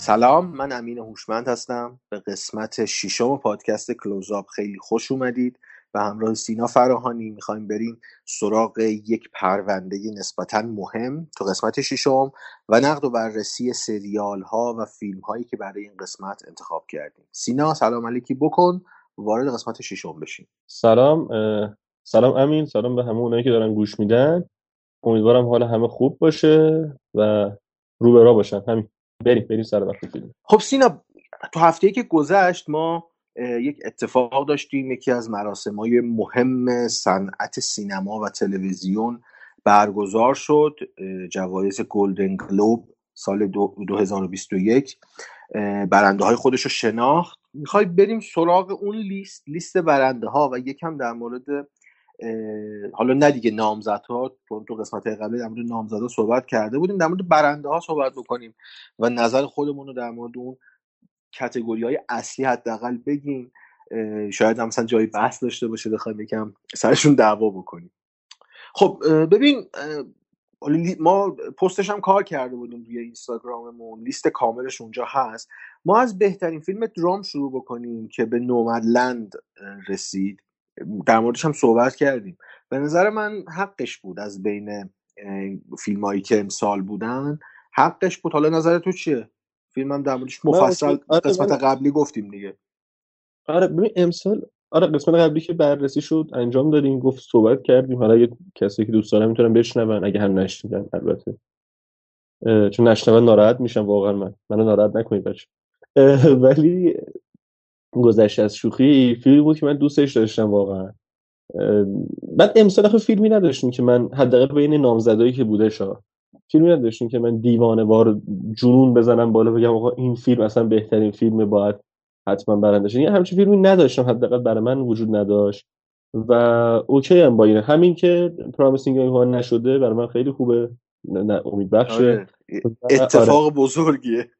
سلام من امین هوشمند هستم. به قسمت ششم پادکست کلوزآپ خیلی خوش اومدید و همراه سینا فراهانی می‌خوایم بریم سراغ یک پرونده نسبتا مهم تو قسمت ششم و نقد و بررسی سریال ها و فیلم هایی که برای این قسمت انتخاب کردیم. سینا سلام علیکی بکن. وارد قسمت ششم بشیم. سلام سلام امین سلام به همه اونایی که دارن گوش میدن. امیدوارم حال همه خوب باشه و رو به باشن. همین. بریم بریم سر وقت فیلم. خب سینا تو هفته که گذشت ما یک اتفاق داشتیم یکی از مراسم های مهم صنعت سینما و تلویزیون برگزار شد جوایز گلدن گلوب سال 2021 برنده های خودش رو شناخت. می‌خوای بریم سراغ اون لیست لیست برنده ها و یکم در مورد حالا نه دیگه نامزدها چون تو قسمت قبلی در مورد نامزدها صحبت کرده بودیم در مورد برنده ها صحبت بکنیم و نظر خودمون رو در مورد اون کتگوری های اصلی حداقل بگیم. شاید هم مثلا جایی بحث داشته باشه بخوایم یکم سرشون دعوا بکنیم. خب ببین ما پستش هم کار کرده بودیم روی اینستاگراممون لیست کاملش اونجا هست. ما از بهترین فیلم درام شروع بکنیم که به نومدلند رسید. در موردش هم صحبت کردیم. به نظر من حقش بود از بین فیلم هایی که امسال بودن حقش بود. حالا نظر تو چیه؟ فیلم هم در موردش مفصل قسمت قبلی گفتیم دیگه. آره ببین امسال آره قسمت قبلی که بررسی شد انجام دادیم گفت صحبت کردیم. حالا اگه کسی که دوست دارن می‌تونن بشنون اگه هم نشنیدن البته. چون نشنون ناراحت میشم واقعا من منو ناراحت نکنید بچه ولی گذشته از شوخی فیلمی بود که من دوستش داشتم واقعا. بعد امسال آخه فیلمی نداشتیم که من حداقل بین نامزدایی که بوده شا. فیلمی نداشتیم که من دیوانه وار جنون بزنم بالا بگم آقا این فیلم اصلا بهترین فیلم باید حتما برنده شه همچین فیلمی نداشتم حداقل برای من وجود نداشت. و اوکی هم با این. همین که پرامیسینگ ها نشده برای من خیلی خوبه. نه امید بخشه. آره. اتفاق آره. بزرگیه.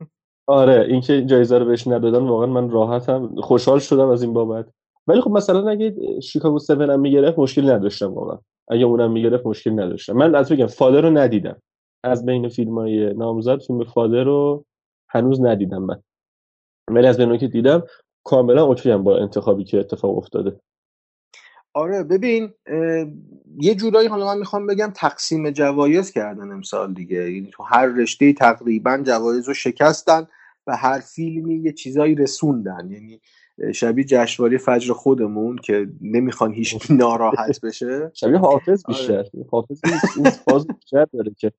آره اینکه جایزه رو بهش ندادن واقعا من راحتم خوشحال شدم از این بابت. ولی خب مثلا اگه شیکاگو 7 هم می‌گرفت مشکل نداشتم واقعا. اگه اونم می‌گرفت مشکل نداشتم. من از بگم فادر رو ندیدم. از بین فیلم های نامزد فیلم فادر رو هنوز ندیدم من. ولی از بین که دیدم کاملا اوکی با انتخابی که اتفاق افتاده. آره ببین یه جورایی حالا من می‌خوام بگم تقسیم جوایز کردن امسال دیگه. یعنی تو هر رشته تقریبا جوایز رو شکستن. و هر فیلمی یه چیزایی رسوندن. یعنی شبیه جشنواره فجر خودمون که نمی‌خوان هیچ ناراحت بشه. شبیه حافظ بیشتر. آره. حافظ این فاز بیشتر داره که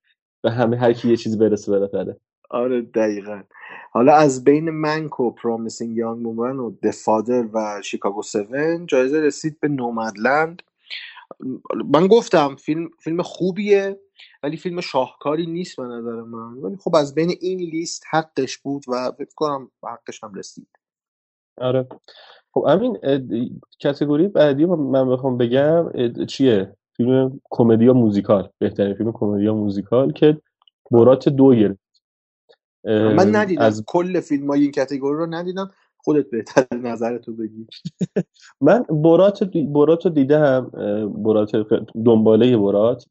به همه هر کی یه چیز برسه بالاخره. آره دقیقا. حالا از بین Mank و Promising Young Woman و The Father و شیکاگو 7 جایزه رسید به نومدلند من گفتم فیلم فیلم خوبیه. ولی فیلم شاهکاری نیست به نظر من. ولی خب از بین این لیست حقش بود و فکر کنم حقش هم رسید. آره. خب همین کتگوری بعدی من بخوام بگم چیه؟ فیلم کمدی یا موزیکال؟ بهترین فیلم کمدی یا موزیکال که برات دو گرفت. من ندیدم. از کل فیلم های این category رو ندیدم. خودت بهتر نظرتو بگی. من Borat Borat رو دیدم Borat دنباله Borat.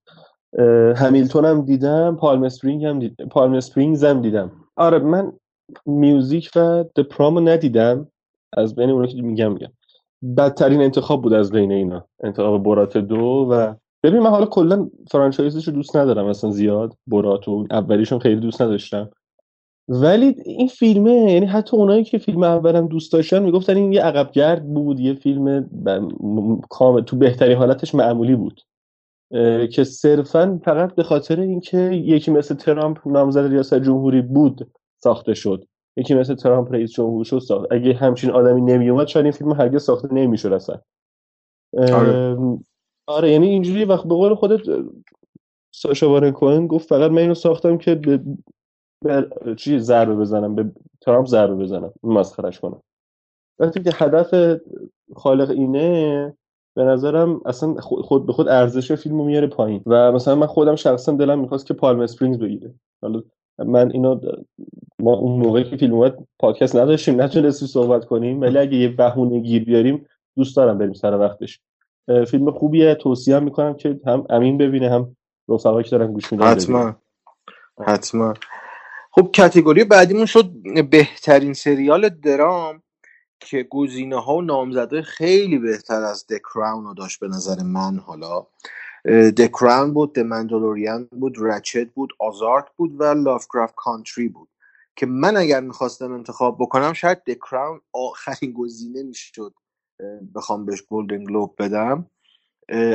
Hamilton هم دیدم Palm Spring هم دیدم Palm Springs هم دیدم. آره من Music و The Prom و ندیدم. از بین اون که میگم میگم. بدترین انتخاب بود از بین اینا. انتخاب Borat دو و ببین من حالا کلا franchise ش رو دوست ندارم اصلا زیاد. Borat و اولیشون خیلی دوست نداشتم. ولی این فیلمه یعنی حتی اونایی که فیلم اولم دوست داشتن می‌گفتن این یه عقبگرد بود یه فیلم کامل تو بهترین حالتش معمولی بود. که صرفا فقط به خاطر اینکه یکی مثل ترامپ نامزد ریاست جمهوری بود ساخته شد. یکی مثل ترامپ رئیس جمهور شد ساخت. اگه همچین آدمی نمیومد شاید این فیلم هرگز ساخته نمی‌شد اصلا. آره. آره یعنی اینجوری وقت به قول خودت ساشا کوهن گفت فقط من اینو ساختم که به, به چی ضربه بزنم به ترامپ ضربه بزنم مسخرش کنم. وقتی که هدف خالق اینه به نظرم اصلا خود به خود ارزش فیلمو میاره پایین. و مثلا من خودم شخصا دلم می‌خواست که Palm Springs بگیره. حالا من اینو ما اون موقعی که فیلم اومد پادکست نداشتیم نتونستیم صحبت کنیم. ولی اگه یه بهونه گیر بیاریم دوست دارم بریم سر وقتش. فیلم خوبیه. توصیه می‌کنم که هم امین ببینه هم رفقایی که دارن گوش میدن حتما. حتما. خب کتگوری بعدیمون شد بهترین سریال درام. که گزینه ها و نامزده خیلی بهتر از دکراون رو داشت به نظر من حالا دکراون بود دمندلوریان بود رچت بود آزارت بود و لافکرافت کانتری بود. که من اگر می‌خواستم انتخاب بکنم شاید دکراون آخرین گزینه می‌شد بخوام بهش گلدن گلوب بدم.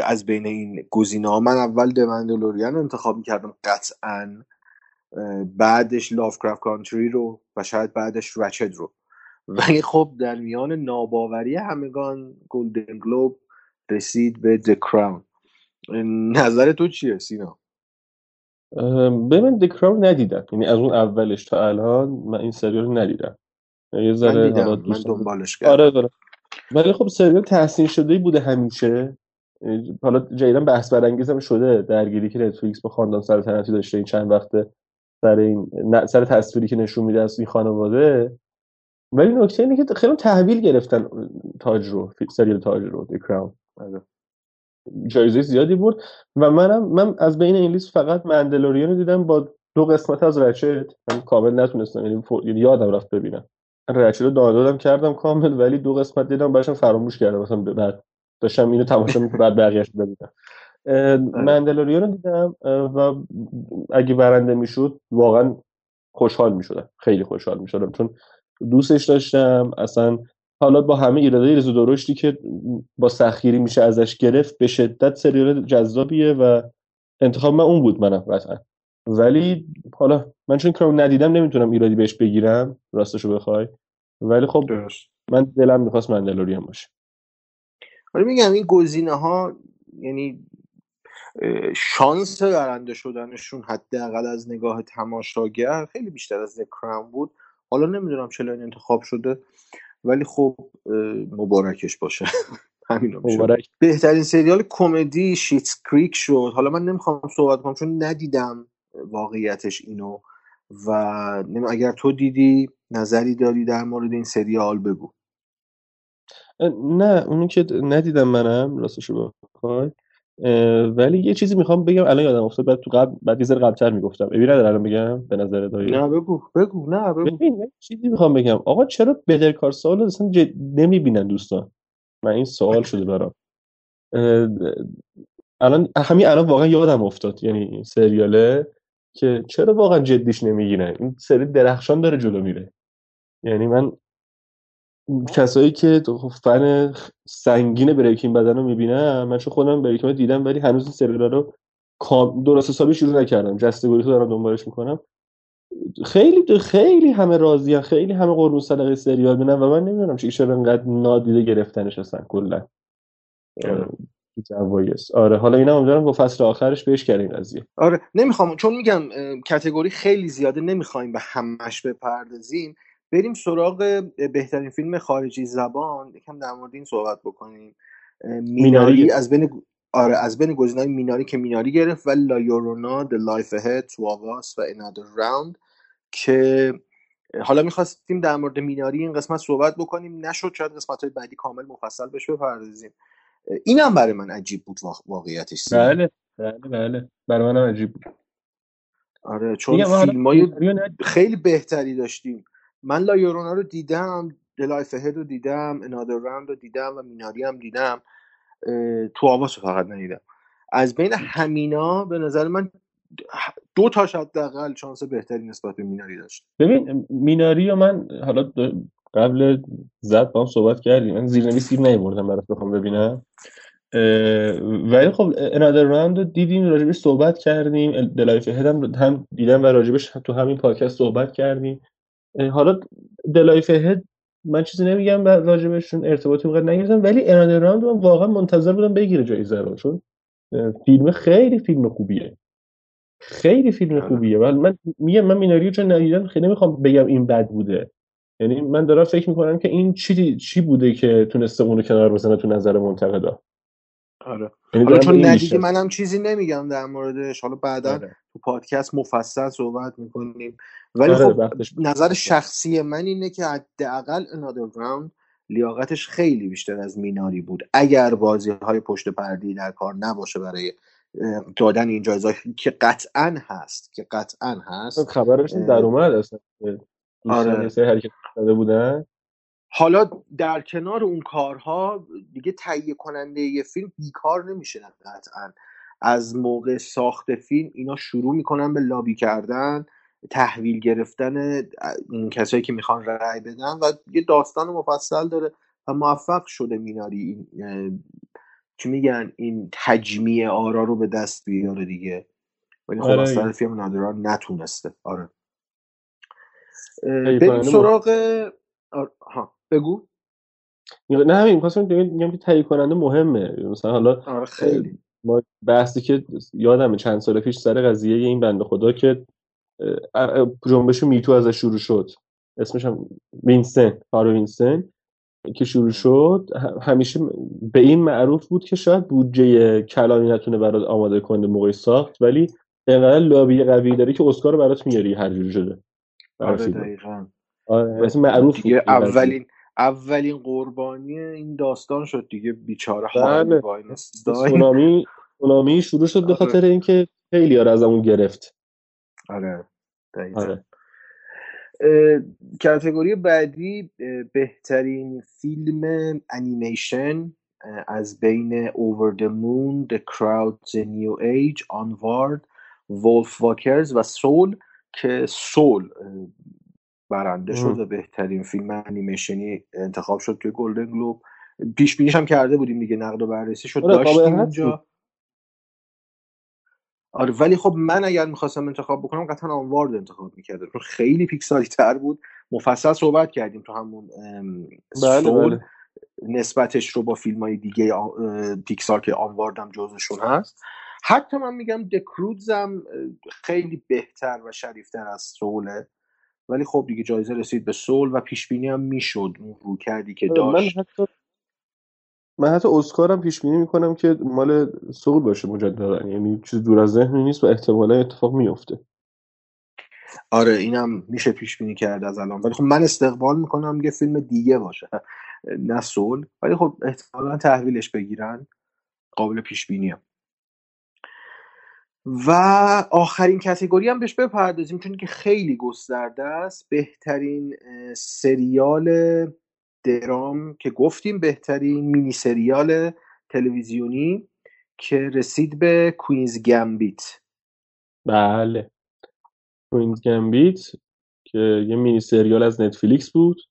از بین این گزینه ها من اول دمندلوریان انتخاب می‌کردم قطعا. بعدش لافکرافت کانتری رو و شاید بعدش رچد رو. ولی خب در میان ناباوری همگان گلدن گلوب رسید به د کراون نظر تو چیه سینا؟ به من دکراون ندیدم. یعنی از اون اولش تا الان من این سریال ندیدم. یه ذره من, من دنبالش کردم. آره دارم ولی خب سریال تحسین شده بوده همیشه. حالا جدیدن بحث برانگیزم شده. درگیری که نتفلیکس با خاندان سلطنتی داشته این چند وقته سر این سر تصویری که نشون میده از این خانواده. ولی نکته اینه که خیلی تحویل گرفتن تاج رو سریال تاج رو دی کراون جایزه زیادی بود و منم من از بین این لیست فقط مندلوریان رو دیدم با دو قسمت از رچت من کامل نتونستم یعنی, یعنی یادم رفت ببینم. رچت رو دانلودم کردم کامل ولی دو قسمت دیدم براشم فراموش کردم. مثلا بعد داشتم اینو تماشا می‌کردم بعد بقیه‌اش ببینم. آره. مندلوریان رو دیدم و اگه برنده می‌شد واقعا خوشحال می‌شدم. خیلی خوشحال می‌شدم چون دوستش داشتم. اصلا حالا با همه ایراده ریز درشتی که با سخیری میشه ازش گرفت به شدت سریال جذابیه و انتخاب من اون بود منم قطعا. ولی حالا من چون کرام ندیدم نمی‌تونم ایرادی بهش بگیرم راستشو بخوای. ولی خب من دلم می‌خواست مندلوریان باشه. ولی میگم این گزینه ها یعنی شانس برنده شدنشون حداقل از نگاه تماشاگر خیلی بیشتر از کرام بود. حالا نمی‌دونم چرا این انتخاب شده ولی خب مبارکش باشه. همین مبارک. بهترین سریال کمدی شیتس کریک شد. حالا من نمی‌خوام صحبت کنم چون ندیدم واقعیتش اینو و اگر تو دیدی نظری داری در مورد این سریال بگو. نه اونی که ندیدم منم راستشو بخوای. ولی یه چیزی می‌خوام بگم الان یادم افتاد بعد تو قبل بعد یه ذره قبلتر می‌گفتم. ابی نداره الان بگم به نظر داری نه بگو بگو نه بگو. ببین چیزی می‌خوام بگم. آقا چرا بدر کار سوال اصلا جد... نمی‌بینن دوستان؟ من این سوال شده برام. الان همین الان واقعا یادم افتاد یعنی سریاله که چرا واقعا جدیش نمی‌گیرن؟ این سری درخشان داره جلو میره. یعنی من کسایی که فن سنگین بریکینگ بدن رو می‌بینم من چون خودم بریکینگ دیدم ولی هنوز این سریال رو درست حسابی شروع نکردم. جست گوریتو دارم دنبالش می‌کنم. خیلی خیلی همه راضیان خیلی همه قربون صدقه سریال بینن و من نمی‌دونم چرا انقدر نادیده گرفتنش هستن کلا. جوایز. آره حالا اینا امیدوارم با فصل آخرش بهش کردیم قضیه. آره نمی‌خوام چون میگم کتگوری خیلی زیاده نمی‌خوایم به همش بپردازیم. بریم سراغ بهترین فیلم خارجی زبان. یکم در مورد این صحبت بکنیم. میناری از بین آره از بین گزینه‌های میناری که میناری گرفت و لایورونا The Life Ahead Two و Another Round که حالا می‌خواستیم در مورد میناری این قسمت صحبت بکنیم. نشد شاید قسمت های بعدی کامل مفصل بهش بپردازیم. اینم برای من عجیب بود واقعیتش بله بله بله. برای من عجیب بود. آره چون فیلم های خیلی بهتری داشتیم. من لایورونا رو دیدم دلایف هد رو دیدم انادر راند رو دیدم و میناری هم دیدم. تو آواز فقط ندیدم. از بین همینا به نظر من دو تاش حداقل شانس بهتری نسبت به میناری داشت. ببین میناری و من حالا قبل زد با هم صحبت کردیم. من زیرنویس گیر نیوردم برات بخوام ببینم. ولی خب انادر راوند دیدیم راجبش صحبت کردیم. دلایف هد هم دیدم و راجبش تو همین پادکست صحبت کردیم. حالا دلایف هد من چیزی نمیگم راجبشون ارتباطی موقع نگرفتم ولی انادر راوند من واقعا منتظر بودم بگیره جایزه رو چون فیلم خیلی فیلم خوبیه. خیلی فیلم آره. خوبیه. ولی من میگم من میناریو چون ندیدم خیلی نمی‌خوام بگم این بد بوده. یعنی من دارم فکر می‌کنم که این چی چی بوده که تونسته اونو کنار بزنه تو نظر منتقدا؟ آره. یعنی حالا چون ندیدی منم چیزی نمیگم در موردش. حالا بعدا آره. تو پادکست مفصل صحبت می‌کنیم. ولی آره، خب نظر شخصی من اینه که حداقل Another Round لیاقتش خیلی بیشتر از میناری بود. اگر بازی های پشت پردی در کار نباشه برای دادن این جایزه که قطعا هست که قطعا هست خبرش در اومد اصلا. آره. حرکت کرده بودن. حالا در کنار اون کارها دیگه تهیه کننده یه فیلم بیکار نمیشه قطعا. از موقع ساخت فیلم اینا شروع می‌کنن به لابی کردن تحویل گرفتن این کسایی که می‌خوان رأی بدن و یه داستان مفصل داره و موفق شده میناری این چی میگن این تجمیع آرا رو به دست بیاره دیگه. ولی خب آره از. طرف فیلم نادران نتونسته. آره. بریم کننده سراغ آر... ها. بگو. نه همین می‌خواستم میگم که تهیه کننده مهمه. مثلا حالا آره خیلی. ما بحثی که یادمه چند سال پیش سر قضیه این بنده خدا که جنبش میتو ازش شروع شد. اسمش هم وینسن کارو وینسن که شروع شد. همیشه به این معروف بود که شاید بودجه کلانی نتونه برات آماده کنه موقع ساخت ولی انقدر لابی قوی داره که اسکار رو برات میاری هر جوری شده. آره دقیقا. آره معروف دیگه. اولین اولین قربانی این داستان شد دیگه بیچاره بله. سونامی سونامی شروع شد به آره. خاطر اینکه خیلی ها از اون گرفت. آره. آره. اه، کتگوری بعدی بهترین فیلم انیمیشن از بین Over the Moon, The Crowd, The New Age, Onward, Wolf Walkers و سول که سول برنده شد. و بهترین فیلم انیمیشنی انتخاب شد توی گلدن گلوب. پیش بینیش هم کرده بودیم دیگه نقد و بررسی شد. آره، داشتیم اینجا. آره ولی خب من اگر می‌خواستم انتخاب بکنم قطعا آنوارد انتخاب می‌کردم. چون خیلی پیکسالی تر بود. مفصل صحبت کردیم تو همون بله سول. بله. نسبتش رو با فیلم های دیگه پیکسار که آنوارد هم جزشون هست. حتی من میگم دکروز هم خیلی بهتر و شریفتر از سوله. ولی خب دیگه جایزه رسید به سول و پیش بینی هم می‌شد اون رو کردی که آره، من داشت. حتی من حتی اسکارم پیش بینی می‌کنم که مال سول باشه مجددا. یعنی چیز دور از ذهنی نیست و احتمالا اتفاق میفته آره اینم میشه پیش بینی کرد از الان. ولی خب من استقبال می‌کنم یه فیلم دیگه باشه. نه سول ولی خب احتمالا تحویلش بگیرن قابل پیش بینیه و آخرین کتگوری هم بهش بپردازیم چون که خیلی گسترده است. بهترین سریال درام که گفتیم بهترین مینی سریال تلویزیونی که رسید به کوینز گمبیت بله. کوینز گمبیت که یه مینی سریال از نتفلیکس بود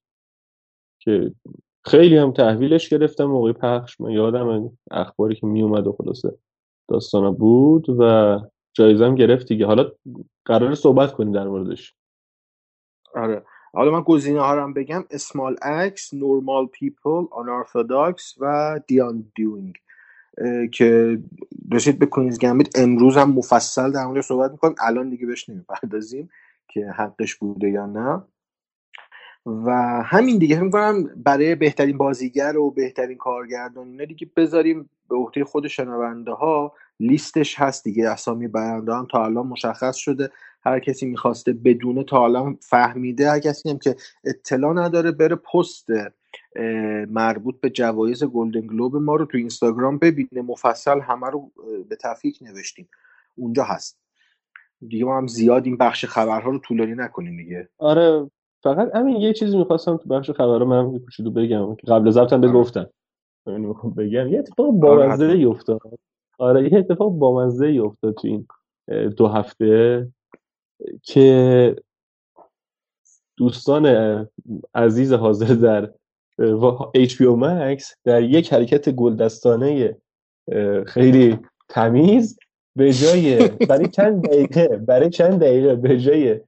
که خیلی هم تحویلش گرفتن موقع پخش. من یادم اخباری که میومد و خلاصه. داستانا بود و جایزه هم گرفت دیگه. حالا قرار صحبت کنیم در موردش. آره. حالا من گزینه ها هم بگم. Small Axe Normal People Unorthodox و The Undoing که رسید به Queen's Gambit امروز هم مفصل در موردش صحبت می‌کنیم. الان دیگه بهش نمی‌پردازیم که حقش بوده یا نه. و همین دیگه. فکر می‌کنم برای بهترین بازیگر و بهترین کارگردان اینا دیگه بذاریم به عهده خود شنونده ها لیستش هست دیگه اسامی برنده هم تا الان مشخص شده. هر کسی می‌خواسته بدونه تا الان فهمیده. هر کسی هم که اطلاع نداره بره پست مربوط به جوایز گلدن گلوب ما رو تو اینستاگرام ببینه. مفصل همه رو به تفکیک نوشتیم. اونجا هست. دیگه ما هم زیاد این بخش خبرها رو طولانی نکنیم دیگه. آره فقط همین یه چیزی می‌خواستم تو بخش خبرها من کوچولو بگم. که قبل ضبط هم آره. گفتم یعنی می‌خوام بگم. یه اتفاق آره ای افتاد. آره یه اتفاق بامزه ای افتاد تو این دو هفته که دوستان عزیز حاضر در HBO Max در یک حرکت گلدستانه خیلی تمیز به جای برای چند دقیقه برای چند دقیقه به جای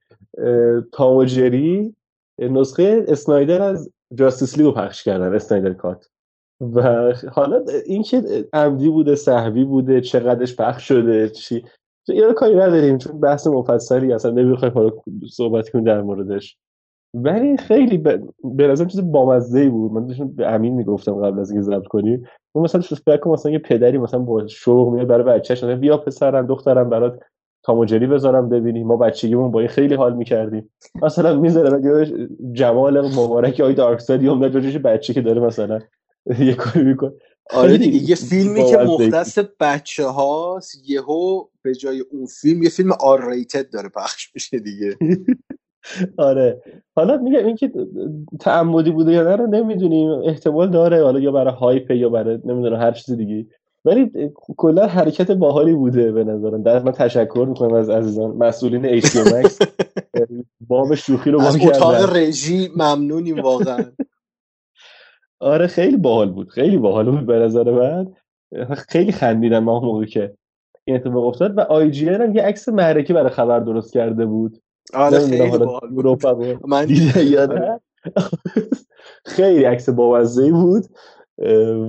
تاموجری نسخه اسنایدر از جاستیس لیگو پخش کردن اسنایدر کات. و حالا اینکه عمدی بوده صحوی بوده چقدرش پخش شده چی؟ یه کاری نداریم چون بحث مفصلی اصلا نمی‌خوایم حالا صحبت کنیم در موردش. ولی خیلی به نظرم چیز بامزه بود. من داشتم به امین می‌گفتم قبل از اینکه ضبط کنیم اون مثلا فکر کنم مثلا یه پدری مثلا با شوق میاد برای بچه‌ش بیا پسرم دخترم برات تاموجری بذارم ببینی ما بچگیمون با این خیلی حال می‌کردیم. مثلا می‌ذارم جمال مبارک آی دارک ساید یا بچه که داره مثلا. یه کاری می‌کنه. آره دیگه یه فیلمی که مختص بچه هاست یهو به جای اون فیلم یه فیلم آر ریتد داره پخش میشه دیگه. آره. حالا میگم اینکه تعمدی بوده یا نه رو نمی‌دونیم. احتمال داره. حالا یا برای هایپ یا برای نمی‌دونم هر چیز دیگه. ولی کلا حرکت باحالی بوده به نظرم. در من تشکر می‌کنم از عزیزان. مسئولین ایچ مکس باب شوخی رو از اتاق رژی ممنونیم واقعا. آره خیلی باحال بود خیلی باحال بود به نظر من. خیلی خندیدم ما موقع که این اتفاق افتاد و IGN هم یه عکس معرکه برای خبر درست کرده بود. آره خیلی باحال بود. من دیده خیلی عکس بامزه بود.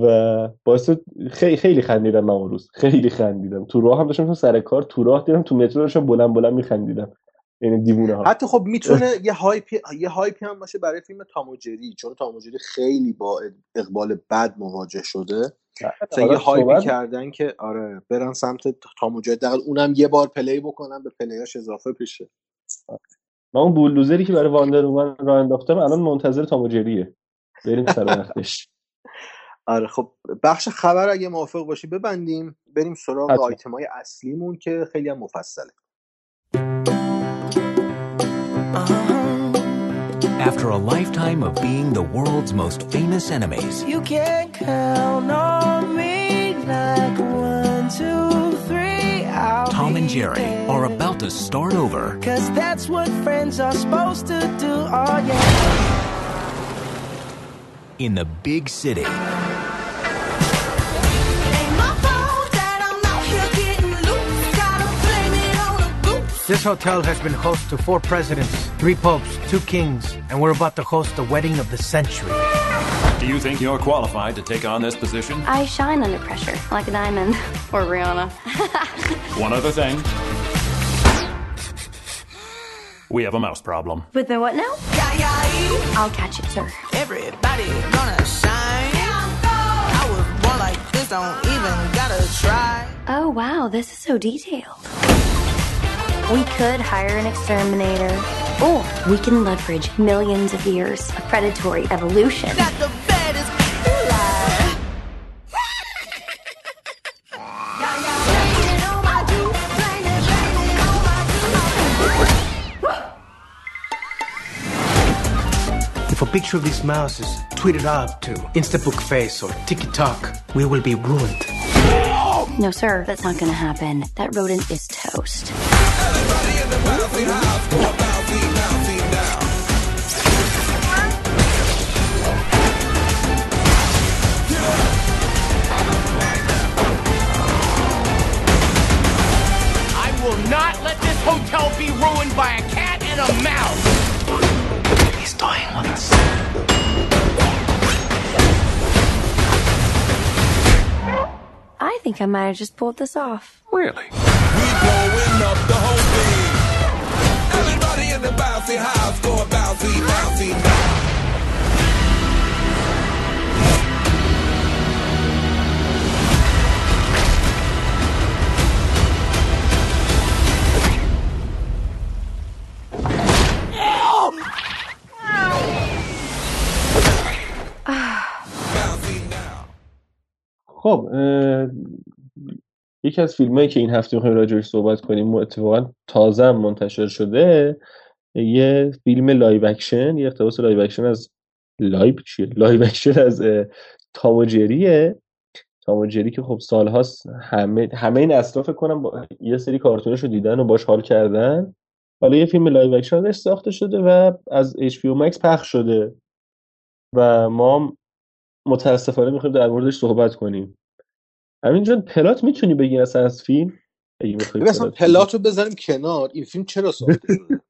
و باعث خیلی خیلی خندیدم من اون روز. خیلی خندیدم. تو راه هم داشتم سر کار تو راه دیدم تو مترو داشتم بلند بلند میخندیدم. یعنی دیوونه ها. حتی خب می‌تونه یه hype ی یه hype ی هم باشه برای فیلم تاموجری. چون تاموجری خیلی با اقبال بد مواجه شده. مثلا یه hype ی کردن که آره برن سمت تام و جری. دقیقا اونم یه بار play بکنن به play یاش اضافه بشه. من اون بولدوزری که برای Wonder Woman راه انداختم الان منتظر تام و جریه. بریم سر وقتش. آره خب بخش خبر اگه موافق باشی ببندیم. بریم سراغ آیتم های اصلیمون که خیلی هم مفصله. Uh-huh. After a lifetime of being the world's most famous enemies, you can count on me like one, two, three. I'll Tom and Jerry are about to start over. Cause that's what friends are supposed to do, oh yeah. In the big city. This hotel has been host to four presidents, three popes, two kings, and we're about to host the wedding of the century. Do you think you're qualified to take on this position? I shine under pressure, like a diamond. or Rihanna. One other thing. We have a mouse problem. With the what now? I'll catch it, sir. Everybody gonna shine. I was born like this, don't even gotta try. Oh, wow, this is so detailed. We could hire an exterminator, or we can leverage millions of years of predatory evolution. If a picture of these mouses is tweeted out to Instabook Face or TikTok, we will be ruined. No, sir, that's not gonna happen. That rodent is toast. Hotel be ruined by a cat and a mouse. He's toying with us. I think I might have just pulled this off. Really? In the bouncy house go bouncy, bouncy now. خب یکی از فیلم هایی که این هفته می‌خوایم راجعش صحبت کنیم اتفاقا تازه منتشر شده یه فیلم live action یه اقتباس live action از live چیه؟ live action از تام و جریه. تام و جری که خب سالهاست همه همه این اصلا فکر کنم با یه سری کارتونش رو دیدن و باش حال کردن. حالا یه فیلم live action ازش ساخته شده و از HBO Max پخش شده و ما متاسفانه می‌خوایم در موردش صحبت کنیم. همین جان پلات می‌تونی بگی اصلا از فیلم؟ اگه. پلات رو بذاریم کنار. این فیلم چرا ساخته شده؟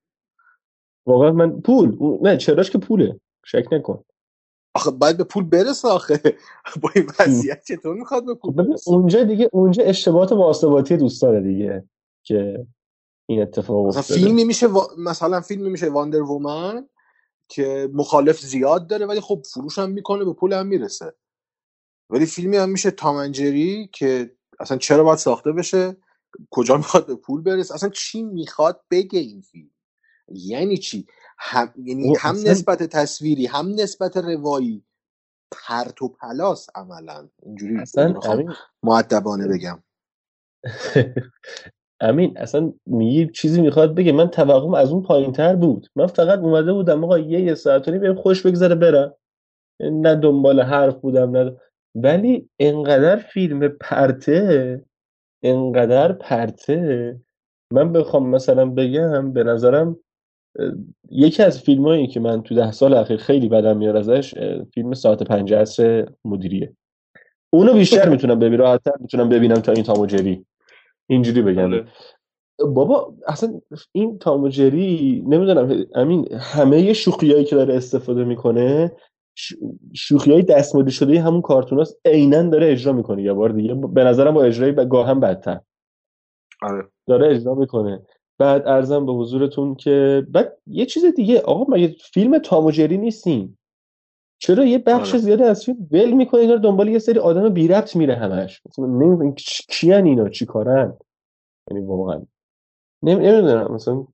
واقعا من پول. نه چراش که پوله. شک نکن. آخه باید به پول برسه آخه. با این وضعیت چطور می‌خواد به پول خب برسه؟ اونجا دیگه اونجا اشتباهات محاسباتی دوستانه دیگه که این اتفاق مثلا فیلمی میشه وا- مثلا فیلمی میشه واندر وومن که مخالف زیاد داره ولی خب فروش هم می‌کنه به پول هم می‌رسه. ولی فیلمی هم میشه تامنجری که اصلا چرا باید ساخته بشه؟ کجا می‌خواد به پول برسه؟ اصلا چی می‌خواد بگه این فیلم؟ یعنی چی؟ هم یعنی او هم اصلا نسبت تصویری هم نسبت روایی پرت و پلاس عملا. اینجوری اصلا امین معدبانه بگم. امین اصلا یه چیزی می‌خواد بگه. من توقعم از اون پایین تر بود. من فقط اومده بودم آقا یه یه ساعت و نیم بهم خوش بگذره برم. نه دنبال حرف بودم نه ولی انقدر فیلم پرته انقدر پرته. من بخوام مثلا بگم به نظرم یکی از فیلم هایی که من تو ده سال اخیر خیلی بدم میاد ازش فیلم ساعت پنج عصر مدیریه. اونو بیشتر می‌تونم ببینم راحت‌تر می‌تونم ببینم تا این تام و جری. اینجوری بگم. آره بابا اصلا این تام و جری نمی‌دونم امین همه شوخیایی که داره استفاده می‌کنه شوخی های دستمالی شده همون کارتوناست عینا داره اجرا می‌کنه یه بار دیگه. به نظرم با اجرای ب- گاهم بدتر. آره. داره اجرا می‌کنه. بعد ارزم به حضورتون که بعد یه چیز دیگه آقا مگه فیلم تام و جری نیستیم چرا یه بخش آره. زیادی از فیلم ول می‌کنه اینا دنبال یه سری آدم بی ربط میره همش؟ نمی‌دونم کیان اینا؟ چی کارن؟ یعنی واقعا. نمی‌دونم مثلا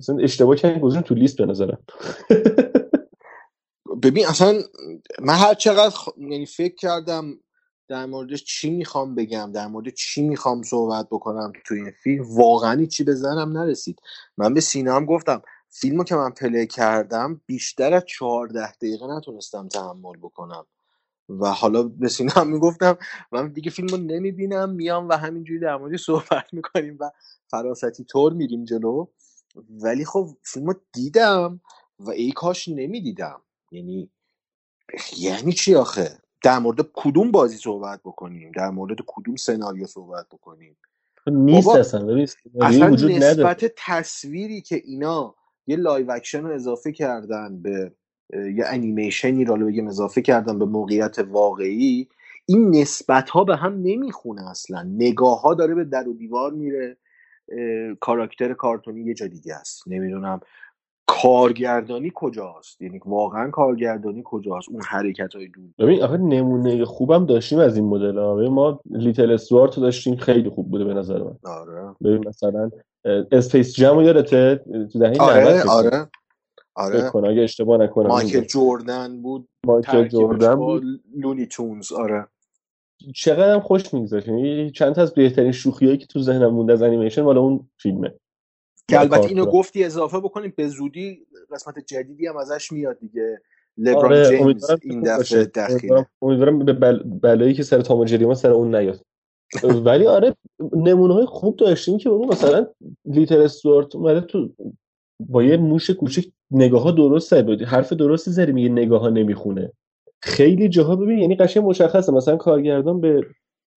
مثلا اشتباه کردن گذاشتن تو لیست به نظرم. ببین اصلا من هر چقدر خ- یعنی فکر کردم در موردش چی می‌خوام بگم در مورد چی می‌خوام صحبت بکنم تو این فیلم واقعا چی به نرسید. من به سینا هم گفتم فیلمو که من پلی کردم بیشتر از چهارده دقیقه نتونستم تحمل بکنم. و حالا به سینا هم می‌گفتم من دیگه فیلمو نمی‌بینم میام و همینجوری در موردش صحبت می‌کنیم و فراستی طور میریم جلو. ولی خب فیلمو دیدم و ای کاش نمی‌دیدم. یعنی یعنی چی آخه؟ در مورد کدوم بازی صحبت بکنیم؟ در مورد کدوم سناریو صحبت بکنیم؟ نیست اصلا. اصلا وجود نداره. نسبت تصویری که اینا یه live action رو اضافه کردن به یه انیمیشنی رو بگیم اضافه کردن به موقعیت واقعی این نسبت ها به هم نمی‌خونه اصلا. نگاه ها داره به در و دیوار میره. کاراکتر کارتونی یه جا دیگه است. نمی‌دونم. کارگردانی کجاست؟ یعنی واقعا کارگردانی کجاست؟ اون حرکت های دور. ببین آخه نمونه خوبم داشتیم از این مدل ها. ما Little Stuart داشتیم خیلی خوب بوده به نظر من. آره. ببین مثلا Space Jam یادته؟ تو دهه 90 آره. آره. آره کنم اگه اشتباه نکنم مایکل جوردن بود مایکل جوردن بود. Looney Tunes آره. چقدر هم خوش میگذاشت یعنی چند تا از بهترین شوخیایی که تو ذهنم مونده از انیمیشن مال اون فیلمه. که البته اینو گفتی اضافه بکنیم به زودی قسمت جدیدی هم ازش میاد دیگه. لبران آره جیمز این دفعه دخیله. امیدوارم به بل... بلایی که سر تام و جری ما سر اون نیاد. ولی آره نمونه های خوب داشتیم که بابا مثلا Little Stuart اومده تو با یه موش کوچیک نگاه ها درسته بود حرف درستی زدی میگه نگاه ها نمی‌خونه. خیلی جاها ببین یعنی قشنگ مشخصه. مثلا کارگردان به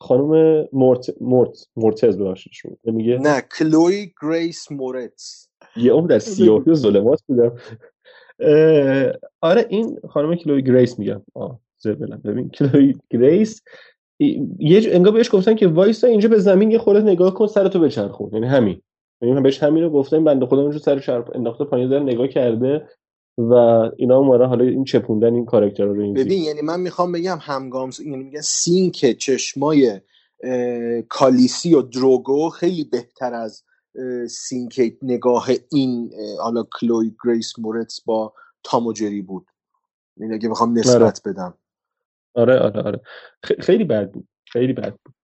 خانم مورت مورت مورتز ببخشید شما. میگه نه کلوی گریس مورتز. یه عمر در سیاهی و ظلمات بودم. آره این خانم کلوی گریس میگم. آه زبلم ببین کلوی گریس یه ج- انگار بهش گفتن که وایسا اینجا به زمین یه خورده نگاه کن سرتو بچرخون. یعنی همین. یعنی من بهش همین رو گفتم بنده خدا اونجا سر چرخ انداخته پایین داره نگاه کرده. و اینا اومدن حالا این چپوندن این کاراکتر رو این ببین یعنی من می‌خوام بگم همگام یعنی میگن sync چشمای کالیسی و دروگو خیلی بهتر از sync نگاه این حالا کلوی گریس مورتز با تام و جری بود. این اگه بخوام آره. نسبت بدم. آره آره آره. خیلی بد بود. خیلی بد بود.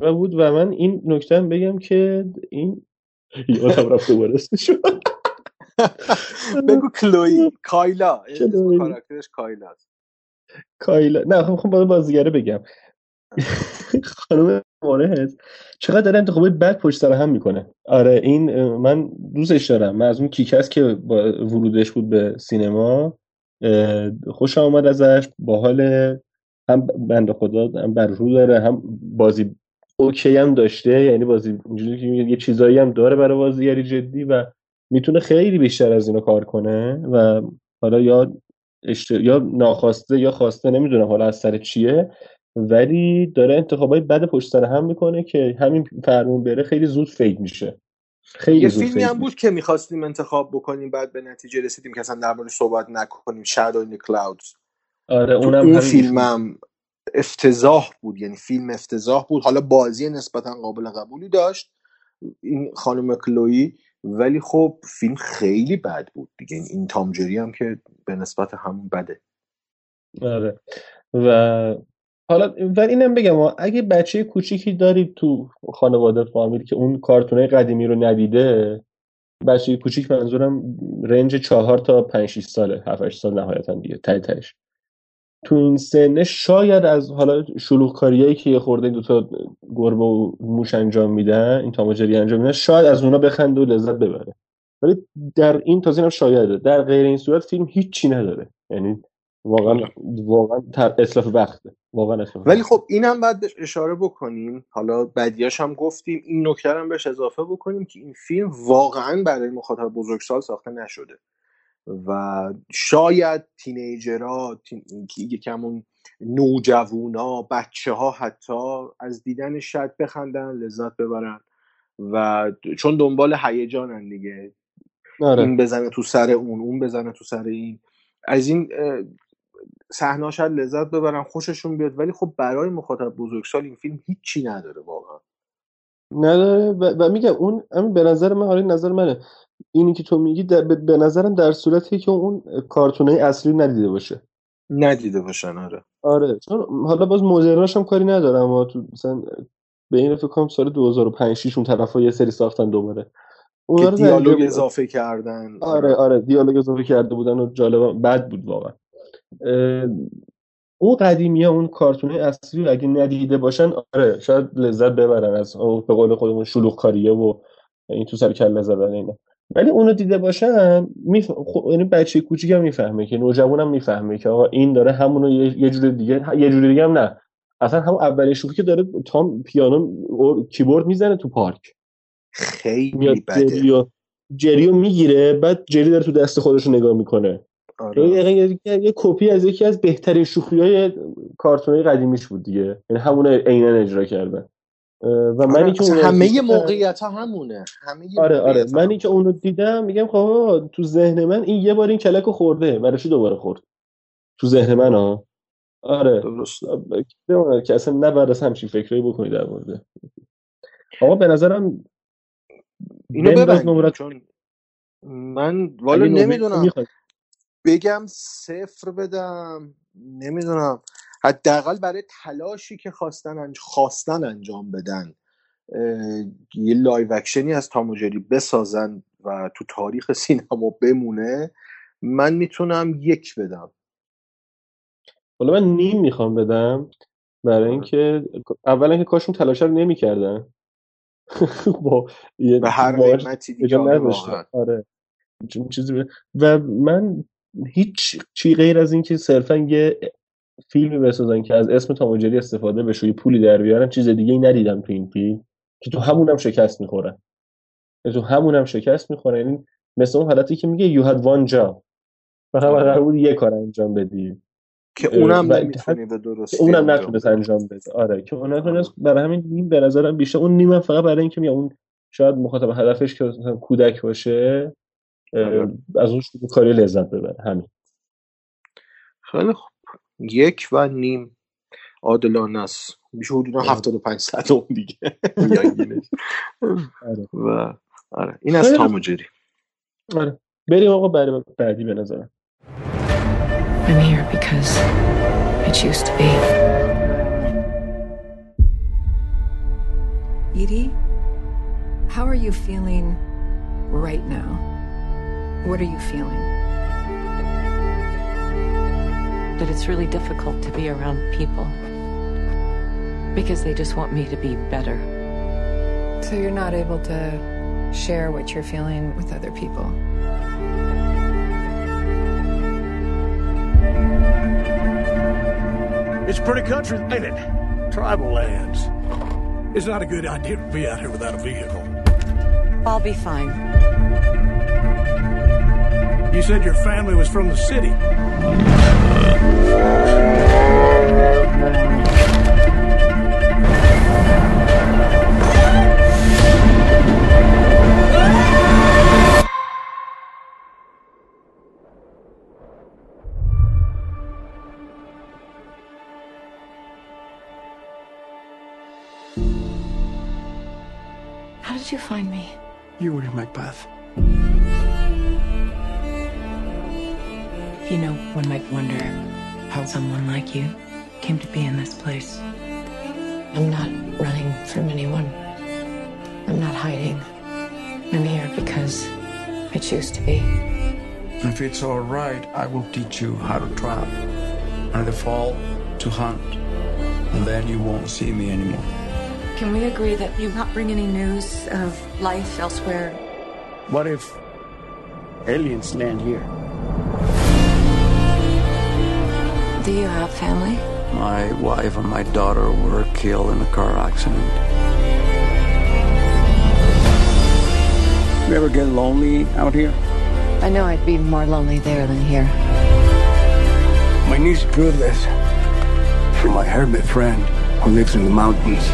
و بود و من این نکته بگم که این یادم رفت دوباره اسمشو بگو کلوی کایلا. اسم کاراکترش کایلا کایلا. نه خب خب باید بازیگره بگم. خانم مورز چقدر داره انتخابای بد پشت سر هم می‌کنه. آره این من دوستش دارم. من از اون کیکس که با ورودش بود به سینما. اه، خوشم آمد ازش با حال هم بنده خدا هم بر رو داره هم بازی okay هم داشته. یعنی بازی اینجوری که یه چیزایی هم داره برای بازیگری جدی و می‌تونه خیلی بیشتر از اینو کار کنه و حالا یا اشت... یا ناخواسته یا خواسته نمی‌دونم حالا از سر چیه ولی داره انتخابای بد پشت سر هم می‌کنه که همین فرمون بره خیلی زود fade میشه. خیلی یه زود فیلمی هم بود که می‌خواستیم انتخاب بکنیم بعد به نتیجه رسیدیم که اصلا در موردش صحبت نکنیم. Shadow in the Clouds. آره اونم اون فیلمم افتضاح بود یعنی فیلم افتضاح بود. حالا بازی نسبتا قابل قبولی داشت این خانم کلویی ولی خب فیلم خیلی بد بود دیگه. این- تام جری هم که به نسبت همون بده. آره. و حالا ولی اینم بگم اگه بچه کوچیکی دارید تو خانواده فامیل که اون کارتونای قدیمی رو ندیده بچه کوچیک منظورم رنج چهار تا پنج شیش ساله هفت هشت سال نهایتا دیگه ته تهش تو این سنه شاید از حالا شلوغ کاریایی که یه خورده این دوتا گربه و موش انجام میدن این تام و جری انجام میدن شاید از اونا بخنده و لذت ببره. ولی در این تازه اینم شایده. در غیر این صورت فیلم هیچی نداره. یعنی واقعا واقعا تر- اسلاف وقته. واقعا اسلاف ولی خب اینم بهش اشاره بکنیم. حالا بدیاش هم گفتیم. این نکته هم بهش اضافه بکنیم که این فیلم واقعا برای مخاطب بزرگسال ساخته نشده. و شاید تینیجرها تین... یکم اون نوجوونا بچه ها حتی از دیدن شاید بخندن لذت ببرن و چون دنبال هیجانن دیگه. این آره بزنه تو سر اون اون بزنه تو سر این. از این صحنه شاید لذت ببرن خوششون بیاد ولی خب برای مخاطب بزرگسال این فیلم هیچی نداره واقعا. نداره و, و میگم اون همین به نظر من آره نظر منه. اینی که تو میگی در- به نظرم در صورتی که اون کارتونای اصلی ندیده باشه. ندیده باشن آره. آره. چون حالا باز مدرناش هم کاری ندارم اما تو مثلا به این فکر کنم سال 2005 6 اون طرفا یه سری ساختن دوباره. که اونا رو دیالوگ اضافه کردن آره آره دیالوگ اضافه کرده بودن و جالب بد بود واقعا. اون قدیمی ها اون کارتون اصلی رو اگه ندیده باشن آره شاید لذت ببرن از اون به قول خودمون شلوغ کاریه و این تو سر کله زدن اینا. ولی اونو دیده باشن میف... خب یعنی بچه کوچیک هم می‌فهمه که نوجوان هم می‌فهمه که آقا این داره همونو یه, جور دیگه یه جور دیگه هم نه. اصلا همون اولین شوخی که داره تام پیانو کیبورد می‌زنه تو پارک. خیلی بده. جریو جریو می‌گیره بعد جری داره تو دست خودش رو نگاه می‌کنه. آره. یه, یه, یه, یه کپی از یکی از بهترین شوخی های کارتونای قدیمیش بود دیگه. یعنی همون عینا اجرا کردن. اه، و منی آره. که همه دیدم موقعیت ها همونه. همه آره آره. منی که اون رو دیدم میگم خب تو ذهن من این یه بار این کلک رو خورده برای چی دوباره خورد؟ تو ذهن من ها آره. درست که اصلا نباید از همچین فکرایی بکنی در مورد. آقا به نظرم اینو نمرت چون من والا نمی‌دونم. بگم صفر بدم نمی‌دونم. حداقل برای تلاشی که خواستن انج... خواستن انجام بدن اه، یه live action ی از تام و جری بسازن و تو تاریخ سینما بمونه من می‌تونم یک بدم. حالا من نیم می‌خوام بدم برای اینکه اولا که کاشون تلاش رو نمی‌کردن. با یه به هر قیمتی دیگه آره. چیزی و من هیچ چی غیر از اینکه صرفا یه فیلمی بسازن که از اسم تام و جری استفاده بشه یه پولی در بیارن چیز دیگه ای ندیدم تو این فیلم که تو همونم شکست می‌خورن تو همونم شکست می‌خورن یعنی مثل اون حالتی که میگه you had one job. فقط آره. قرار بود یه کار انجام بدی. که اونم نمی‌تونی به درستی اونم نتونست انجام بده. آره. که اون نتونست برای همین نیم به نظرم بیشتر اون نیم فقط برای اینکه میگم اون شاید مخاطب هدفش که مثلا کودک باشه. از اون شروع کاری لذت ببره. همین. خیلی خوب. یک و نیم. عادلانه است. میشه حدودا آره. 75 صد اون دیگه. آره. و آره. این از خیلی تام خوب. و جری آره. بریم آقا برای بعدی به نظرم. I'm here because I choose to be. Edie, how are you feeling right now? What are you feeling? That it's really difficult to be around people. Because they just want me to be better. So you're not able to share what you're feeling with other people. It's pretty country, ain't it? Tribal lands. It's not a good idea to be out here without a vehicle. I'll be fine. You said your family was from the city. How did you find me? You were in my You know, one might wonder how someone like you came to be in this place. I'm not running from anyone. I'm not hiding. I'm here because I choose to be. If it's all right, I will teach you how to trap. And the fall, to hunt. And then you won't see me anymore. Can we agree that you not bring any news of life elsewhere? What if aliens land here? Do you have family? My wife and my daughter were killed in a car accident. You ever get lonely out here? I know I'd be more lonely there than here. My niece proved this from my hermit friend who lives in the mountains.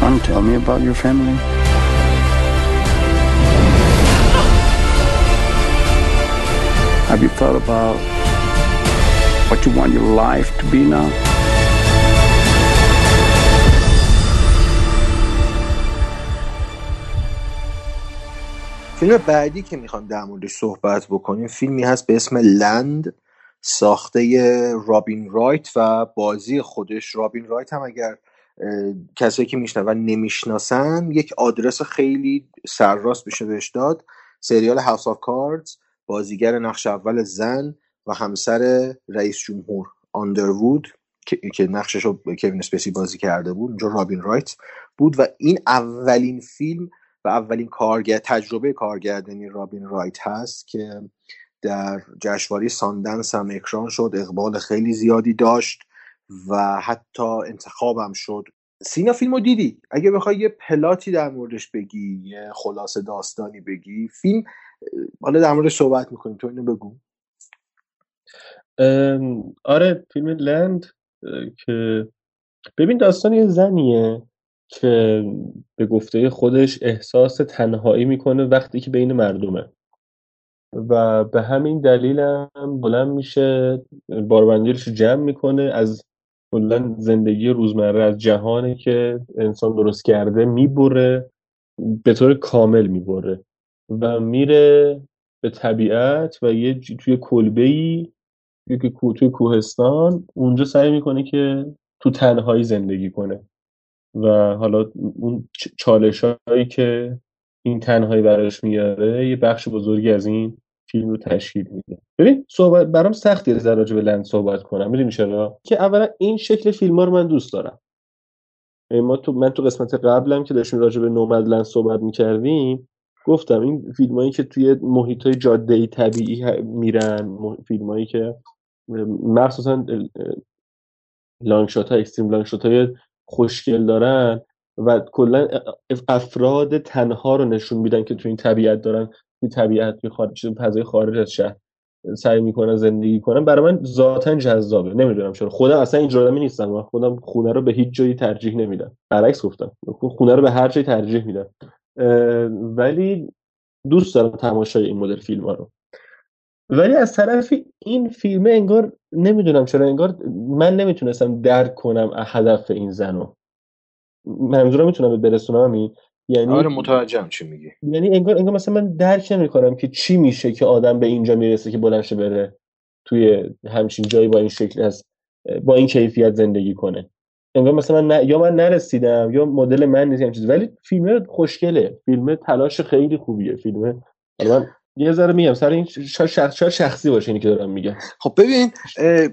To tell me about your family? Have you thought about what you want your life to be now? فیلم بعدی که می‌خوایم در موردش صحبت بکنیم فیلمی هست به اسم لند ساخته رابین رایت و بازی خودش. رابین رایت هم اگر کسایی که میشنون نمی‌شناسن یک آدرس خیلی سرراست بشه بهش داد. سریال House of Cards بازیگر نقش اول زن و همسر رئیس جمهور آندروود که, نقشش رو کوین اسپیسی بازی کرده بود اونجا رابین رایت بود و این اولین فیلم و اولین کارگر تجربه کارگردانی رابین رایت هست که در جشنواره ساندنس هم اکران شد اقبال خیلی زیادی داشت و حتی انتخابم شد. سینا فیلمو دیدی؟ اگه بخوای یه پلاتی در موردش بگی یه خلاصه داستانی بگی فیلم حالا در موردش صحبت می‌کنیم. تو اینو بگو. آره فیلم لند که ببین داستان یه زنیه که به گفته خودش احساس تنهایی می‌کنه وقتی که بین مردمه. و به همین دلیل هم بلند میشه باربندیلش جمع می‌کنه از کلا زندگی روزمره از جهانی که انسان درست کرده می‌بره به طور کامل می‌بره. و میره به طبیعت و یه توی کلبه ای توی کو- توی کوهستان اونجا سعی می‌کنه که تو تنهایی زندگی کنه. و حالا اون چالش هایی که این تنهایی براش میاره یه بخش بزرگی از این فیلم رو تشکیل میده. ببین صحبت برام سختی از راجع به لند صحبت کنم. می‌دونی چرا؟ که اولا این شکل فیلم ها رو من دوست دارم. ما تو من تو قسمت قبلم که داشتیم راجع به نومدلند صحبت می‌کردیم گفتم این فیلم هایی که توی محیط های جاده طبیعی میرن فیلم هایی که مخصوصا لانگ شات های اکستریم لانگ شات های خوشگل دارن و کلا افراد تنها رو نشون میدن که تو این طبیعت دارن توی طبیعت توی خارج فضای خارج از شهر سعی می‌کنن زندگی کنن. برای من ذاتا جذابه. نمی‌دونم چرا. خودم اصلا این آدمی نیستم من خودم خونه رو به هیچ جایی ترجیح نمیدم. برعکس گفتم. خونه رو به هر جایی ترجیح میدم. ولی دوست دارم تماشای این مدل فیلم ها رو. ولی از طرفی این فیلمه انگار نمی‌دونم چرا انگار من نمی‌تونستم درک کنم هدف این زنو منظورم می‌تونم برسونم این یعنی آره متوجهم چی میگی. یعنی انگار انگار مثلا من درک نمی‌کنم که چی میشه که آدم به اینجا می‌رسه که بلند شه بره توی همچین جایی با این شکل از با این کیفیت زندگی کنه. انگار مثلا من نه- یا من نرسیدم یا مدل من نیست همین چیز. ولی فیلم خوشگله. فیلم تلاش خیلی خوبیه فیلم. من یه ذره میگم سر این شخص شخصی باشه اینی که دارم میگم. خب ببین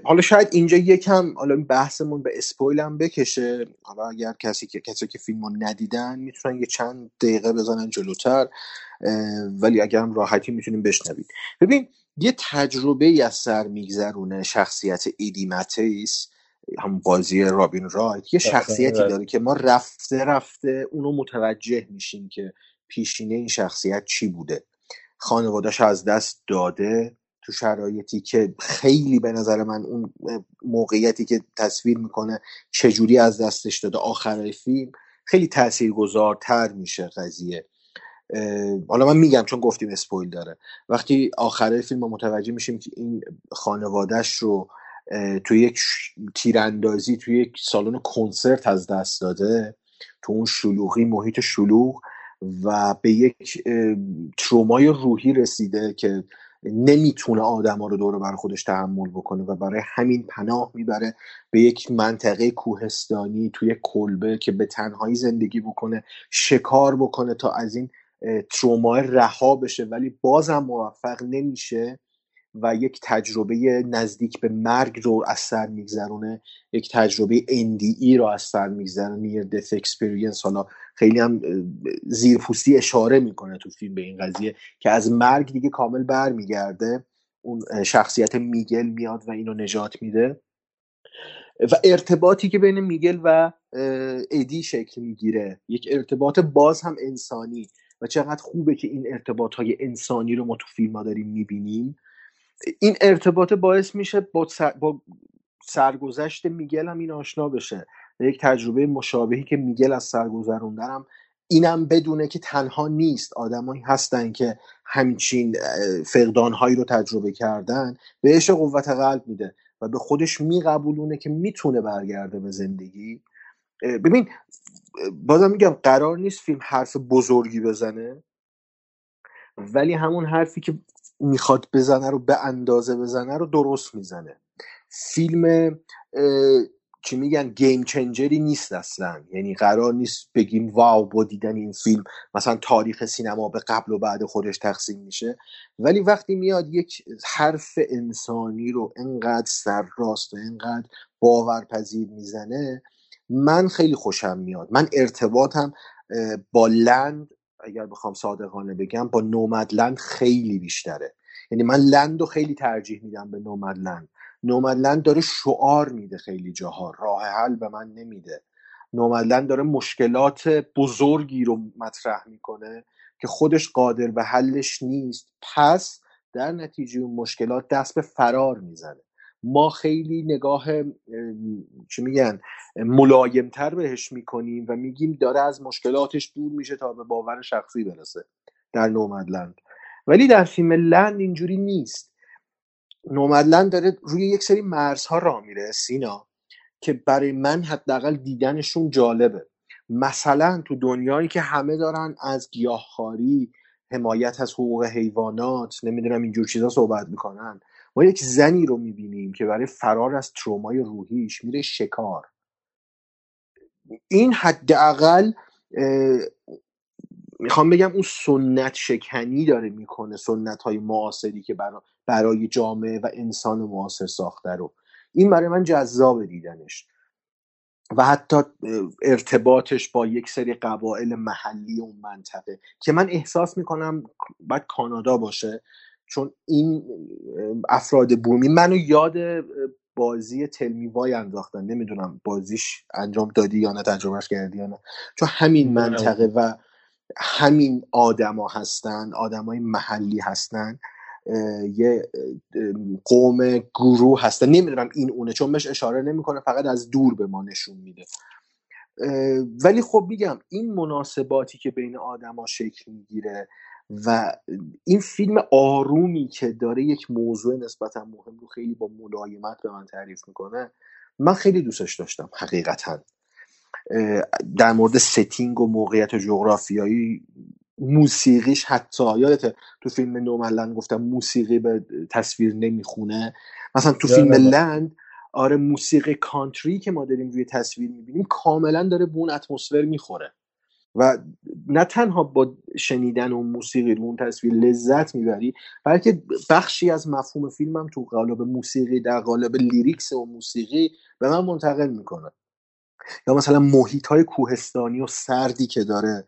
حالا شاید اینجا یکم حالا بحثمون به اسپویل هم بکشه. حالا اگر کسی که کسی که فیلم رو ندیدن می‌تونن یه چند دقیقه بزنن جلوتر. ولی اگر هم راحتی می‌تونیم بشنوید. ببین یه تجربه ای از سر میگذرونه شخصیت ایدی متیس هم بازی رابین رایت. یه شخصیتی داره که ما رفته رفته اونو متوجه میشیم که پیشینه این شخصیت چی بوده. خانواده‌اش از دست داده تو شرایطی که خیلی به نظر من اون موقعیتی که تصویر می‌کنه چجوری از دستش داده. آخرای فیلم خیلی تاثیرگذارتر میشه قضیه. حالا من میگم چون گفتیم اسپویل داره. وقتی آخرای فیلم ما متوجه میشیم که این خانوادهش رو توی یک تیراندازی توی یک سالن کنسرت از دست داده تو اون شلوغی محیط شلوغ و به یک ترومای روحی رسیده که نمی‌تونه آدما رو دور بر خودش تحمل بکنه و برای همین پناه می‌بره به یک منطقه کوهستانی توی کلبه که به تنهایی زندگی بکنه شکار بکنه تا از این اه، تروما رها بشه. ولی بازم موفق نمیشه. و یک تجربه نزدیک به مرگ رو از سر میگذرونه. یک تجربه NDE رو از سر میگذرونه. نیر death experience. حالا خیلی هم زیرپوستی اشاره می‌کنه تو فیلم به این قضیه که از مرگ دیگه کامل برمیگرده. اون شخصیت میگل میاد و اینو نجات میده. و ارتباطی که بین میگل و ادی شکل می‌گیره. یک ارتباط باز هم انسانی. و چقدر خوبه که این ارتباط های انسانی رو ما تو فیلم ها داریم می‌بینیم. این ارتباط باعث میشه با, سر... با سرگذشت میگل هم این آشنا بشه یک تجربه مشابهی که میگل از سر گذروندنم اینم بدونه که تنها نیست. آدمایی هستن که همچین فقدانهایی رو تجربه کردن بهش قوت قلب میده و به خودش میقبولونه که می‌تونه برگرده به زندگی. ببین بازم میگم قرار نیست فیلم حرف بزرگی بزنه ولی همون حرفی که می‌خواد بزنه رو به اندازه بزنه رو درست می‌زنه. فیلم چی میگن گیم چنجری نیست اصلا. یعنی قرار نیست بگیم واو با دیدن این فیلم مثلا تاریخ سینما به قبل و بعد خودش تقسیم میشه. ولی وقتی میاد یک حرف انسانی رو انقدر سرراست و انقدر باورپذیر می‌زنه من خیلی خوشم میاد. من ارتباطم با لند اگر بخوام صادقانه بگم با نومدلند خیلی بیشتره. یعنی من لند رو خیلی ترجیح میدم به نومدلند. نومدلند داره شعار میده خیلی جاها. راه حل به من نمیده. نومدلند داره مشکلات بزرگی رو مطرح می‌کنه که خودش قادر به حلش نیست. پس در نتیجه اون مشکلات دست به فرار می‌زنه. ما خیلی نگاه چی میگن ملایمتر بهش می‌کنیم و میگیم داره از مشکلاتش دور میشه تا به باور شخصی برسه در نومدلند. ولی در فیلم لند اینجوری نیست. نومدلند داره روی یک سری مرزها راه میره سینا که برای من حداقل دیدنشون جالبه. مثلا تو دنیایی که همه دارن از گیاهخواری حمایت از حقوق حیوانات نمی‌دونم اینجور چیزا صحبت می‌کنن ما یک زنی رو می‌بینیم که برای فرار از ترومای روحیش میره شکار. این حداقل می‌خوام بگم اون سنت شکنی داره می‌کنه سنت های معاصری که برا- برای جامعه و انسان معاصر ساخته رو. این برای من جذاب دیدنش. و حتی ارتباطش با یک سری قبایل محلی اون منطقه که من احساس می‌کنم باید کانادا باشه. چون این افراد بومی منو یاد بازی تلمی وای انداختن. نمی‌دونم بازیش انجام دادی یا نه تجربهش کردی یا نه. چون همین منطقه و همین آدما هستن آدمای محلی هستن. یه قوم گروه هستن. نمی‌دونم این اونه چون بهش اشاره نمی‌کنه فقط از دور به ما نشون میده. ولی خب میگم این مناسباتی که بین آدما شکل می‌گیره و این فیلم آرومی که داره یک موضوع نسبتا مهم رو خیلی با ملایمت به من تعریف می‌کنه من خیلی دوستش داشتم حقیقتا. در مورد setting و موقعیت جغرافیایی موسیقیش حتی یادته تو فیلم Nomadland گفتم موسیقی به تصویر نمی‌خونه؟ مثلا تو فیلم Land آره موسیقی کانتری که ما داریم روی تصویر می‌بینیم کاملا داره به اون اتمسفر می‌خوره. و نه تنها با شنیدن اون موسیقی رو اون تصویر لذت می‌بری بلکه بخشی از مفهوم فیلمم تو قالب موسیقی در قالب لیریکس و موسیقی به من منتقل می‌کنه. یا مثلا محیط های کوهستانی و سردی که داره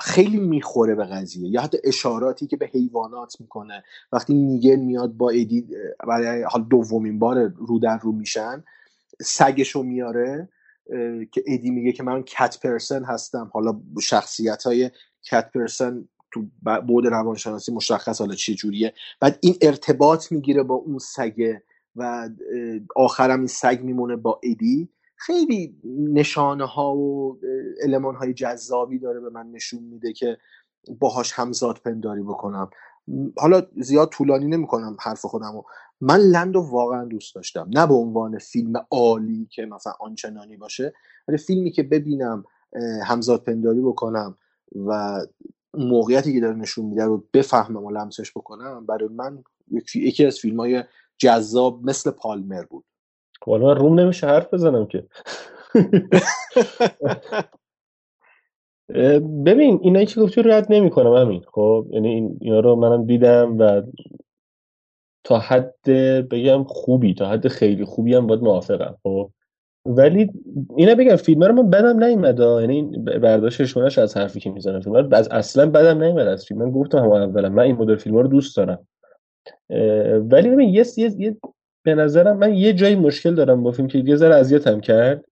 خیلی می‌خوره به قضیه. یا حتی اشاراتی که به حیوانات می‌کنه. وقتی میگل میاد با ادی برای حال دومین بار رو در رو میشن سگشو میاره. که ادی میگه که من کت پرسن هستم. حالا شخصیت های کت پرسن تو ب- بعد روانشناسی مشخص حالا چه جوریه. بعد این ارتباط می‌گیره با اون سگه و آخرم این سگ میمونه با ادی. خیلی نشانه ها و علمان های جذابی داره به من نشون میده که باهاش همزاد پنداری بکنم. حالا زیاد طولانی نمی‌کنم حرف خودم رو من لند رو واقعا دوست داشتم. نه به عنوان فیلم عالی که مثلا آنچنانی باشه ولی فیلمی که ببینم همزاد پنداری بکنم و موقعیتی که داره نشون میده رو بفهمم و لمسش بکنم برای من یکی از فیلم های جذاب مثل پالمر بود. خب حالا من روم نمیشه حرف بزنم که. ببین اینایی که گفتی رو رد نمی‌کنم همین خب یعنی این اینا رو منم دیدم و تا حد بگم خوبی تا حد خیلی خوبی هم باید موافقم خب. ولی اینا بگم فیلم رو من بدم نیومد. یعنی این ب- برداشتشونش از حرفی که می‌زنم فیلم. از اصلا بدم نیومد از فیلم. من گفتم هم اولا من این مدل فیلم رو دوست دارم. ولی ببین یه یه به نظرم من یه جایی مشکل دارم با فیلم که یه ذره اذیتم کرد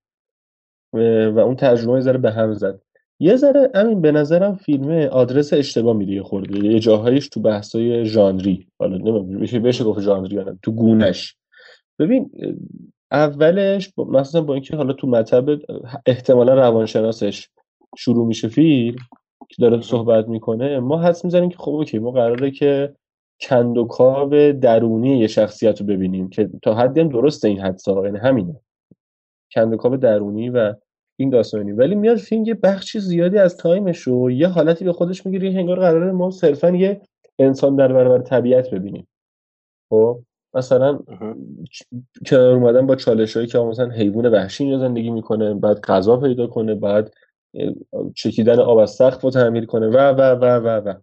و اون ترجمه یه ذره به هم زد. یه ذره همین به نظرم فیلم آدرس اشتباه میده یه خورده. یه جاهایش تو بحثای ژانری. حالا نمی‌دونم بشه گفت ژانری یا تو گونش. ببین اولش با- مثلا با اینکه حالا تو مطب احتمالا روانشناسش شروع میشه فیلم که داره صحبت می‌کنه ما حس می‌زنیم که خب اوکی ما قراره که کند و کاو درونی یه شخصیت رو ببینیم که تا حدی هم درسته این حدسا یعنی همینه. کند و کاو درونی و این داستانی. ولی میاد فیلم یه بخشی زیادی از time ش رو یه حالتی به خودش می‌گیره انگار قراره ما صرفا یه انسان در برابر طبیعت ببینیم. خب مثلا کنار اومدن با چالش هایی که مثلا حیوان وحشی اینجا زندگی می‌کنه بعد غذا پیدا کنه بعد چکیدن آب از سقف رو تعمیر کنه و و و و و.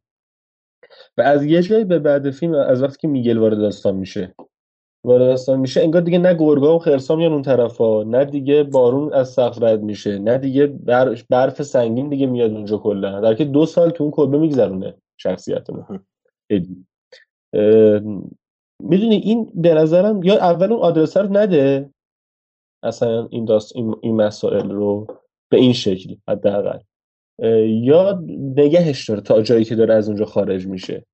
و از یه جایی به بعد فیلم از وقتی که میگل وارد داستان میشه. وارد داستان میشه. انگار دیگه نه گرگا و خرسا میان اون طرفا. نه دیگه بارون از سقف رد میشه. نه دیگه بر- برف سنگین دیگه میاد اونجا کلا. در که دو سال تو اون کلبه میگذرونه شخصیتمون. ادی. می‌دونی این به نظرم یا اول اون آدرس رو نده. اصلا این داست این, این مسائل رو به این شکل حداقل. یا نگهش داره تا جایی که داره از اونجا خارج میشه.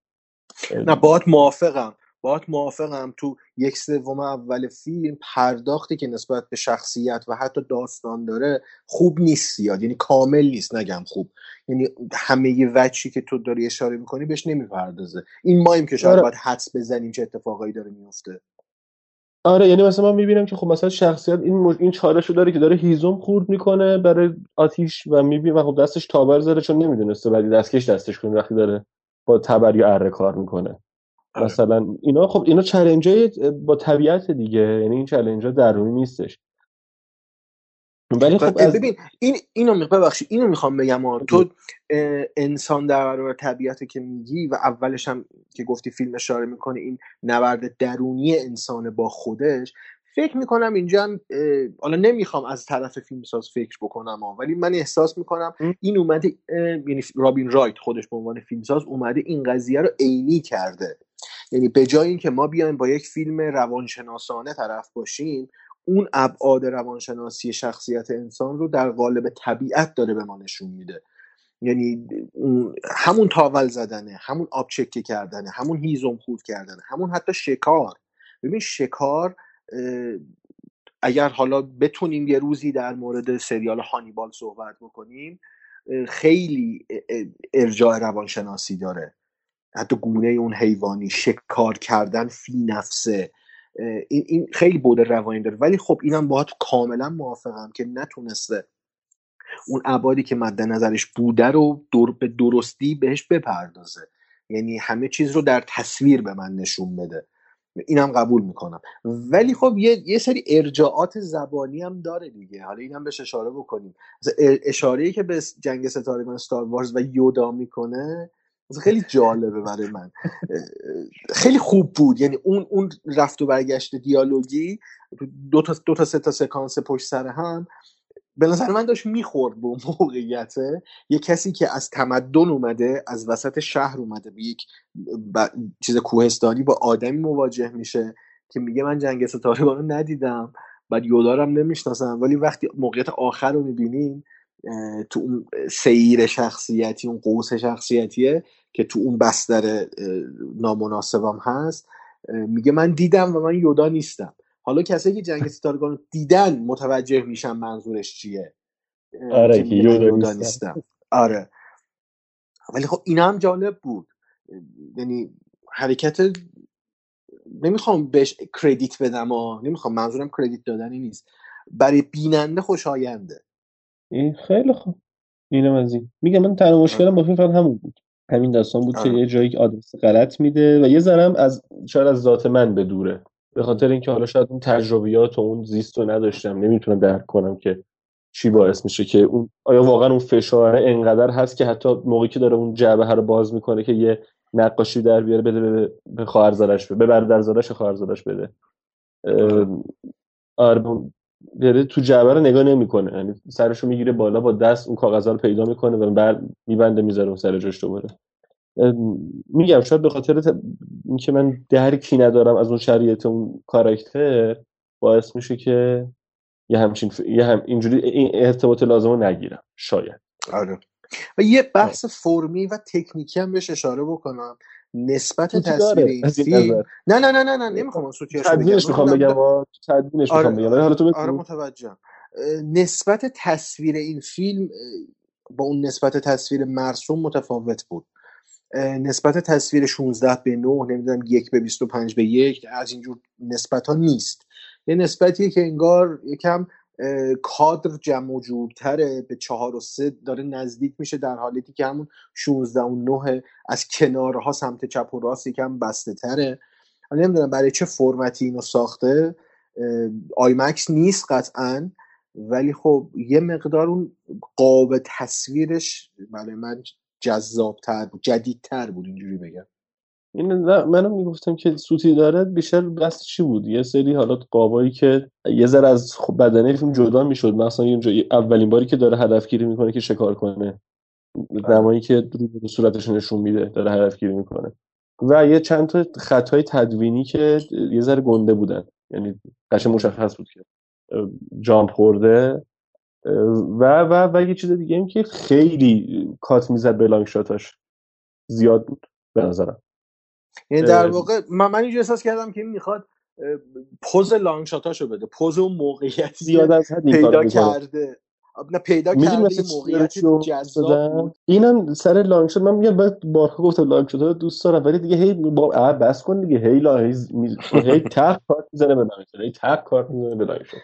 نه باهات موافقم. باهات موافقم تو یک سوم اول فیلم پرداختی که نسبت به شخصیت و حتی داستان داره خوب نیست زیاد. یعنی کامل نیست نگم خوب. یعنی همه ی وجهی که تو داری اشاره می‌کنی بهش نمی‌پردازه. این ماییم که شاید آره. باید حدس بزنیم چه اتفاقایی داره میفته آره یعنی مثلا من می‌بینم که خب مثلا شخصیت این مج... این چالش رو داره که داره هیزم خورد می‌کنه برای آتیش و می‌بینم و خب دستش تابر زده چون نمی‌دونسته ولی دستکش دستش کنه وقتی داره با تبر یا اره کار می‌کنه. آره. مثلا اینا خب اینا چالنجای با طبیعت دیگه یعنی این چالنجا درونی نیستش ولی خب از ببین این اینو می- ببخشید اینو می‌خوام بگم ها. تو انسان در برابر طبیعت که میگی و اولش هم که گفتی فیلم اشاره می‌کنه این نبرد درونی انسان با خودش فکر می‌کنم اینجا هم حالا نمی‌خوام از طرف فیلمساز فکر بکنم ها. ولی من احساس می‌کنم این اومده یعنی رابین رایت خودش به عنوان فیلمساز اومده این قضیه رو عینی کرده یعنی به جای اینکه ما بیایم با یک فیلم روانشناسانه طرف باشیم اون ابعاد روانشناسی شخصیت انسان رو در قالب طبیعت داره به ما نشون میده. یعنی همون تاول زدنه همون آب چکه کردنه همون هیزم خورد کردنه همون حتی شکار. ببین شکار اگر حالا بتونیم یه روزی در مورد سریال هانیبال صحبت بکنیم خیلی ارجاع روانشناسی داره. حتی گونه اون حیوانی شکار کردن فی نفسه. این, این خیلی بود روانی داره ولی خب اینم باهات کاملا موافقم که نتونسته اون ابعادی که مد نظرش بوده رو در به درستی بهش بپردازه. یعنی همه چیز رو در تصویر به من نشون بده. اینم قبول می‌کنم. ولی خب یه, یه سری ارجاعات زبانی هم داره دیگه. حالا اینم بهش اشاره بکنیم. اشاره که به جنگ ستارگان ستار وارز و یودا می‌کنه خیلی جالبه برای من. خیلی خوب بود. یعنی اون اون رفت و برگشت دیالوگی دو تا دو تا سه تا سکانس پشت سر هم. به نظر من داشت می‌خورد به موقعیته یه کسی که از تمدن اومده از وسط شهر اومده به یک چیز کوهستانی با آدمی مواجه میشه که میگه من جنگ ستارگان رو ندیدم بعد یودارم نمی‌شناسم. ولی وقتی موقعیت آخر رو می‌بینیم تو اون سیر شخصیتی اون قوس شخصیتیه که تو اون بستر نامناسبم هست. میگه من دیدم و من یودا نیستم. حالا کسایی که جنگ ستارگان رو دیدن متوجه میشن منظورش چیه. آره که یودا یودا نیستم. آره. ولی خب اینا هم جالب بود. یعنی حرکت نمی‌خوام بهش کردیت بدم و نمی‌خوام منظورم کردیت دادنی نیست. برای بیننده خوشاینده. این خیلی خوب. اینم از این. میگم من تنها مشکلم با فیلم فقط همون بود. همین داستان بود که آره. یه جایی آدرس غلط میده و یه ذرم از شاید از ذات من به دوره. به خاطر اینکه حالا شاید اون تجربیات و اون زیست رو نداشتم. نمی‌تونم درک کنم که چی باعث میشه که اون آیا واقعا اون فشار انقدر هست که حتی موقعی که داره اون جعبه رو باز می‌کنه که یه نقاشی در بیاره بده به, خواهرزادش بده. به برادرزادش خواهرزادش بده. اه، آره. ب- بره تو جعبه رو نگاه نمی‌کنه. یعنی سرشو می‌گیره بالا با دست اون کاغذها رو پیدا می‌کنه و بر میبنده می‌ذاره اون سر جاش دوباره. میگم شاید به خاطر اینکه من درکی ندارم از اون شریعت اون کاراکتر باعث میشه که یه همچین ف... یه هم اینجوری این ارتباط لازم رو نگیرم شاید. آره. و یه بحث فرمی و تکنیکی هم بهش اشاره بکنم. نسبت تصویر این فیلم. نه نه نه نه نه نمی‌خوام سوتیاشو بگم. تدوینش می‌خوام بگم تدوینش آره می‌خوام بگم. حالا تو آره بگو متوجهم. اه، نسبت تصویر این فیلم با اون نسبت تصویر مرسوم متفاوت بود. نسبت تصویر 16 به 9 نمی‌دونم یک به 25 به یک از اینجور نسبت ها نیست. یه نسبتیه که انگار یکم کادر جمع و جورتره به چهار و سه داره نزدیک میشه در حالتی که همون 16 و 9 از کنارها سمت چپ و راست یکم بسته تره نمی‌دونم برای چه فرمتی اینو ساخته. آیمکس نیست قطعا ولی خب یه مقدار اون قاب تصویرش برای من جذابتر بود جدیدتر بود اینجوری بگم. این منم می‌گفتم که سوتی داره بیشتر بحث چی بود؟ یه سری حالات قابایی که یه ذره از خب بدنه فیلم جدا می‌شد مثلا اونجا اولین باری که داره هدفگیری می‌کنه که شکار کنه. زمانی که رو صورتش نشون میده داره هدفگیری می‌کنه. و یه چند تا خطای تدوینی که یه ذره گنده بودن. یعنی قشنگ مشخص بود که جامپ خورده. و و و یه چیز دیگه این که خیلی کات می‌زد به لانگ شاتاش. زیاد بود به نظرم. یعنی در واقع من, من اینجا احساس کردم که این می‌خواد پوز long shot اشو بده پوز اون موقعیتی زیاد از حد پیدا کرده. نه پیدا کرده موقعیت جذاب اینم سر long shot من میگم بعد بارها گفتم long shot رو دوست دارم ولی دیگه هی با بس کن دیگه هی لا هی, هی تق کات می‌زنه به long shot هی تق کات می‌زنه به long shot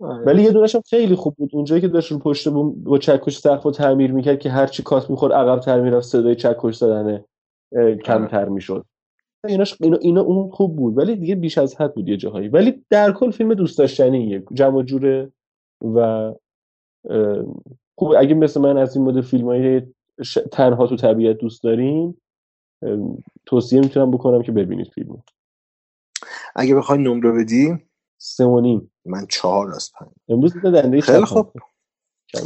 آره. ولی یه دونش هم خیلی خوب بود اونجایی که داشت رو پشت با چکش سقف رو تعمیر می‌کرد که هرچی کات می‌خورد عقب تر می‌رفت صدای چکش زدن اه، کمتر می‌شد. ایناش اینا, اینا اون خوب بود. ولی دیگه بیش از حد بود یه جاهایی. ولی در کل فیلم دوست داشتنیه جمع و جوره و خوب. اگه مثل من از این مدل فیلم های تنها تو طبیعت دوست دارین توصیه می‌تونم بکنم که ببینید فیلمو. اگه بخوای نمره بدی؟ سه و نیم. من چهار از پنج. امروز دنده خیلی خوب.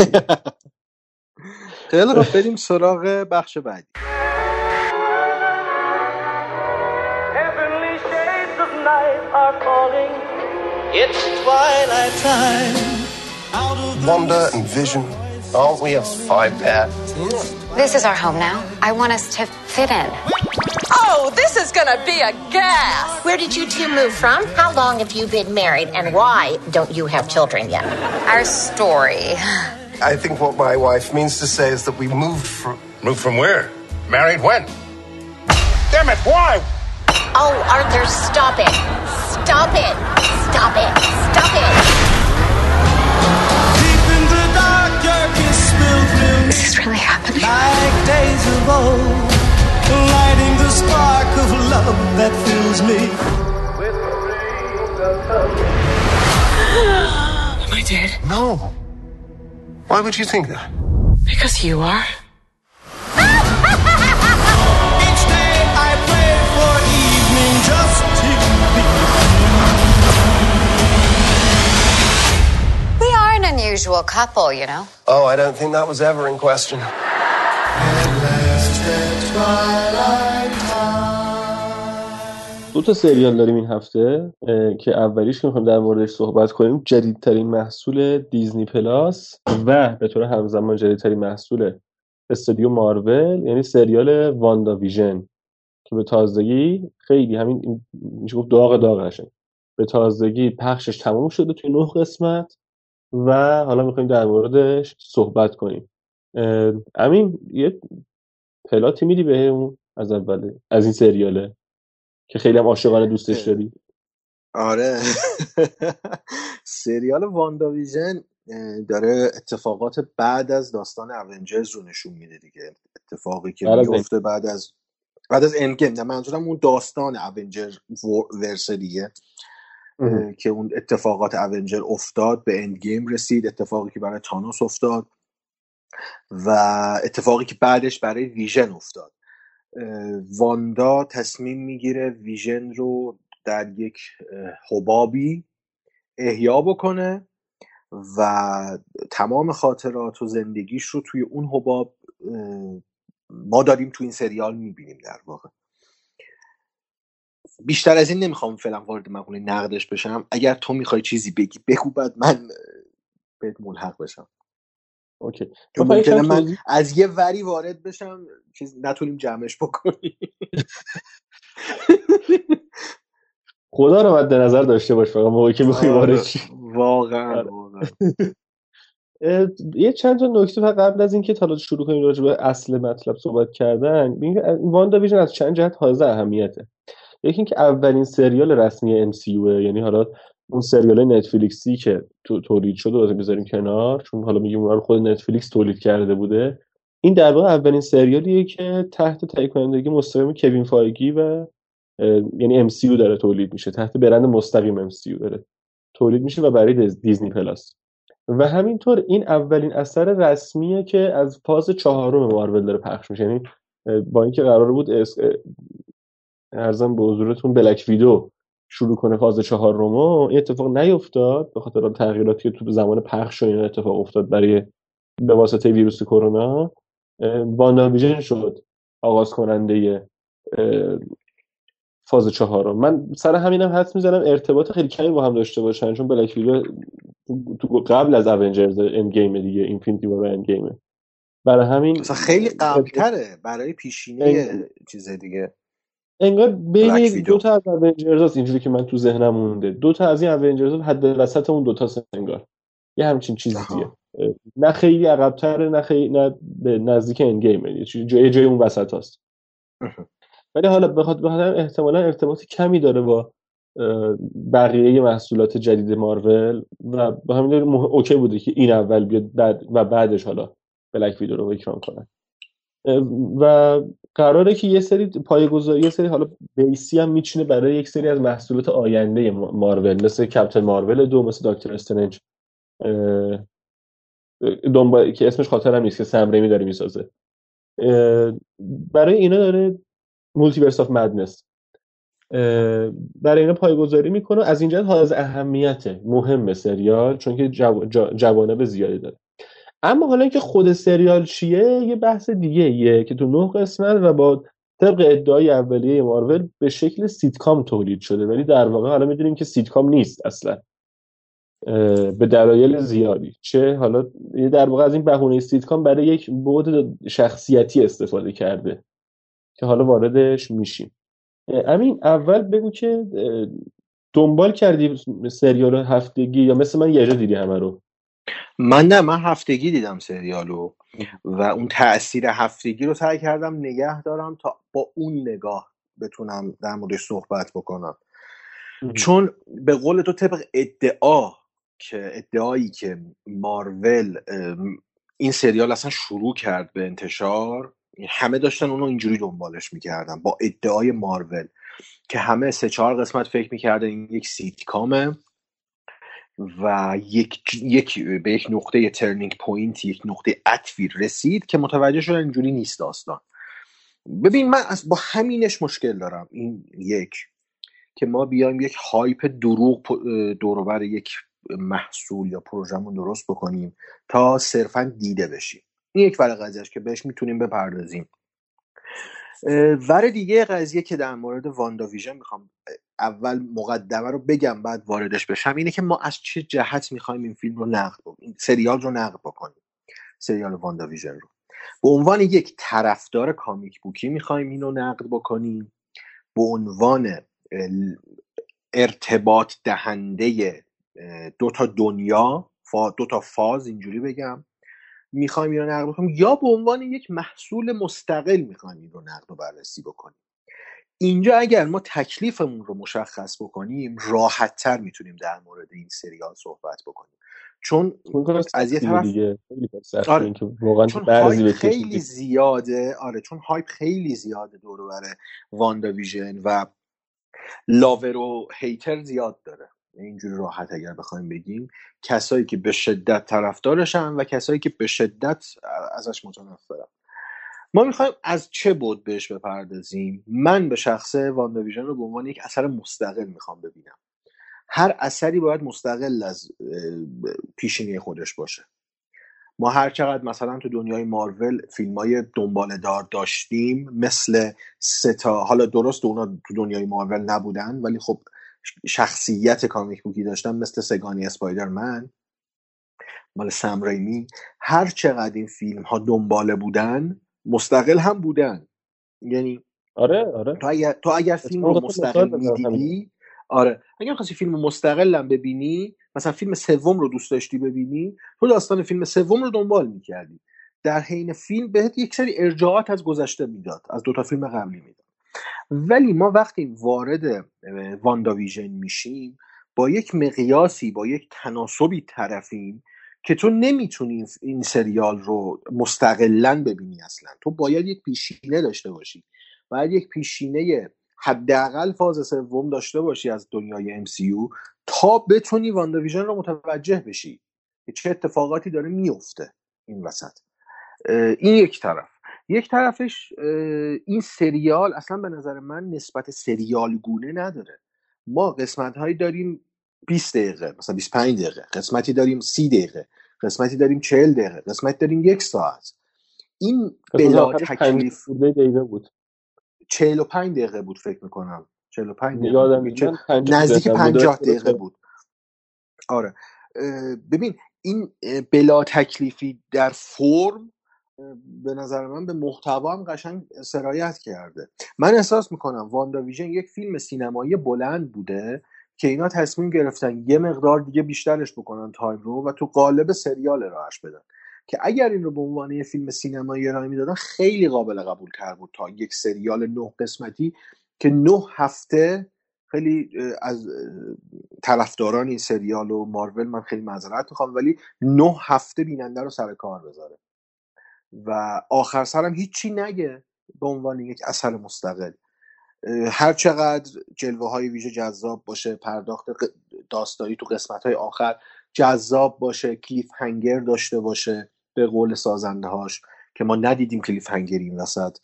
خیلی خوب. بریم سراغ بخش بعدی. It's twilight time. Wonder and vision. Aren't we a five pair? This is our home now. I want us to fit in. Oh, this is gonna be a gas! Where did you two move from? How long have you been married? And why don't you have children yet? Our story. I think what my wife means to say is that we moved from. Moved from where? Married when? Damn it, why? Oh, Arthur, stop it. Stop it. Stop it. Stop it. Dark, this is really happening. Like days of old, lighting the spark of love that fills me. Am I dead? No. Why would you think that? Because you are. Unusual couple, you know. Oh, I don't think that was ever in question. دو تا سریال داریم این هفته که اولیش که می‌خوایم در موردش صحبت کنیم جدیدترین محصول دیزنی پلاس و به طور همزمان جدیدترین محصول استودیو مارول یعنی سریال واندا ویژن که به تازگی خیلی همین میشه گفت داغ داغ به تازگی پخشش تموم شده توی نه قسمت و حالا می‌خوایم در موردش صحبت کنیم. امین یه پلاتی میدی بهمون از اوله از این سریاله که خیلی هم عاشقانه دوستش داری؟ آره. سریال وانداویژن اه، داره اتفاقات بعد از داستان اونجرز رو نشون میده دیگه. اتفاقی که میفته بعد از بعد از اندگیم نه منظورم اون داستان اونجر ورس دیگه. که اون اتفاقات اونجر افتاد به اندگیم رسید اتفاقی که برای تانوس افتاد و اتفاقی که بعدش برای ویژن افتاد. واندا تصمیم می‌گیره ویژن رو در یک حبابی احیا بکنه و تمام خاطرات و زندگیش رو توی اون حباب ما داریم تو این سریال می‌بینیم در واقع. بیشتر از این نمی‌خوام فعلا وارد مقوله نقدش بشم. اگر تو می‌خوای چیزی بگی بگو بعد من بهت ملحق بشم. اوکی. ممکنه من توضیح از یه وری وارد بشم چیز نتونیم جمعش بکنیم. خدا رو مد نظر داشته باش فقط موقعی که می‌خوای وارد آره. واقعا آره. واقعا. یه چند تا نکته فقط قبل از اینکه تا شروع کنیم راجع به اصل مطلب صحبت کردن. واندا ویژن از چند جهت حائز اهمیته. یکی اینکه اولین سریال رسمی MCU یعنی حالا اون سریال نتفلیکسی که تو تولید شده رو بذاریم کنار چون حالا میگیم رو خود نتفلیکس تولید کرده بوده. این در واقع اولین سریالیه که تحت تهیه مستقیم کوین فایگی و یعنی MCU داره تولید میشه. تحت برند مستقیم MCU داره تولید میشه و برای دیز- Disney Plus. و همینطور این اولین اثر رسمیه که از فاز چهارم مارول داره پخش میشه. یعنی با اینکه قرار بود عرضم به حضورتون Black Widow شروع کنه فاز چهار رو و این اتفاق نیفتاد به خاطر تغییراتی که تو زمان پخش و این اتفاق افتاد برای به واسطه ویروس کرونا. WandaVision شد آغاز کننده فاز چهارم من سر همینم حدس می‌زنم ارتباط خیلی کمی با هم داشته باشن چون Black Widow تو قبل از Avengers Endgame دیگه Infinity War Endgame ه برای همین خیلی قبلتره برای پیشینه چیز دیگه. انگار بین دو تا از اونجرز هست اینجوری که من تو ذهنم مونده. دو تا از این اونجرز حد وسط اون دو تا انگار. یه همچین چیزیه. نه خیلی عقب‌تره نه خیلی نه به نزدیک گیمه یه جای جای اون وسط هست ولی حالا بخاطر بخاطر احتمالا ارتباط کمی داره با بقیه محصولات جدید مارول و به همین دلیل مح- اوکی بوده که این اول بیاد بعد و بعدش حالا Black Widow رو اکران کنن. و قراره که یه سری پایه‌گذاری یه سری حالا base ی هم میچینه برای یک سری از محصولات آینده ما- مارول. مثل Captain Marvel دو مثل Doctor Strange اه، دنبال که اسمش خاطرم نیست که سم ریمی داره می‌سازه. برای اینا داره Multiverse of Madness برای اینا پایه‌گذاری می‌کنه. از اینجا حائز اهمیته. مهم سریال چون که جو... جوانب زیادی داره. اما حالا که خود سریال چیه یه بحث دیگه یه که تو نه قسمت و با طبق ادعای اولیه مارول به شکل سیتکام تولید شده. ولی در واقع حالا می‌دونیم که سیتکام نیست اصلا. به دلایل زیادی. چه؟ حالا یه در واقع از این بهونه سیتکام برای یک بعد شخصیتی استفاده کرده که حالا واردش میشیم. امین اول بگو که دنبال کردی سریال هفتگی یا مثل من یه جا دیدی همه رو؟ من نه من هفتگی دیدم سریالو و اون تاثیر هفتگی رو سعی کردم نگه دارم تا با اون نگاه بتونم در موردش صحبت بکنم. چون به قول تو طبق ادعا که ادعایی که مارول ام، این سریال اصلا شروع کرد به انتشار همه داشتن اونو اینجوری دنبالش می‌کردن با ادعای مارول که همه سه چهار قسمت فکر می‌کردن این یک سیتکامه. و یک, یک به یک نقطه turning point یک نقطه عطفی رسید که متوجه شدن اینجوری نیست داستان. ببین من از با همینش مشکل دارم. این یک که ما بیایم یک hype دروغ دوروبر یک محصول یا پروژهمون درست بکنیم تا صرفا دیده بشیم. این یک ور قضیه است که بهش می‌تونیم بپردازیم. ور دیگه قضیه که در مورد واندا ویژن می‌خوام اول مقدمه رو بگم بعد واردش بشم اینه که ما از چه جهت می‌خوایم این فیلم رو نقد این سریال رو نقد بکنیم سریال واندا ویژن رو. به عنوان یک طرفدار کامیک بوکی می‌خوایم اینو نقد بکنیم. به عنوان ارتباط دهنده دو تا دنیا دو تا فاز اینجوری بگم. می‌خوایم این رو نقد بکنیم یا به عنوان یک محصول مستقل می‌خوایم این رو نقد و بررسی بکنیم. اینجا اگر ما تکلیفمون رو مشخص بکنیم راحت تر می‌تونیم در مورد این سریال صحبت بکنیم. چون از یه طرف دیگه. آره چون hype خیلی زیاده آره چون hype خیلی زیاده دور و بر WandaVision و lover و hater زیاد داره. اینجوری راحت اگر بخوایم بگیم کسایی که به شدت طرفدارشن و کسایی که به شدت ازش متنفرن. ما می‌خوایم از چه بود بهش بپردازیم؟ من به شخصه واندا ویژن رو به عنوان یک اثر مستقل می‌خوام ببینم. هر اثری باید مستقل از اه، پیشینه خودش باشه. ما هر چقدر مثلا تو دنیای مارول فیلم های دنباله دار داشتیم مثل ستا حالا درست اونا تو دنیای مارول نبودن ولی خب شخصیت کامیک بوکی داشتن مثل سگانی اسپایدرمن مال سم ریمی. هر چقدر این فیلم ها دنباله بودن مستقل هم بودن. یعنی آره آره. تو اگر, تو اگر فیلم رو مستقل می‌دیدی آره. اگر خواستی فیلم مستقل هم ببینی مثلا فیلم سوم رو دوست داشتی ببینی تو داستان فیلم سوم رو دنبال می‌کردی. در حین فیلم بهت یک سری ارجاعات از گذشته می‌داد از دو تا فیلم قبلی می‌داد. ولی ما وقتی وارد اه، واندا ویژن میشیم با یک مقیاسی با یک تناسبی طرفیم که تو نمی‌تونی این سریال رو مستقلا ببینی اصلا. تو باید یک پیشینه داشته باشی. باید یک پیشینه حداقل فاز سوم داشته باشی از دنیای MCU تا بتونی واندا ویژن رو متوجه بشی که چه اتفاقاتی داره میفته این وسط. این یک طرف. یک طرفش این سریال اصلا به نظر من نسبت سریال گونه نداره. ما قسمت هایی داریم 20 دقیقه مثلا 25 دقیقه قسمتی داریم 30 دقیقه قسمتی داریم 40 دقیقه قسمتی داریم یک ساعت. این بلا تکلیف دقیقه بود. 45 دقیقه بود فکر می‌کنم. 45 دقیقه یادم نزدیک ذهنم بود. 50 درست دقیقه بود. آره. ببین این بلا تکلیفی در فرم به نظر من به محتوا هم قشنگ سرایت کرده. من احساس می‌کنم WandaVision یک فیلم سینمایی بلند بوده که اینا تصمیم گرفتن یه مقدار دیگه بیشترش بکنن time رو و تو قالب سریال ارائهش بدن. که اگر این رو به عنوان یه فیلم سینمایی ارائه می‌دادن خیلی قابل قبول تر بود تا یک سریال نه قسمتی که نه هفته خیلی از طرفداران این سریال و مارول من خیلی معذرت می‌خوام ولی نه هفته بیننده رو سر کار بذاره. و آخر سرم هیچی نگه به عنوان یک اثر مستقل. هر چقدر جلوه های ویژه جذاب باشه پرداخت داستانی تو قسمت های آخر جذاب باشه کلیف هنگر داشته باشه به قول سازنده هاش که ما ندیدیم کلیف هنگری این وسط.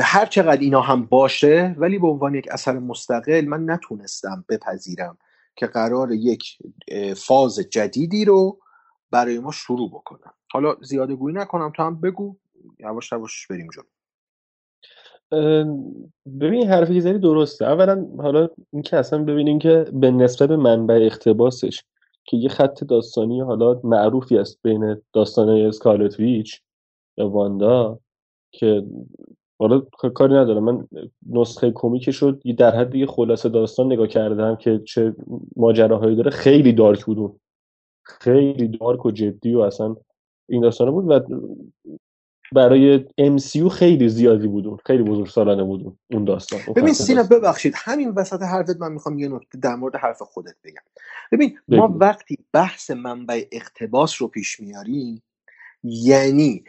هر چقدر اینا هم باشه ولی به عنوان یک اثر مستقل من نتونستم بپذیرم که قرار یک فاز جدیدی رو برای ما شروع بکنم. حالا زیاده گویی نکنم تو هم بگو. یواش یواش بریم جلو. ببین حرفی که زدی درسته. اولا حالا اینکه اصلا ببینیم که به نسبت به منبع اقتباسش که یه خط داستانی حالا معروفی است بین داستانه اسکارلت ویچ یا واندا که حالا کاری ندارم. من نسخه کمیکش رو در حد یه خلاصه داستان نگاه کردم که چه ماجراهایی داره. خیلی دارک بود. خیلی دارک و جدی و اصلا این داستانه بود و برای MCU خیلی زیادی بود خیلی بزرگ سالانه بود اون داستان ببین سینا ببخشید همین وسط حرفت من می‌خوام یه نکته در مورد حرف خودت بگم. ببین ما وقتی بحث منبع اقتباس رو پیش میاریم یعنی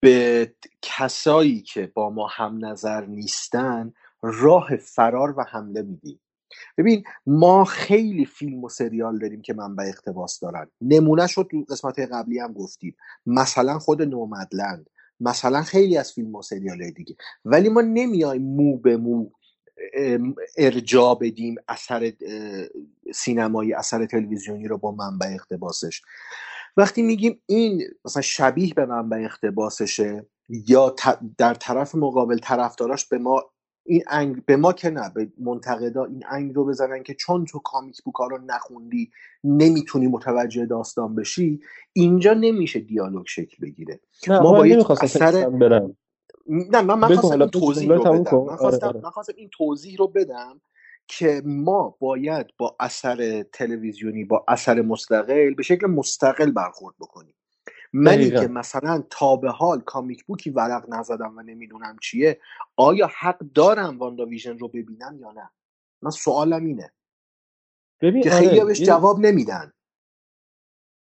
به کسایی که با ما هم نظر نیستن راه فرار و حمله میدیم. ببین ما خیلی فیلم و سریال داریم که منبع اقتباس دارن. نمونه شد تو قسمت قبلی هم گفتیم. مثلا خود نومدلند. مثلا خیلی از فیلم و سریال دیگه. ولی ما نمیایم مو به مو ام، ارجاع بدیم اثر سینمایی اثر تلویزیونی رو با منبع اقتباسش. وقتی میگیم این مثلا شبیه به منبع اقتباسشه یا در طرف مقابل طرفداراش به ما این انگ به ما که نه به منتقدا این انگ رو بزنن که چون تو کامیک بوک ها رو نخوندی نمی‌تونی متوجه داستان بشی اینجا نمیشه دیالوگ شکل بگیره. نه ما باید اثر برم. نه من من خواستم این توضیح رو بدم. من آره خواستم آره. من خواستم این توضیح رو بدم که ما باید با اثر تلویزیونی با اثر مستقل به شکل مستقل برخورد بکنیم. منی که مثلا تا به حال comic book ی ورق نزدم و نمی‌دونم چیه آیا حق دارم WandaVision رو ببینم یا نه؟ من سوالم اینه. ببین که خیلی آره بهش جواب نمیدن.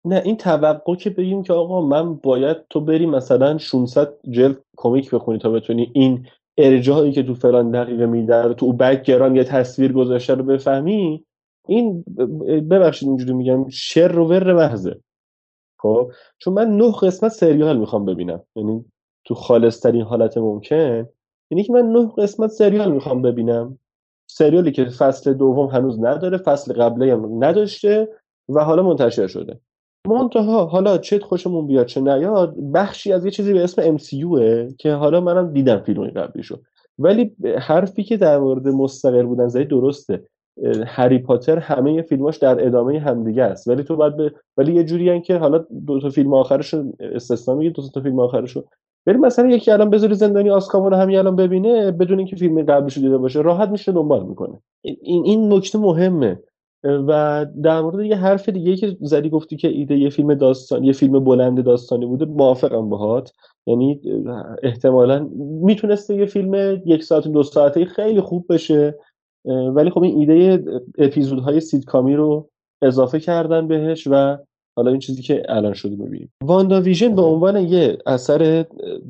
نه این توقع که بگیم که آقا من باید تو بری مثلا 600 جلد کمیک بخونی تا بتونی این ارجاعی که تو فلان دقیقه میده رو تو اون background یه تصویر گذاشته رو بفهمی این ببخشید اینجوری میگم شر و ور محضه. خب؟ چون من نه قسمت سریال می‌خوام ببینم. یعنی تو خالصترین حالت ممکن. یعنی که من نه قسمت سریال می‌خوام ببینم. سریالی که فصل دوم هنوز نداره فصل قبلی هم نداشته و حالا منتشر شده. منتها حالا چه خوشمون بیاد چه نیاد بخشی از یه چیزی به اسم MCUه که حالا منم دیدم فیلم قبلیشو. ولی حرفی که در مورد مستقل بودن زدی درسته. هری پاتر همه فیلماش در ادامه همدیگه است. ولی تو باید به ولی یه جوری که حالا دو تا فیلم آخرش استثنا میگی دو تا فیلم آخرش رو ولی مثلا یکی الان بذاری زندانی آسکابان همین الان ببینه بدون اینکه فیلم قبلش رو دیده باشه راحت میشه دنبال می‌کنه. این این نکته مهمه. و در مورد یه حرف دیگه که زدی گفتی که ایده یه فیلم داستان یه فیلم بلند داستانی بوده موافقم باهات. یعنی احتمالا می‌تونسته یه فیلم یک ساعت دو ساعته خیلی خوب بشه. ولی خب این ایده اپیزودهای سیدکامی رو اضافه کردن بهش و حالا این چیزی که الان شده ببینیم واندا ویژن به عنوان یه اثر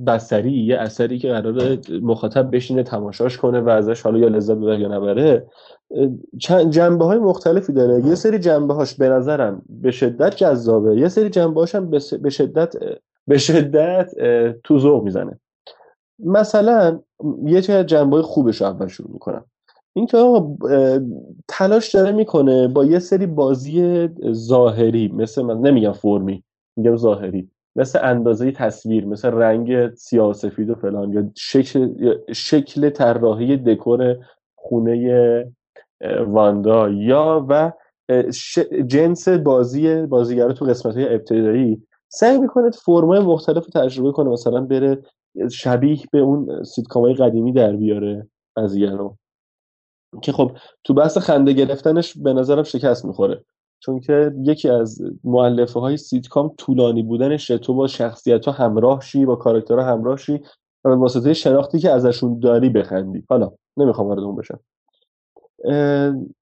بصری یه اثری که قرار مخاطب بشینه تماشاش کنه و ازش حالا یا لذت ببره یا نبره چند جنبه های مختلفی داره. یه سری جنبه هاش به نظرم به شدت جذابه یه سری جنبه هاش هم به شدت به شدت تو ذوق می‌زنه. مثلا یه چه جنبه خوبش رو اول شروع می‌کنم. این که آقا اه، تلاش داره می‌کنه با یه سری بازی ظاهری مثل من نمیگم فرمی میگم ظاهری مثل اندازه تصویر مثل رنگ سیاه سفید و فلان یا شکل شکل طراحی دکور خونه واندا یا و جنس بازی بازیگرا تو قسمت های ابتدایی. سعی می‌کنه فرمای مختلف رو تجربه کنه مثلا بره شبیه به اون سیتکام های قدیمی در بیاره قضیه رو که خب تو بحث خنده گرفتنش به نظرم شکست می‌خوره. چون که یکی از مؤلفه های سیتکام طولانی بودنش تو با شخصیت ها همراه شی با کاراکترها همراه شی و به واسطه شناختی که ازشون داری بخندی. حالا نمی‌خوام وارد اون بشم.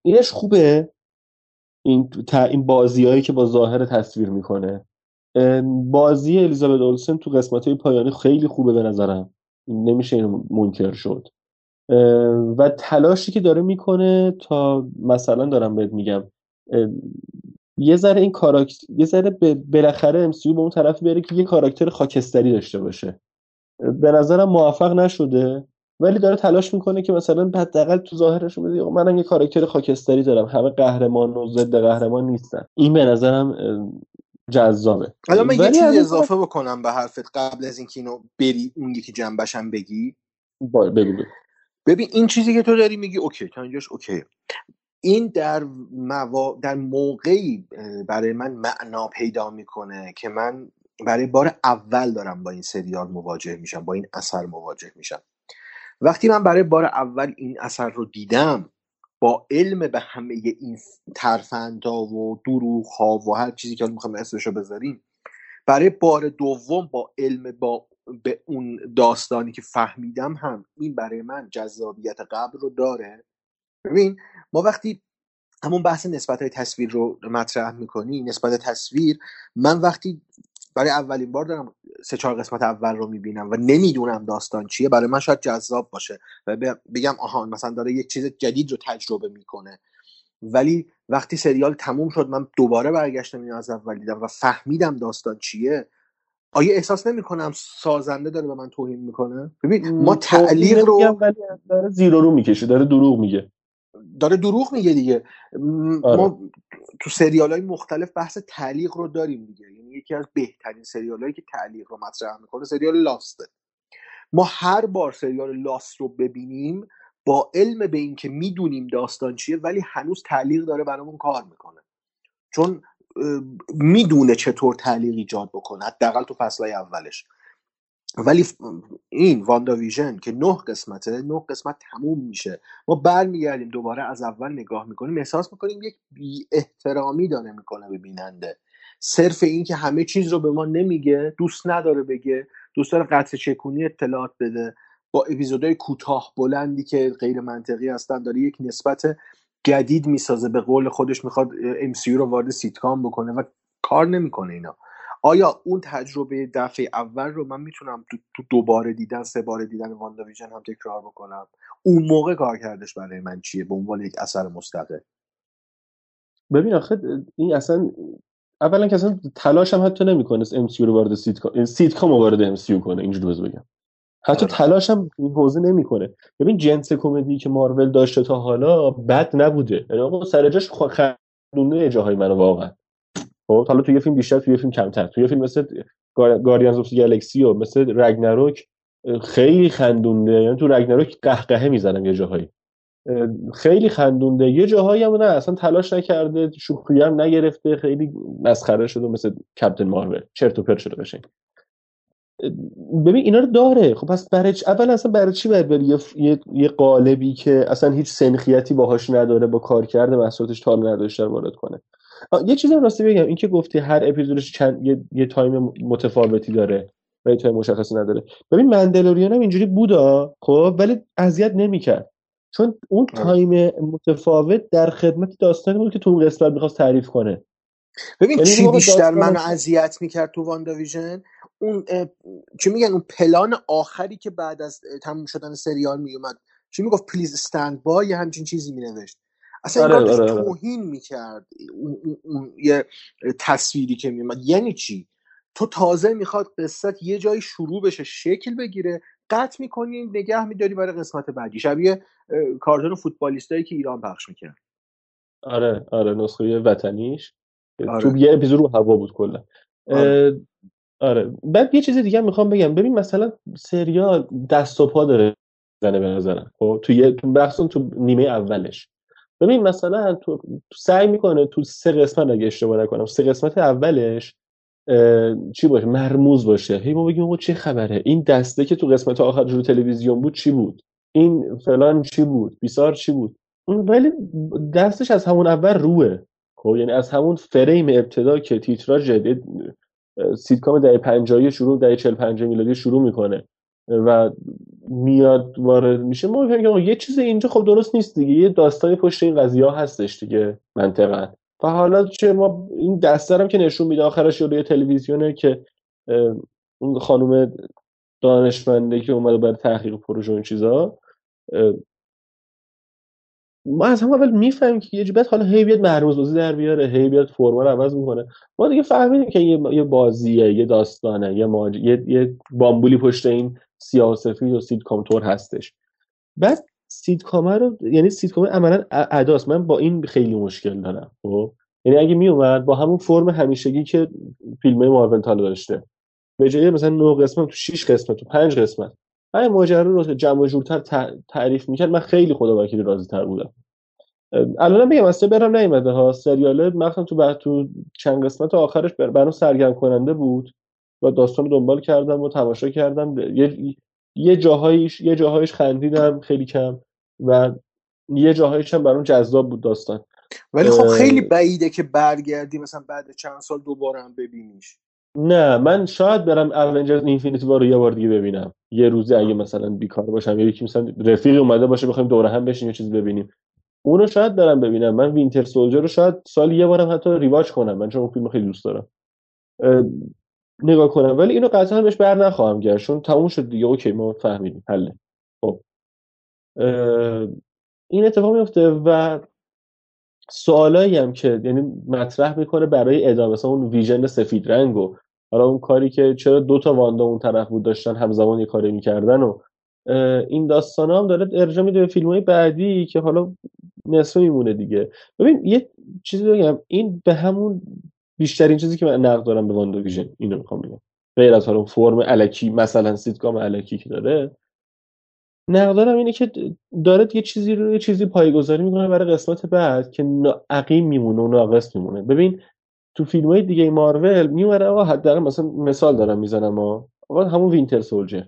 اینش خوبه. این تا این بازیایی که با ظاهر تصویر می‌کنه. بازی الیزابت اولسن تو قسمت های پایانی خیلی خوبه به نظرم. نمیشه منکر شد. و تلاشی که داره می‌کنه تا مثلا دارم بهت میگم یه ذره این کاراکتر یه ذره به- بالاخره MCU به اون طرف بره که یه کاراکتر خاکستری داشته باشه. به نظرم موفق نشده ولی داره تلاش می‌کنه که مثلا حداقل تو ظاهرش بده منم یه کاراکتر خاکستری دارم همه قهرمان و ضد قهرمان نیستن. این به نظرم جذابه. حالا من یه چیزی اون اضافه بکنم به حرفت قبل از اینکه اینو بری اون یکی جنبشم بگی. بگو. ببین این چیزی که تو داری میگی اوکی تا اینجاش اوکی این در موا... در موقعی برای من معنا پیدا می‌کنه که من برای بار اول دارم با این سریال مواجه میشم با این اثر مواجه میشم. وقتی من برای بار اول این اثر رو دیدم با علم به همه این ترفندها و دروغ ها و هر چیزی که می‌خوام اسمشو بذاریم برای بار دوم با علم با به اون داستانی که فهمیدم هم این برای من جذابیت قبل رو داره. ببین ما وقتی همون بحث نسبت های تصویر رو مطرح می‌کنی نسبت تصویر من وقتی برای اولین بار دارم سه چهار قسمت اول رو می‌بینم و نمی‌دونم داستان چیه برای من شاید جذاب باشه و بگم آها مثلا داره یک چیز جدید رو تجربه می‌کنه. ولی وقتی سریال تموم شد من دوباره برگشتم اینو از اول دیدم و فهمیدم داستان چیه آیا احساس نمی‌کنم سازنده داره به من توهین می‌کنه؟ ببین ما تعلیق رو ولی داره زیر رو می‌کشه داره دروغ میگه. داره دروغ میگه دیگه. آره ما تو سریال های مختلف بحث تعلیق رو داریم دیگه. یعنی یکی از بهترین سریال هایی که تعلیق رو مطرح می‌کنه سریال لاسته ما هر بار سریال لاست رو ببینیم با علم به اینکه می‌دونیم داستان چیه ولی هنوز تعلیق داره برامون کار می‌کنه. چون می‌دونه چطور تعلیق ایجاد بکنه حداقل تو فصلهای اولش. ولی این واندا ویژن که نه قسمته نه قسمت تموم میشه. ما برمیگردیم دوباره از اول نگاه می‌کنیم احساس می‌کنیم یک بی احترامی داره می‌کنه به بیننده. صرف این که همه چیز رو به ما نمیگه دوست نداره بگه دوست داره قطره چکونی اطلاعات بده. با اپیزودهای کوتاه بلندی که غیر منطقی هستن داره یک نسبت جدید می‌سازه به قول خودش می‌خواد MCU رو وارد سیتکام بکنه و کار نمی‌کنه اینا. آیا اون تجربه دفعه اول رو من می‌تونم تو, تو دوباره دیدن سه بار دیدن WandaVision هم تکرار بکنم؟ اون موقع کار کردش برای من چیه؟ به عنوان یک اثر مستقل. ببین آخه این اصلا اولا که اصلا تلاش هم حتی نمی‌کنه MCU رو وارد sitcom، sitcom وارد MCU کنه. اینجوری بگم. حتی آره. تلاش هم این حوزه نمی‌کنه. ببین جنس کمدی که مارول داشته تا حالا بد نبوده. یعنی آقا سر جاش خندونه جاهای منو واقعا. خب حالا توی یه فیلم بیشتر توی یه فیلم کمتر. توی یه فیلم مثل Guardians of Galaxy و مثل Ragnarok خیلی خندونده. یعنی تو Ragnarok قهقهه می‌زنم یه جاهایی. اه، خیلی خندونده. یه جاهایی هم نه اصلا تلاش نکرده شوخی هم نگرفته خیلی مسخره شده مثل Captain Marvel. چرت و پرت شده قشنگ. ببین اینا رو داره. خب پس برای اول اصلا برای چی باید بری؟ یه, یه, یه قالبی که اصلا هیچ سنخیتی باهاش نداره با کار کرده محصولاتش تا نداشته رو وارد کنه. یه چیزی راستی بگم. این که گفتی هر اپیزودش چند یه, یه time متفاوتی داره و یه time مشخصی نداره. ببین Mandalorian هم اینجوری بودا خب ولی اذیت نمی‌کرد. چون اون آره. time متفاوت در خدمت داستانی بود که تو اون قسمت می‌خواست تعریف کنه. ببین یعنی چی بیشتر منو اذیت می‌کرد تو WandaVision اون چی میگن اون پلان آخری که بعد از تموم شدن سریال میومد. چی می‌گفت؟ please stand by یه همچین چیزی مینوشت. اصلا آره انگار آره آره. توهین می‌کرد. اون, اون, اون یه تصویری که میومد یعنی چی؟ تو تازه می‌خواد قصه‌ت یه جایی شروع بشه شکل بگیره قطع می‌کنی نگه میداری برای قسمت بعدی. شبیه کارتون فوتبالیستایی که ایران پخش می‌کرد آره آره نسخه وطنیش. تو آره یه اپیزود رو هوا بود کلا. آره. آره. بعد یه چیز دیگه می‌خوام بگم. ببین مثلا سریال دست و پا داره زنه به نظرم. خب تو یه تو تو نیمه اولش. ببین مثلا تو, سعی می‌کنه تو سه قسمت اگه اشتباه نکنم سه قسمت اولش چی باشه؟ مرموز باشه. هی ما بگیم آقا چه خبره؟ این دسته که تو قسمت آخر رو تلویزیون بود چی بود؟ این فلان چی بود؟ بیسار چی بود؟ ولی دستش از همون اول روه. خب یعنی از همون فریم ابتدا که تیتراژ سیتکام دهه 50 شروع 40 50 میلادی شروع می‌کنه و میاد وارد میشه. ما میگیم که یه چیز اینجا خب درست نیست دیگه یه داستانی پشت این قضیه ها هستش دیگه منطقا. و حالا چه ما این هم که نشون میده آخرش روی تلویزیونه که اون خانم دانشمنده که اومده برای تحقیق پروژه این چیزا ما از همون اول می‌فهمیم که یه جبت حالا هی بیاد مرموز در بیاره هی بیاد فرما رو عوض می‌کنه. ما دیگه فهمیدیم که یه, یه بازیه یه داستانه یه, ماج... یه... یه بامبولی پشت این سیاه و سفید و سیدکام تور هستش. بعد سیدکامه رو یعنی سیدکام عملا اداست. من با این خیلی مشکل دارم خب؟ یعنی اگه میومد با همون فرم همیشگی که فیلم مارول حالا داشته به جای مثلا 9 قسمت تو 6 قسمت تو 5 قسمت همین ماجرا رو جمع و جورتر تع- تعریف می‌کرد. من خیلی خدا وکیلی راضی تر بودم الان بگم اصلا برم نیومده ها. سریاله مخصوصا تو بعد تو چند قسمت آخرش بر- برام سرگرم کننده بود و داستان رو دنبال کردم و تماشا کردم. یه یه جاهایش یه جاهایش خندیدم خیلی کم و یه جاهایش هم برام جذاب بود داستان. ولی خب خیلی بعیده که برگردی مثلا بعد چند سال دوباره هم ببینیش. نه من شاید برم Avengers Infinity War رو یه بار دیگه ببینم. یه روزی اگه مثلا بیکار باشم یا یکی مثلا رفیقی اومده باشه بخوایم دوره هم بشیم یه چیز ببینیم. اونو شاید برم ببینم. من Winter Soldier رو شاید سال یه بارم حتی rewatch کنم. من چون اون فیلم خیلی دوست دارم. اه، نگاه کنم. ولی اینو قطعا بهش بر نخواهم گشت. چون تموم شد دیگه. okay ما فهمیدیم. حله خب. این اتفاق میفته و سوالایی هم که یعنی مطرح می‌کنه برای ادامه. اون ویژن سفید رنگ و حالا اون کاری که چرا دو تا واندا اون طرف بود داشتن همزمان یه کاری می‌کردن و این داستان هم داره ارجاع میده به فیلم های بعدی که حالا نصفه میمونه دیگه. ببین یه چیزی بگم این به همون بیشترین چیزی که من نقد دارم به واندا ویژن اینو می‌خوام بگم. غیر از حالا فرم الکی مثلا سیتکام الکی که داره. نقدم اینه که داره یه چیزی رو یه چیزی پایه‌گذاری می‌کنه برای قسمت بعد که نا- عقیم میمونه و ناقص میمونه. ببین تو فیلم های دیگه مارول میومده آقا حداقل مثلا مثال دارم می‌زنم آقا همون Winter Soldier.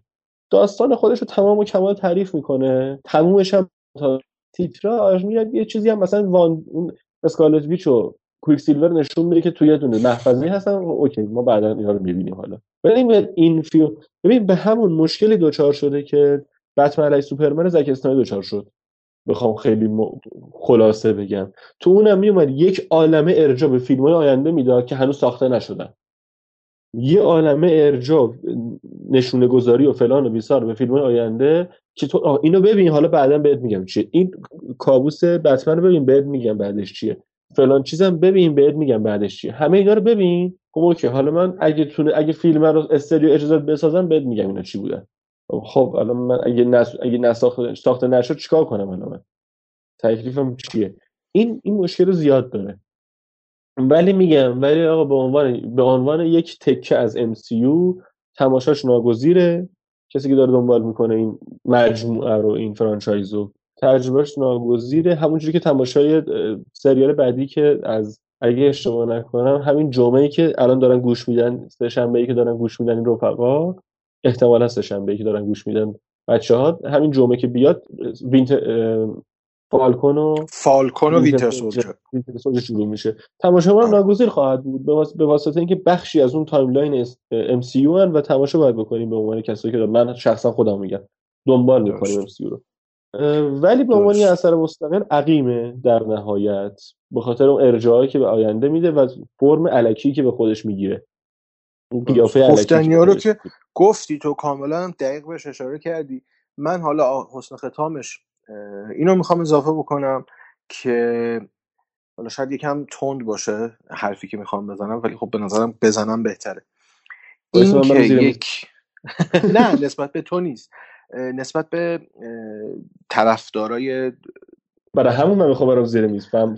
داستان خودش رو تمام و کمال تعریف می‌کنه. تمومش هم تا تیتراژ میاد یه چیزی هم مثلا وان اون Scarlet Witch و کویک سیلور نشون میده که توی یه دونه محفظه هستن. اوکی ما بعدا اینا رو می‌بینیم حالا. ببین این فیلم ببین به همون مشکلی دوچار شده که بتمن علیه سوپرمن زک اسنایدر دوچار شد. بخوام خیلی م- خلاصه بگم. تو اونم میومد یک عالمه ارجاع به فیلم های آینده می‌داد که هنوز ساخته نشدن. یه عالمه ارجاع نشونه گذاری و فلان و بیسار به فیلم آینده که تو اینو ببین حالا بعدا بهت میگم چیه. این کابوس بتمن رو ببین بهت میگم بعدش چیه. فلان چیزم ببین بهت میگم بعدش چیه. همه اینا رو ببین. خب اوکی حالا من اگه تونه اگه فیلم رو استودیو اجازه بسازم بهت میگم اینا چی بودن. خب الان من اگه نس... اگه نساخته ساخته نشد چیکار کنم الان من؟ تکلیفم چیه؟ این این مشکل رو زیاد داره. ولی میگم ولی آقا به عنوان به عنوان یک تکه از MCU تماشاش ناگزیره. کسی که داره دنبال می‌کنه این مجموعه رو این franchise رو تجربه‌ش ناگزیره. همونجوری که تماشای سریال بعدی که از اگه اشتباه نکنم همین جمعه که الان دارن گوش میدن سه شنبه که دارن گوش میدن این رفقا احتمالا سه شنبه که دارن گوش میدن. بچه ها همین جمعه که بیاد Winter Falcon و Falcon و Winter Soldier. Winter Soldier شروع میشه. تماشا هم ناگزیر خواهد بود. به واس- به واسطه اینکه بخشی از اون timeline ام سی یو و تماشا باید بکنیم به عنوان کسایی که. من شخصا خودم میگم. دنبال می‌کنیم ام سی رو. ولی به عنوان اثر مستقل عقیمه در نهایت. به خاطر اون ارجاعی که به آینده میده و فرم الکی که به خودش می‌گیره. اون درست قیافه گفتنی رو که گفتی تو کاملا دقیق بهش اشاره کردی. من حالا حسن ختامش اینو می‌خوام اضافه بکنم که حالا شاید یکم تند باشه حرفی که می‌خوام بزنم ولی خب به نظرم بزنم بهتره. این که یک نه نسبت به تو نیست. نسبت به طرفدارای برای همون من می‌خوام برم زیر میز. فهم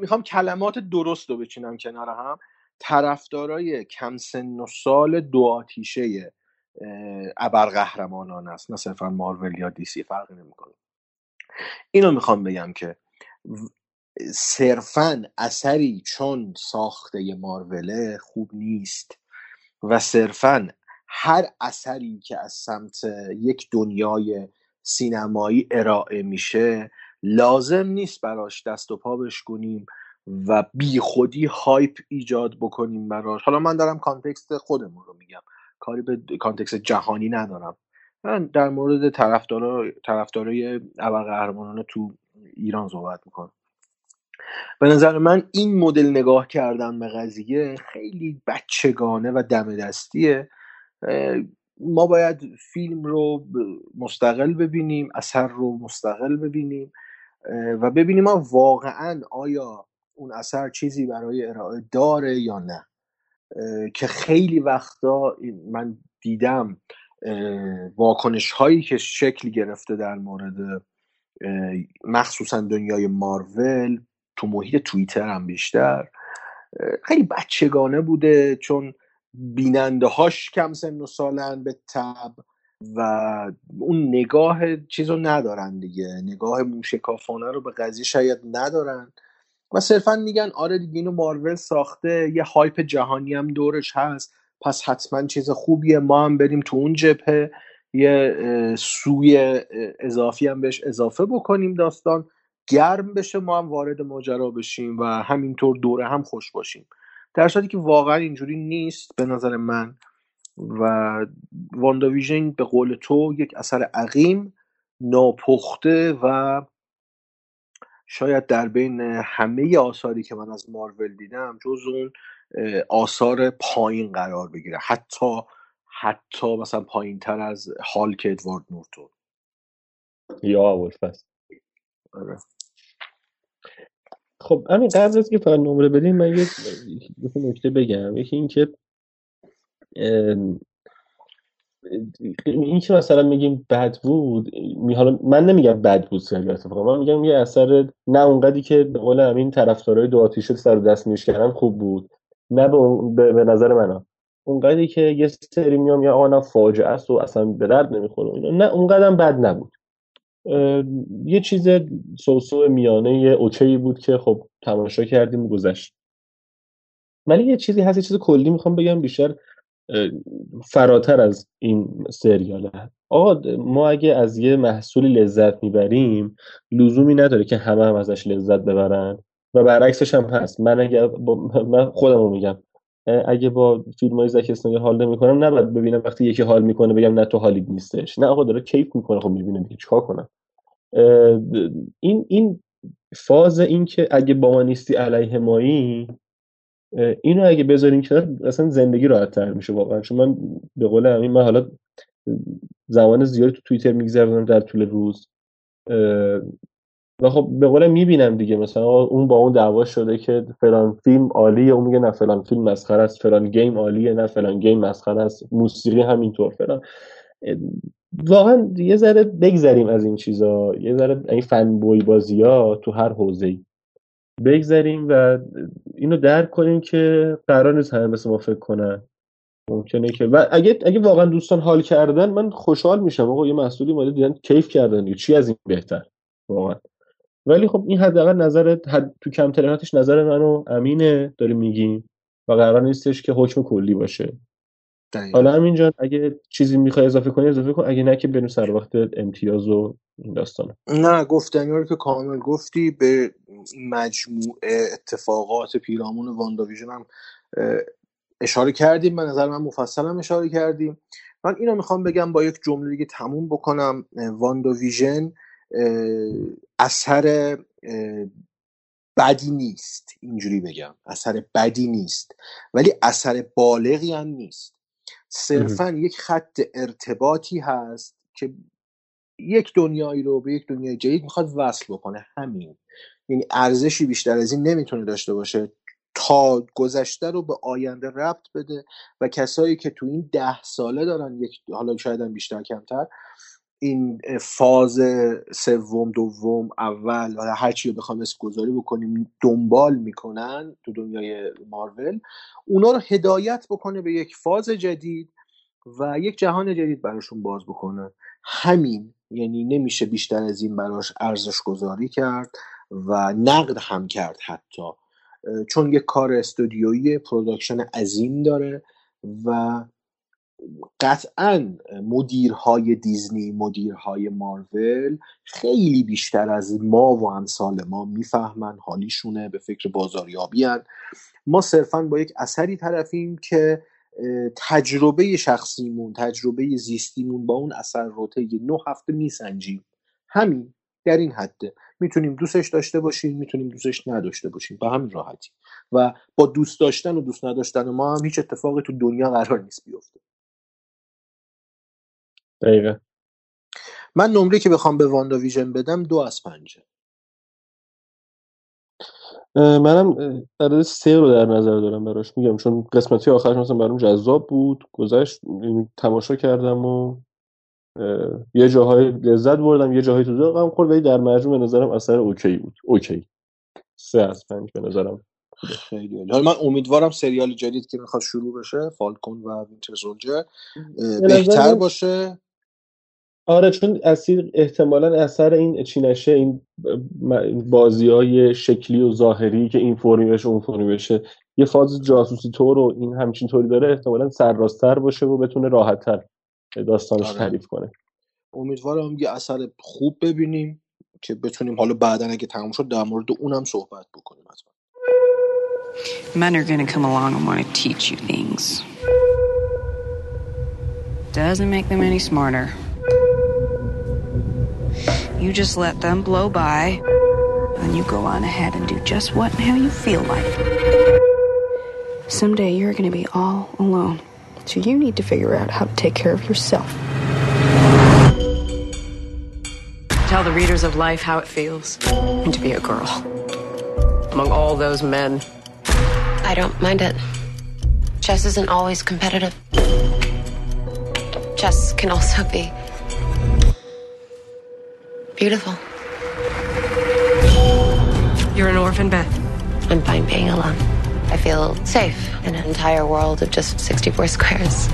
می‌خوام کلمات درست رو بچینم کنار هم. طرفدارای کم سن و سال دو آتیشه ابرقهرمانان است. نه صرفا مارول یا دیسی فرقی نمی‌کنه. اینو می‌خوام بگم که صرفا اثری چون ساخته ماروله خوب نیست و صرفا هر اثری که از سمت یک دنیای سینمایی ارائه میشه لازم نیست براش دست و پا بشکنیم. و بی خودی hype ایجاد بکنیم براش. حالا من دارم context خودمون رو میگم. کاری به context جهانی ندارم. من در مورد طرفدارا طرفدارای ابرقهرمانان تو ایران صحبت می‌کنم. به نظر من این مدل نگاه کردن به قضیه خیلی بچگانه و دم دستیه. ما باید فیلم رو مستقل ببینیم اثر رو مستقل ببینیم و ببینیم ما واقعا آیا اون اثر چیزی برای ارائه داره یا نه. که خیلی وقتا من دیدم واکنش هایی که شکل گرفته در مورد مخصوصا دنیای مارول تو محیط توییتر هم بیشتر خیلی بچگانه بوده چون بیننده هاش کم سن و سالن به تب و اون نگاه چیز رو ندارن دیگه. نگاه موشکافانه رو به قضیه شاید ندارن. و صرفا میگن آره دیگه اینو مارول ساخته یه هایپ جهانی هم دورش هست. پس حتما چیز خوبیه ما هم بریم تو اون جبهه یه سوی اضافی هم بهش اضافه بکنیم داستان. گرم بشه ما هم وارد ماجرا بشیم و همینطور دوره هم خوش باشیم. در صورتی که واقعا اینجوری نیست به نظر من و وانداویژن به قول تو یک اثر عقیم ناپخته و شاید در بین همه آثاری که من از مارول دیدم جز اون آثار پایین قرار بگیره. حتی حتی مثلا پایین تر از هالک ادوارد نورتون. یا ابوالفضل. آره. خب همین قبل از که فقط نمره بدیم من یه نکته بگم. یکی این که ام، این که مثلا میگیم بد بود؟ حالا من نمیگم بد بود سریال اتفاقا من میگم یه اثر نه اونقدی که به قول همین طرفدارای دو آتیشه سر و دست میش کردن خوب بود. نه به, به, نظر من ها. اونقدری که یه سری میام یا آقا فاجعه است و اصلا به درد نمی‌خوره نه اونقدر بد نبود. یه چیز سوسو میانه یه اوکی بود که خب تماشا کردیم گذشت. ولی یه چیزی هست یه چیز کلی می‌خوام بگم بیشتر فراتر از این سریاله. آقا ما اگه از یه محصولی لذت می‌بریم لزومی نداره که همه هم ازش لذت ببرن. و برعکسش هم هست. من اگه با من خودم رو میگم اگه با فیلم های زک اسنایدر حال نمی‌کنم نباید ببینم وقتی یکی حال می‌کنه بگم نه تو حالیت نیستش. نه آقا داره کیف می‌کنه. خب می‌بینه دیگه چیکار کنم؟ این این فاز این که اگه با ما نیستی علیه مایی اینو اگه بذاریم کنار اصلا زندگی راحت تر میشه واقعا. چون من به قول همین من حالا زمان زیادی تو توییتر میگذرونم در طول روز. و خب به قولم می‌بینم دیگه مثلا اون با اون دعوا شده که فلان فیلم عالیه اون میگه نه فلان فیلم مسخره است فلان گیم عالیه نه فلان گیم مسخره است موسیقی همینطور فلان. واقعا یه ذره بگذریم از این چیزا. یه ذره این فن بوی بازی ها تو هر حوزه بگذریم و اینو درک کنیم که قرار نیست همه مثل ما فکر کنن. ممکنه که و اگه اگه واقعا دوستان حال کردن من خوشحال میشم. آقا یه مسئولی اومده دیدن کیف کردن دیگه. چی از این بهتر؟ واقعا. ولی خب این حداقل نظر حد تو کم تریناتش نظر منو امینه داریم میگیم. و قرار نیستش که حکم کلی باشه. دقیقا. حالا امین جان اگه چیزی می‌خوای اضافه کنی اضافه کن. اگه نه که بریم سر وقت امتیاز و این داستانه نه گفتنی رو که کامل گفتی به مجموعه اتفاقات پیرامون وانداویژن هم اشاره کردیم. به نظر من مفصل هم اشاره کردیم. من اینو می‌خوام بگم با یک جمله دیگه تموم بکنم. وانداویژن اثر بدی نیست. اینجوری بگم. اثر بدی نیست. ولی اثر بالغی هم نیست. صرفا یک خط ارتباطی هست که یک دنیایی رو به یک دنیای جدید می‌خواد وصل بکنه همین. یعنی ارزشی بیشتر از این نمی‌تونه داشته باشه تا گذشته رو به آینده ربط بده و کسایی که تو این ده ساله دارن یک حالا شاید هم بیشتر کمتر این فاز سوم دوم اول و هر چی رو بخوام اسم گذاری بکنیم دنبال می‌کنن تو دنیای مارول. اونا رو هدایت بکنه به یک فاز جدید و یک جهان جدید براشون باز بکنه. همین یعنی نمیشه بیشتر از این براش ارزش گذاری کرد و نقد هم کرد حتی. چون یک کار استودیویی production عظیم داره و قطعا مدیرهای دیزنی مدیرهای مارول خیلی بیشتر از ما و امثال ما می‌فهمن حالیشونه به فکر بازاریابی هن. ما صرفا با یک اثری طرفیم که تجربه شخصیمون تجربه زیستیمون با اون اثر رو طی نه هفته میسنجیم. همین در این حده می‌تونیم دوستش داشته باشیم می‌تونیم دوستش نداشته باشیم. به همین راحتی. و با دوست داشتن و دوست نداشتن ما هم هیچ اتفاقی تو دنیا قرار نیست بیفته. دقیقا. من نمره که بخوام به WandaVision بدم دو از پنجه. منم عدد سه رو در نظر دارم براش. میگم چون قسمتی آخرش مثلا برام جذاب بود گذشت یعنی تماشا کردم و یه جاهای لذت بردم یه جاهای تو ذوقم خورد ولی در مجموع به نظرم اثر okay بود. okay. سه از پنج به نظرم. خیلی. حالا من امیدوارم سریال جدید که می‌خواد شروع بشه فالکون و وینتر سولجر بهتر باشه. آره چون اصیل احتمالا اثر این چینشه این بازی های شکلی و ظاهری که این فرمی بشه اون فرمی بشه یه فاز جاسوسی طور و این همچین طوری داره احتمالا سرراستتر باشه و بتونه راحتتر داستانش آره تعریف کنه امیدوارم یه اثر خوب ببینیم که بتونیم حالا بعدا اگه تموم شد در مورد اونم صحبت بکنیم حتما Men are gonna come along and want to teach you things. Doesn't make them any smarter. You just let them blow by, and you go on ahead and do just what and how you feel like. Someday you're going to be all alone. So you need to figure out how to take care of yourself. Tell the readers of life how it feels and to be a girl. Among all those men. I don't mind it. Chess isn't always competitive. Chess can also be beautiful. You're an orphan, Beth. I'm fine being alone. I feel safe in an entire world of just 64 squares.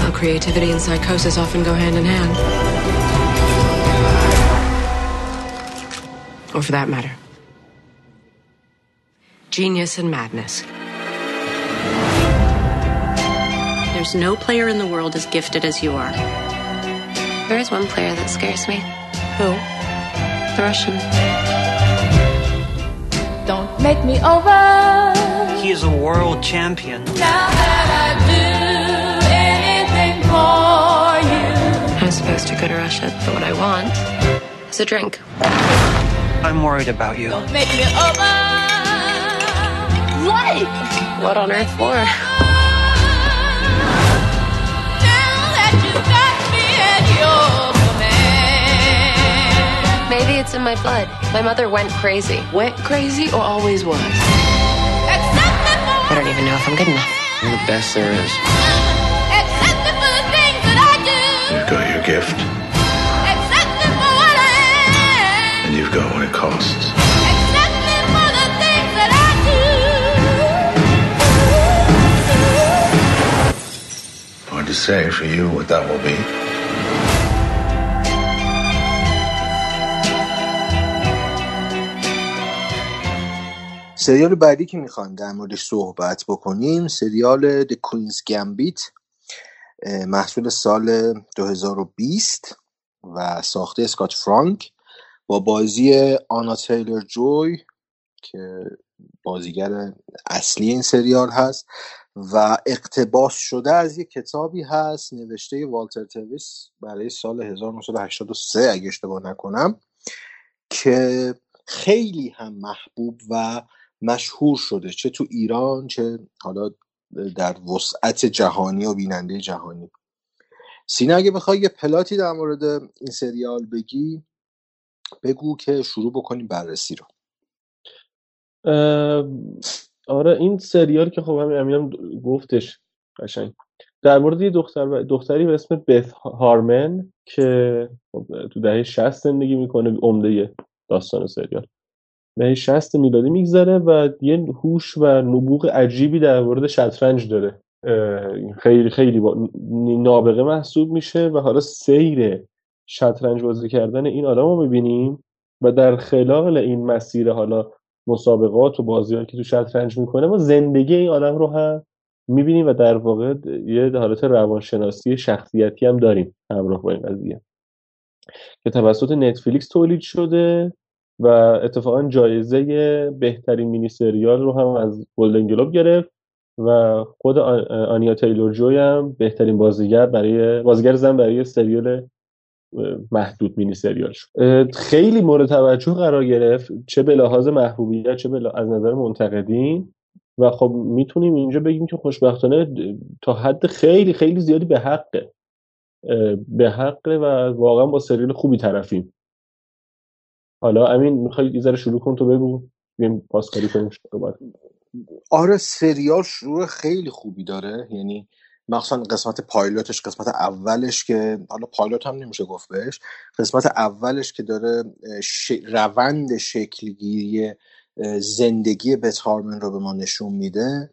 While creativity and psychosis often go hand in hand. Or for that matter, genius and madness. There's no player in the world as gifted as you are. There is one player that scares me. Who? The Russian. Don't make me over. He is a world champion. Now that I do anything for you. I'm supposed to go to Russia, but what I want is a drink. I'm worried about you. Don't make me over. What? What on earth for? Maybe it's in my blood. My mother went crazy. Went crazy or always was? Accept me for, I don't even know if I'm good enough. You're the best there is. accept for the things that I do. You've got your gift, Accept for what I am. and you've got what it costs. Accept for the things that I do. Hard to say for you what that will be. سریال بعدی که می‌خوایم در موردش صحبت بکنیم سریال The Queen's Gambit محصول سال 2020 و ساخته اسکات فرانک با بازی آنا تیلر جوی که بازیگر اصلی این سریال هست و اقتباس شده از یک کتابی هست نوشته والتر تویس برای سال 1983 اگه اشتباه نکنم که خیلی هم محبوب و مشهور شده چه تو ایران چه حالا در وسعت جهانی و بیننده جهانی. سینا اگه بخوای یه پلاتی در مورد این سریال بگی بگو که شروع بکنیم بررسی رو. آره این سریال که خب همین امینم گفتش قشنگ. در مورد یه دختر دختری به اسم بث هارمن که خب تو دهه 60 زندگی می‌کنه عمده داستان سریال. دهه 60 میلادی میگذره و یه هوش و نبوغ عجیبی در مورد شطرنج داره. خیلی خیلی با نابغه محسوب میشه و حالا سیر شطرنج بازی کردن این آدم رو می‌بینیم و در خلال این مسیر حالا مسابقات و بازی که تو شطرنج می‌کنه ما زندگی این آدم رو هم می‌بینیم و در واقع یه حالت روانشناسی شخصیتی هم داریم. همراه با این قضیه. که توسط نتفلیکس تولید شده. و اتفاقا جایزه بهترین مینی سریال رو هم از گلدن گلوب گرفت و خود آنیا تیلور جوی هم بهترین بازیگر برای بازیگر زن برای سریال محدود مینی سریال شد خیلی مورد توجه قرار گرفت چه به لحاظ محبوبیت چه به لحاظ- از نظر منتقدین. و خب می‌تونیم اینجا بگیم که خوشبختانه تا حد خیلی خیلی زیادی به حقه. به حقه و واقعا با سریال خوبی طرفیم. حالا امین می‌خوای یه ذره شروع کن تو بگو. بیم پاسکاری کنیم صحبت. آره سریال شروع خیلی خوبی داره. یعنی مخصوصا قسمت پایلوتش قسمت اولش که حالا پایلوت هم نمیشه گفت بهش. قسمت اولش که داره ش... روند شکلگیری زندگی بت هارمن رو به ما نشون میده.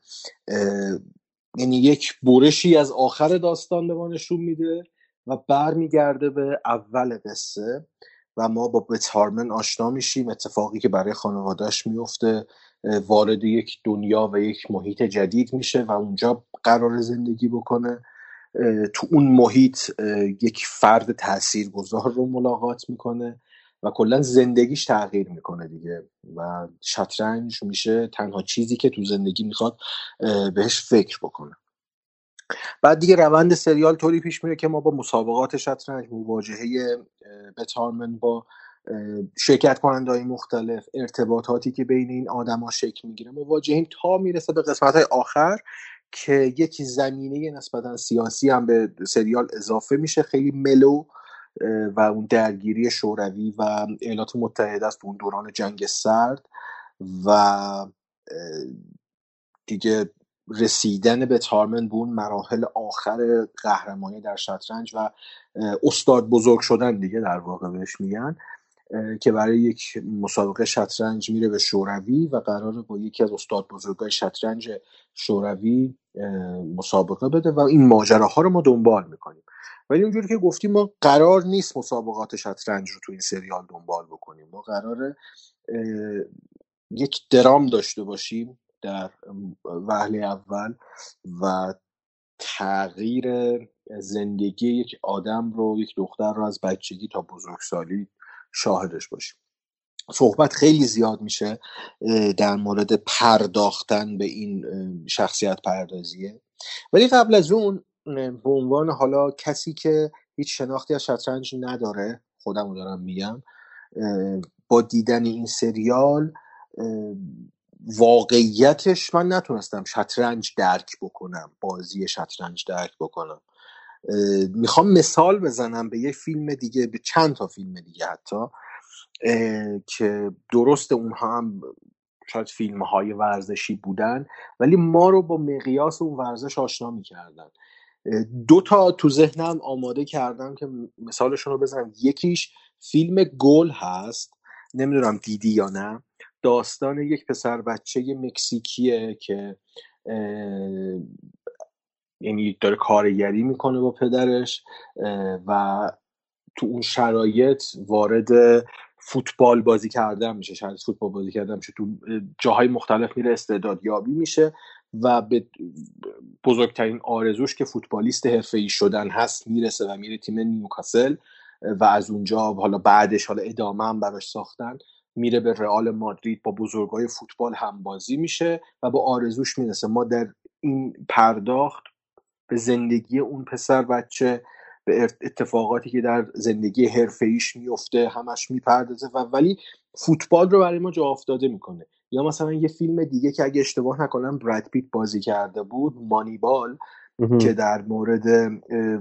یعنی یک برشی از آخر داستان به ما نشون میده و برمیگرده به اول قصه. و ما با بت هارمن آشنا میشیم. اتفاقی که برای خانوادهش میفته وارد یک دنیا و یک محیط جدید میشه و اونجا قرار زندگی بکنه. تو اون محیط یک فرد تاثیرگذار رو ملاقات می‌کنه و کلا زندگیش تغییر می‌کنه دیگه. و شطرنج میشه تنها چیزی که تو زندگی می‌خواد بهش فکر بکنه. بعد دیگه روند سریال طوری پیش میره که ما با مسابقات شطرنج مواجهه اه، بت هارمن با شرکت کننده های مختلف ارتباطاتی که بین این آدما شکل می‌گیره مواجهیم تا می‌رسه به قسمت های آخر که یک زمینه نسبتا سیاسی هم به سریال اضافه میشه خیلی ملو و اون درگیری شوروی و ایالات متحده است اون دوران جنگ سرد و دیگه رسیدن به تارمن به اون مراحل آخر قهرمانی در شطرنج و استاد بزرگ شدن دیگه در واقع بهش میگن که برای یک مسابقه شطرنج میره به شوروی و قراره با یکی از استاد بزرگای شطرنج شوروی مسابقه بده و این ماجراها رو ما دنبال می‌کنیم. ولی اونجوری که گفتیم ما قرار نیست مسابقات شطرنج رو تو این سریال دنبال بکنیم. ما قراره یک درام داشته باشیم در وهله اول و تغییر زندگی یک آدم رو یک دختر رو از بچگی تا بزرگسالی شاهدش باشیم. صحبت خیلی زیاد میشه در مورد پرداختن به این شخصیت پردازیه. ولی قبل از اون به عنوان حالا کسی که هیچ شناختی از شطرنج نداره خودم رو دارم میگم با دیدن این سریال واقعیتش من نتونستم شطرنج درک بکنم بازی شطرنج درک بکنم. می‌خوام مثال بزنم به یه فیلم دیگه به چند تا فیلم دیگه حتی که درست اونها هم شاید فیلم های ورزشی بودن ولی ما رو با مقیاس اون ورزش آشنا می‌کردن. دو تا تو ذهنم آماده کردم که مثالشون رو بزنم. یکیش فیلم گل هست. نمی‌دونم دیدی یا نه. داستان یک پسر بچه مکزیکیه که یعنی داره کارگری می‌کنه با پدرش و تو اون شرایط وارد فوتبال بازی کردن میشه. شرایط فوتبال بازی کردن میشه. تو جاهای مختلف میره استعداد یابی میشه و به بزرگترین آرزوش که فوتبالیست حرفه‌ای شدن هست می‌رسه و میره تیم نیوکاسل و از اونجا حالا بعدش حالا ادامه هم براش ساختن. میره به رئال مادرید با بزرگای فوتبال هم بازی میشه و با آرزوش می‌رسه. ما در این پرداخت به زندگی اون پسر بچه به اتفاقاتی که در زندگی حرفه‌ایش میفته همش می‌پردازه و ولی فوتبال رو برای ما جا افتاده می‌کنه. یا مثلا یه فیلم دیگه که اگه اشتباه نکنم براد پیت بازی کرده بود مانیبال که در مورد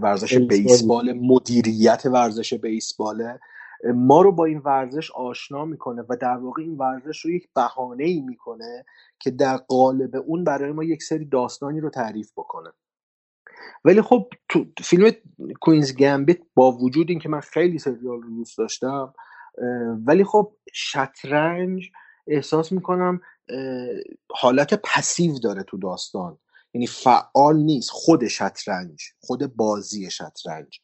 ورزش بیسبال مدیریت ورزش بیسباله. ما رو با این ورزش آشنا می‌کنه و در واقع این ورزش رو یک بهانه ای می‌کنه که در قالب اون برای ما یک سری داستانی رو تعریف بکنه. ولی خب تو فیلم کوینز گمبیت با وجود اینکه من خیلی سریال رو دوست داشتم ولی خب شطرنج احساس می‌کنم حالت پسیو داره تو داستان. یعنی فعال نیست خود شطرنج خود بازی شطرنج.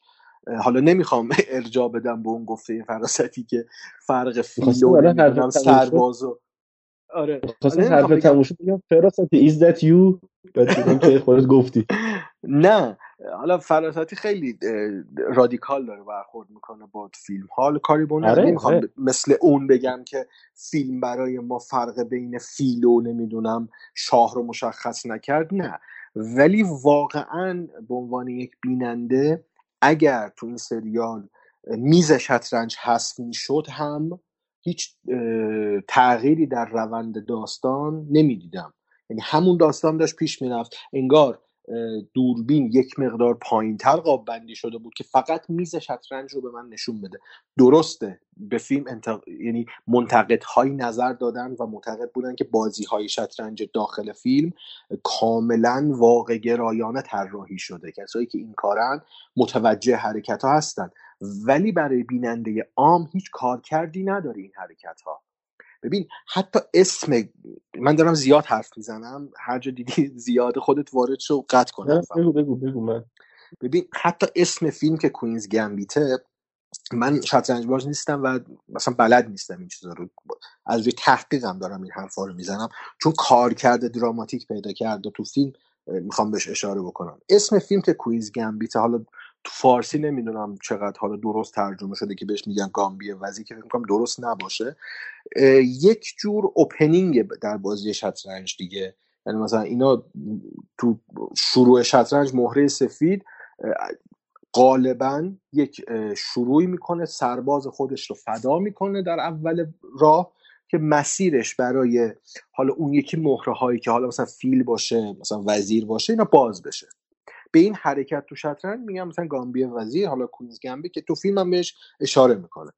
حالا نمی‌خوام ارجاع بدم به اون گفته فراستی که فرق فیل و سرباز و آره. می‌خواستم نمی‌خوام حرف شد؟ بگم فراستی is that you? بعد دیدم که خودت گفتی. نه. حالا فراستی خیلی رادیکال داره برخورد می‌کنه با فیلم. حال کاری به آره نمی‌خوام آره. مثل اون بگم که فیلم برای ما فرق بین فیل و نمی‌دونم شاه رو مشخص نکرد. نه. ولی واقعا به عنوان یک بیننده اگر تو این سریال میز شطرنج حذف می‌شد هم هیچ تغییری در روند داستان نمی‌دیدم. یعنی همون داستان داشت پیش می‌رفت. انگار دوربین یک مقدار پایینتر قاب بندی شده بود که فقط میز شطرنج رو به من نشون بده. درسته به فیلم انتق... یعنی منتقدهایی نظر دادن و معتقد بودن که بازی های شطرنج داخل فیلم کاملا واقع گرایانه طراحی شده. کسایی که این کارن متوجه حرکت ها هستن. ولی برای بیننده عام هیچ کارکردی نداره این حرکت ها ببین حتی اسم من دارم زیاد حرف می‌زنم هر جا دیدی زیاد خودت وارد شو قطع کن بگو بگو بگو من. ببین حتی اسم فیلم که کوینز گمبیته من شطرنج باز نیستم و مثلا بلد نیستم این چیزا رو. از روی تحقیقم دارم این حرفا رو می‌زنم. چون کارکرد دراماتیک پیدا کرده تو فیلم می‌خوام بهش اشاره بکنم. اسم فیلم که کوینز گمبیته حالا تو فارسی نمی‌دونم چقدر حالا درست ترجمه شده که بهش میگن گامبی وزی که فکر می‌کنم درست نباشه. یک جور اوپنینگ در بازی شطرنج دیگه. یعنی مثلا اینا تو شروع شطرنج مهره سفید غالبا یک شروعی می‌کنه سرباز خودش رو فدا می‌کنه در اول راه که مسیرش برای حالا اون یکی مهره هایی که حالا مثلا فیل باشه مثلا وزیر باشه اینا باز بشه. به این حرکت تو شطرنج میگم مثلا گامبی وزیر حالا کوینز گمبی که تو فیلم هم بهش اشاره می‌کنه.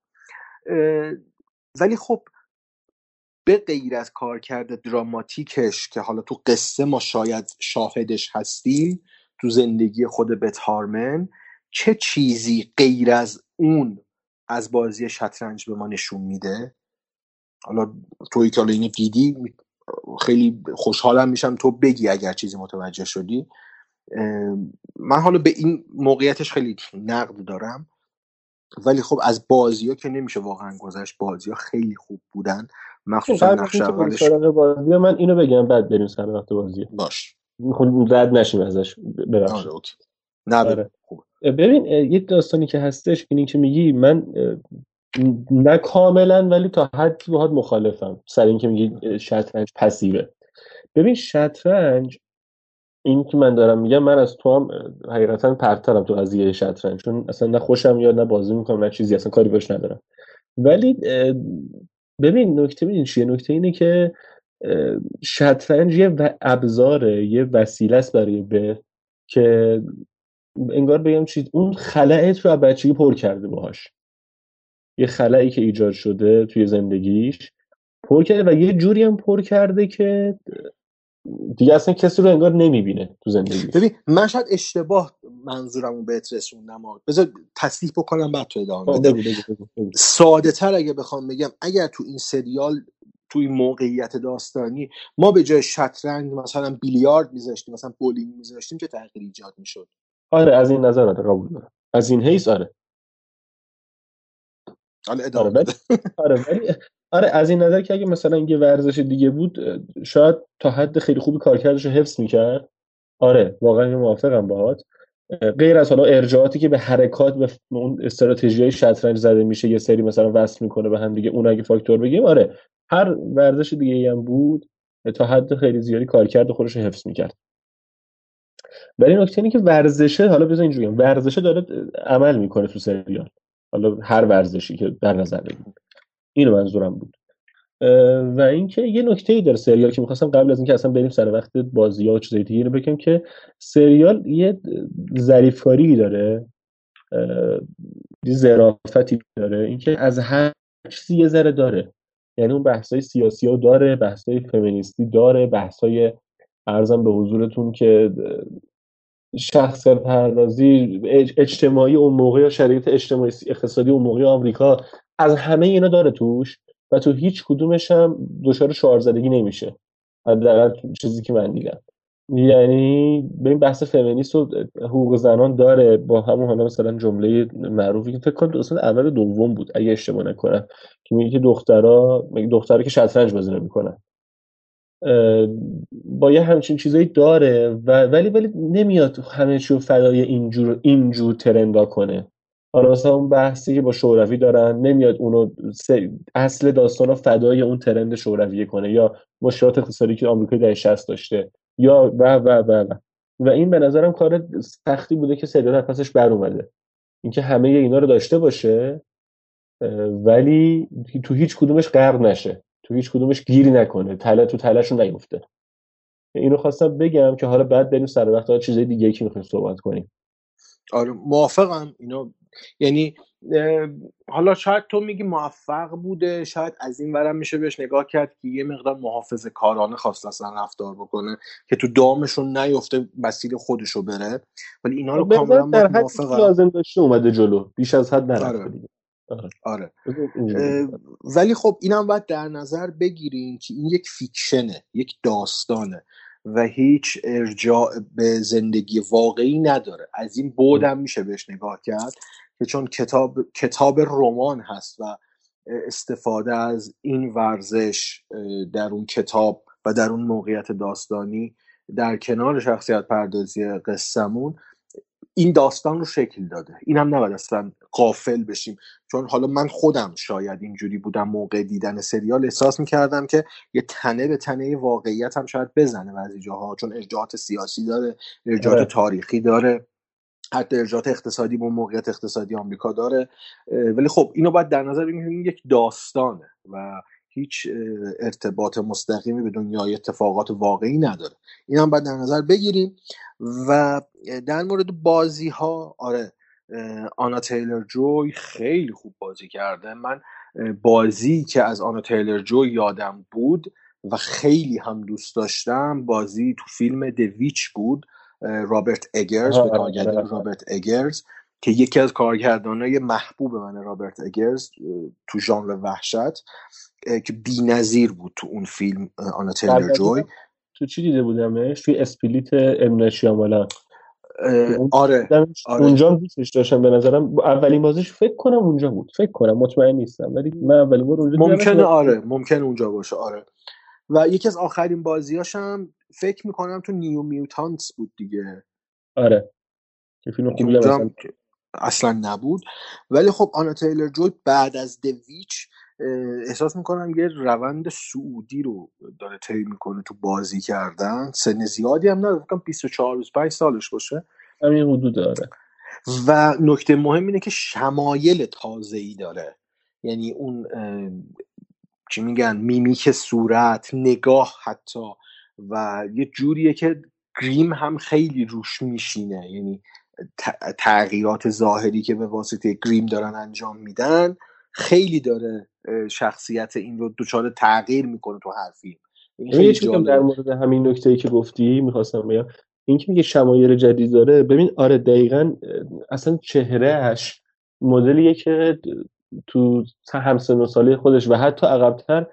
ولی خب به غیر از کارکرد دراماتیکش که حالا تو قصه ما شاید شاهدش هستیم تو زندگی خود بت هارمن چه چیزی غیر از اون از بازی شطرنج به ما نشون میده؟ حالا توی که اینو دیدی خیلی خوشحالم میشم تو بگی اگر چیزی متوجه شدی. من حالا به این موقعیتش خیلی نقد دارم. ولی خب از بازی ها که نمیشه واقعا گذشت بازی ها خیلی خوب بودن. مخصوصا نقش اولش بازی من اینو بگم بعد بریم سر وقت بازی. باش. خود رد نشیم ازش. آره ببخشید اوکی. نه آره. ببین یه داستانی که هستش اینی که میگی من نه کاملا ولی تا حدی باهات مخالفم. سر اینکه میگی شطرنج پسیوه. ببین شطرنج این که من دارم میگم من از تو هم حقیقتا پرترم تو قضیه شطرنج. چون اصلا نه خوشم میاد نه بازی می‌کنم نه چیزی اصلا کاری باش ندارم. ولی ببین نکته ببین چیه؟ نکته اینه که شطرنج یه ابزاره یه وسیله است برای به که انگار بگم چیز اون خلأت رو بچگی پر کرده باهاش. یه خلایی که ایجاد شده توی زندگیش پر کرده و یه جوری هم پر کرده که دیگه اصلا کسی رو انگار نمی‌بینه تو زندگیش. ببین من شاید اشتباه منظورم رو بهت رسوندم. بذار تصدیح بکنم بعد تو ادامه بگو. ساده تر اگه بخوام بگم اگر تو این سریال تو این موقعیت داستانی ما به جای شطرنج مثلا بیلیارد میذاشتیم مثلا بولینگ میذاشتیم چه تغییری ایجاد می‌شد. آره از این نظر آره قبول دارم. از این حیث آره. حالا آره ادامه ولی بده. آره ولی آره از این نظر که اگه مثلا یه ورزش دیگه بود شاید تا حد خیلی خوبی کارکردش رو حفظ می‌کرد. آره واقعا موافقم باهات. اه، غیر از حالا ارجاعاتی که به حرکات به اون استراتژی های شطرنج زده میشه یه سری مثلا وصل می‌کنه به هم دیگه اون اگه فاکتور بگیم آره هر ورزش دیگه هم بود تا حد خیلی زیادی کارکرد خودش رو حفظ می‌کرد. ولی نکته اینه که ورزشه حالا بذار اینجوری ورزشه داره عمل می‌کنه تو سریال. حالا هر ورزشی که در نظر بگیریم. اینو منظورم بود. و اینکه یه نکته ای داره سریال که می‌خواستم قبل از اینکه اصلا بریم سر وقت بازی ها و چیزای دیگه بگم که سریال یه ظریفکاری داره یه ظرافتی داره اینکه از هر چیزی یه ذره داره. یعنی اون بحثای سیاسی ها داره بحثای فمینیستی داره بحثای ارزم به حضورتون که شخصیت پردازی اج- اجتماعی اون موقع یا شرایط اجتماعی اقتصادی اون موقع آمریکا از همه اینا داره توش و تو هیچ کدومش هم دچار شعارزدگی نمیشه. حداقل چیزی که من دیدم. یعنی به این بحث فمینیست و حقوق زنان داره با همون حالا مثلا جمله معروفی که فکر کنم اصلا اول دوم بود اگه اشتباه نکنم. که میگه که دخترها میگه دخترها که شطرنج بازی نمی‌کنن. با یه همچین چیزایی داره و ولی ولی نمیاد همه چی رو فدای اینجور اینجور ترندا کنه. حالا مثلا اون بحثی که با شوروی دارن نمیاد اونو اصل داستان رو فدای اون ترند شورویه کنه یا مشکلات اقتصادی که آمریکا در 60 داشته یا و و و و. و این به نظرم کار سختی بوده که سریال پسش بر اومده. اینکه همه اینا رو داشته باشه ولی تو هیچ کدومش غرق نشه. تو هیچ کدومش گیری نکنه. تله تو تلهشون نیفته. اینو خواستم بگم که حالا بعد بریم سر وقت چیزای دیگه که می‌خوایم صحبت کنیم. آره موافقم. اینا یعنی حالا شاید تو میگی موفق بوده. شاید از این ورم میشه بهش نگاه کرد که یه مقدار محافظ کارانه خواست اصلا رفتار بکنه که تو دامشون نیفته مسیر خودشو بره. ولی اینا رو کاملا موافقم. لازم داشته اومده جلو. بیش از حد نرفته آره دیگه. آره. آره. ولی خب اینم باید در نظر بگیریم که این یک فیکشنه یک داستانه و هیچ ارجاع به زندگی واقعی نداره. از این بودم میشه بهش نگاه کرد که چون کتاب کتاب رمان هست و استفاده از این ورزش در اون کتاب و در اون موقعیت داستانی در کنار شخصیت پردازی قصهمون این داستان رو شکل داده. این هم نباید اصلا قافل بشیم. چون حالا من خودم شاید اینجوری بودم موقع دیدن سریال احساس می‌کردم که یه تنه به تنه واقعیت هم شاید بزنه بعضی جاها. چون ارجاعات سیاسی داره ارجاعات آره. تاریخی داره حد ارجاعات اقتصادی با موقعیت اقتصادی آمریکا داره. ولی خب اینو باید در نظر بگیریم یک داستانه و هیچ ارتباط مستقیمی به دنیای اتفاقات واقعی نداره. این هم باید در نظر بگیریم و در مورد بازی ها آره آنا تیلر جوی خیلی خوب بازی کرده. من بازی که از آنا تیلر جوی یادم بود و خیلی هم دوست داشتم بازی تو فیلم دویچ بود رابرت اگرز به کارگردان رابرت اگرز که یکی از کارگردانای محبوب من رابرت اگرز تو ژانر وحشت. که بی نظیر بود تو اون فیلم آنیا تیلور جوی. تو چی دیده بودمش توی Split ام شیامالان. آره, آره. اونجا دوستش داشتم به نظرم. اولین بازیش فکر کنم اونجا بود. فکر کنم مطمئن نیستم. ولی من اولین بار اونجا ممکنه آره. ممکن اونجا باشه آره. و یکی از آخرین بازیاشم فکر می‌کنم تو New Mutants بود دیگه. آره. که فیلم خوبی اصلا... اصلا نبود. ولی خب آنا تیلر جوی بعد از دویچ احساس می‌کنم یه روند سعودی رو داره طی می‌کنه تو بازی کردن. سن زیادی هم نداره فکر 24 25 سالش باشه. همین حدود داره. و نکته مهم اینه که شمایل تازه ای داره. یعنی اون چی میگن میمیک صورت نگاه حتی. و یه جوریه که گریم هم خیلی روش میشینه. یعنی تغییرات ظاهری که به واسطه گریم دارن انجام میدن خیلی داره شخصیت این رو دچار تغییر می‌کنه تو هر فیلم. این خیلی در مورد همین نکته ای که گفتی می‌خواستم بگم. این که میگه شمایل جدید داره ببین آره دقیقا اصلا چهرهش مدلیه که تو همسن و سالی خودش و حتی عقبتر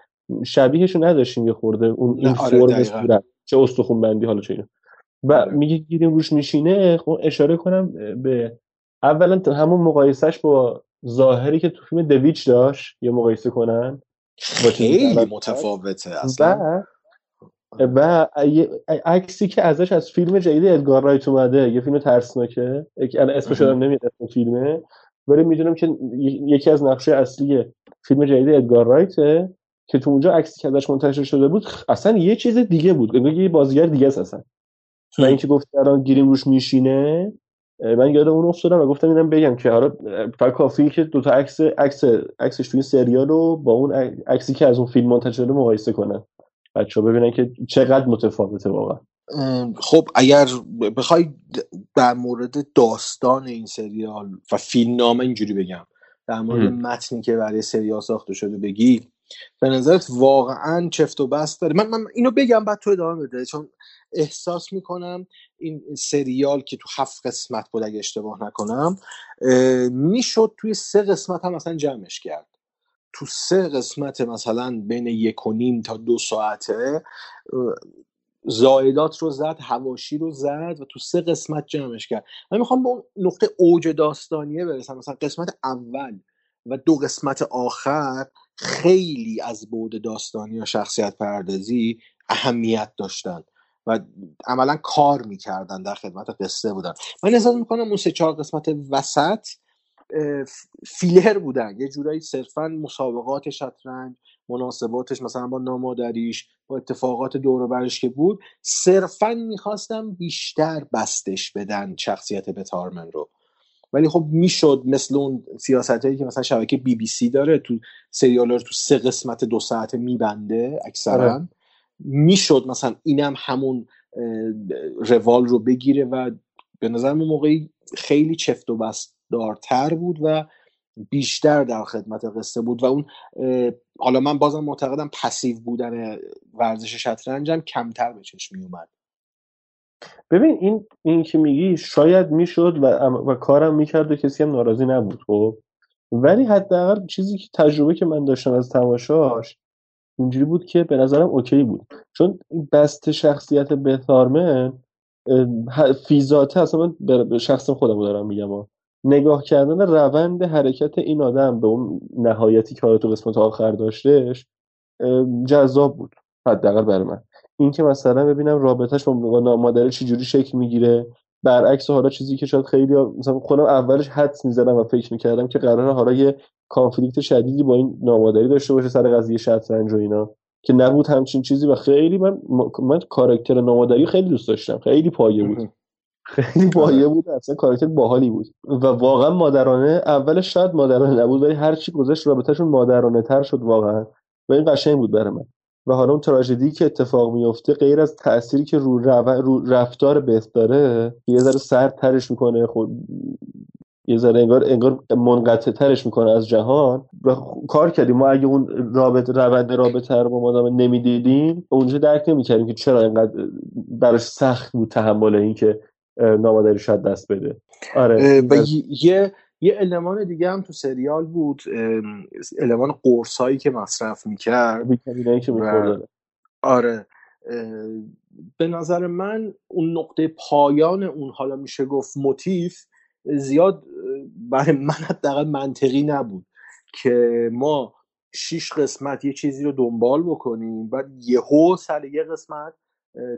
شبیهشو نداشتیم یه خورده اون این آره فرم صورت چه استخون بندی حالا چه و آره. میگه گیریم روش میشینه خب اشاره کنم به اولا همون مقایسهش با ظاهری که تو فیلم دویچ داشت یه مقایسه کنن خیلی متفاوته اصلا. و, و عکسی که ازش از فیلم جدید ادگار رایت اومده یه فیلم ترسناکه اسمش دارم نمیاد اسم فیلمه ولی می‌دونم که یکی از نقشه اصلی فیلم جدید ادگار رایته که تو اونجا عکسی که ازش منتشر شده بود اصلا یه چیز دیگه بود. انگار یه بازیگر دیگه است اصلا. و اینکه گفت الان گیریم روش میشینه من یاد اون افتادم و گفتم اینم بگم که حالا فقط کافیه که دو تا عکس عکس عکسش توی سریال رو با اون عکسی که از اون فیلم منتشر شده مقایسه کنن. بچه‌ها ببینن که چقدر متفاوته واقعا. خب اگر بخوای در مورد داستان این سریال و فیلم نامه اینجوری بگم. در مورد متنی که برای سریال ساخته شده بگی به نظرت واقعا چفت و بست داره. من, من اینو بگم بعد تو ادامه بده. چون احساس می‌کنم این سریال که تو هفت قسمت بود اگه اشتباه نکنم می‌شد توی سه قسمت هم مثلا جمعش کرد. تو سه قسمت مثلا بین یک و نیم تا دو ساعته زایدات رو زد هواشی رو زد و تو سه قسمت جمعش کرد. من می‌خوام به اون نقطه اوج داستانیه برسم. مثلا قسمت اول و دو قسمت آخر خیلی از بود داستانی و شخصیت پردازی اهمیت داشتن. و عملا کار می‌کردن در خدمت قصه بودن. من احساس می‌کنم اون سه چهار قسمت وسط فیلر بودن. یه جورایی صرفا مسابقات شطرنج مناسباتش مثلا با نامادریش با اتفاقات دور برش که بود صرفا می‌خواستم بیشتر بستش بدن شخصیت بتارمن رو. ولی خب می‌شد مثل اون سیاست هایی که مثلا شبکه بی بی سی داره تو سریال رو تو سه قسمت دو ساعته میبنده اکثرا. می‌شد مثلا اینم همون روال رو بگیره و به نظر موقعی خیلی چفت و بست دارتر بود و بیشتر در خدمت قصه بود و اون حالا من بازم معتقدم پسیو بودن ورزش شطرنجم کمتر به چشم می اومد ببین این این که میگی شاید می‌شد و, و کارم می‌کرد و کسی هم ناراضی نبود خب؟ ولی حداقل چیزی که تجربه که من داشتم از تماشاش اینجوری بود که به نظرم اوکی بود. چون بست شخصیت بثارمن فیزاته اصلا من به شخص خودم دارم میگم نگاه کردن روند حرکت این آدم به اون نهایتی که تو قسمت آخر داشتهش جذاب بود. حداقل برای من. اینکه مثلا ببینم رابطهش با نامادره چجوری شکل می‌گیره. برعکس حالا چیزی که شاید خیلی مثلا خودم اولش حدس می‌زدم و فکر می‌کردم که قرار حالا یه کانفلیکت شدیدی با این نامادری داشته باشه سر قضیه شطرنج و اینا. که نبود همچین چیزی و خیلی من من کاراکتر نامادری خیلی دوست داشتم. خیلی پایه بود. خیلی مایه بود. اصلا کاراکتر باحالی بود. و واقعا مادرانه اولش شاید مادرانه نبود ولی هر چی گذشت رابطهشون مادرانه تر شد واقعا. و این قشنگ بود برای من. و حالا اون تراژدی که اتفاق میفته غیر از تأثیری که رو, رو... رو رفتار بهت داره یه ذره سرد ترش می‌کنه خود یه ذره انگار انگار منقطع ترش می‌کنه از جهان و کار کردیم. ما اگه اون رابطه روند رابطه رو با مادام نمی‌دیدیم اونجا درک نمی‌کردیم که چرا اینقدر براش سخت بود تحمل این که نامادری شاید دست بده. آره و یه یه المان دیگه هم تو سریال بود المان قرص هایی که مصرف می‌کرد. که می‌خورد آره به نظر من اون نقطه پایان اون حالا میشه گفت موتیف زیاد برای من حداقل منطقی نبود که ما شیش قسمت یه چیزی رو دنبال بکنیم بعد یهو سر یه قسمت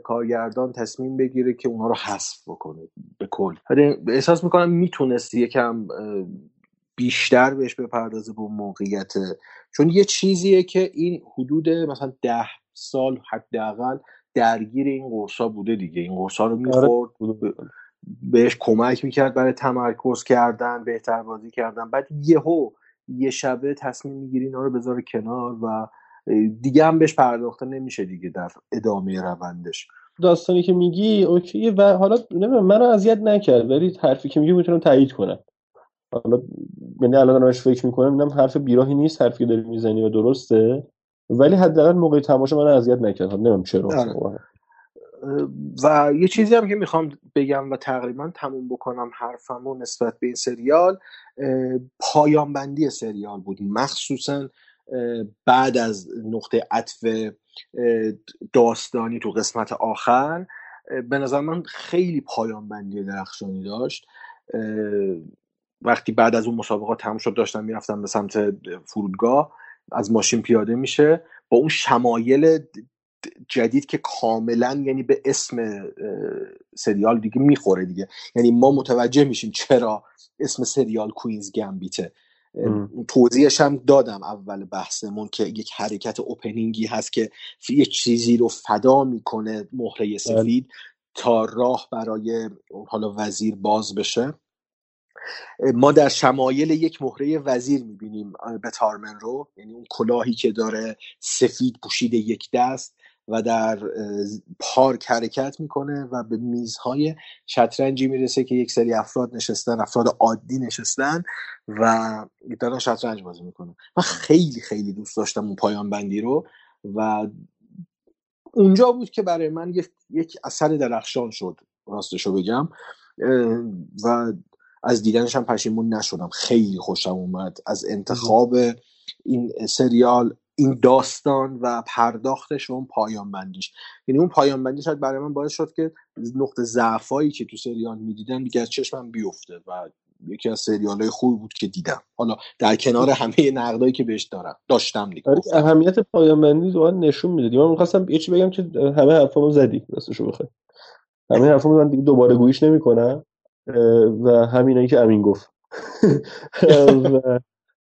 کارگردان تصمیم بگیره که اونها رو حذف بکنه به کل. احساس می‌کنم می‌تونست یکم بیشتر بهش بپردازه به موقعیت. چون یه چیزیه که این حدود مثلا ده سال حداقل درگیر این قرصا بوده دیگه. این قرصا رو می‌خورد بهش کمک می‌کرد برای تمرکز کردن بهتر بازی کردن. بعد یهو یه شبه تصمیم می‌گیری اینا رو بذاره کنار و دیگه هم بهش پرداخته نمیشه دیگه در ادامه روندش. داستانی که میگی اوکیه و حالا نمی‌دونم منو اذیت نکرد ولی حرفی که میگی می‌تونم تایید کنم. حالا یعنی الان دارم فکر می‌کنم اینم حرف بیراهی نیست حرفی که داری می‌زنی و درسته. ولی حداقل موقع تماشا من اذیت نکرد. نمی‌دونم چرا آره. و یه چیزی هم که می‌خوام بگم و تقریبا تموم بکنم حرفمو نسبت به این سریال پایان بندی سریال بود. مخصوصا بعد از نقطه عطف داستانی تو قسمت آخر به نظر من خیلی پایان بندی درخشانی داشت. وقتی بعد از اون مسابقات تموم شد داشتم می‌رفتم به سمت فرودگاه از ماشین پیاده میشه. با اون شمایل جدید که کاملا یعنی به اسم سریال دیگه می‌خوره دیگه. یعنی ما متوجه میشیم چرا اسم سریال کوینز گمبیته. توضیحش هم دادم اول بحثمون که یک حرکت اوپنینگی هست که یک چیزی رو فدا می‌کنه مهره سفید تا راه برای حالا وزیر باز بشه. ما در شمایل یک مهره وزیر می‌بینیم به تارمن رو یعنی اون کلاهی که داره سفید پوشیده یک دست. و در پارک حرکت می‌کنه و به میزهای شطرنجی می‌رسه که یک سری افراد نشستن افراد عادی نشستن و دارن شطرنج بازی می‌کنن. من خیلی خیلی دوست داشتم اون پایان بندی رو و اونجا بود که برای من یک, یک اثر درخشان شد راستشو بگم. و از دیدنش هم پشیمون نشدم. خیلی خوشم اومد. از انتخاب این سریال این داستان و پرداختش و اون پایان بندیش یعنی اون پایان بندی شاید برای من باعث شد که نقطه ضعفایی که تو سریال می‌دیدم دیگه از چشمم بیفته و یکی از سریال های خوبی بود که دیدم. حالا در کنار همه نقدایی که بهش دارم. داشتم دیگه. آره اهمیت پایان بندی واقعا نشون میده من می‌خواستم یه چی بگم که همه حرفامو زدی راستشو بخوای. همه حرفامو من دیگه دوباره گویش نمی‌کنم و همینایی که امین گفت. و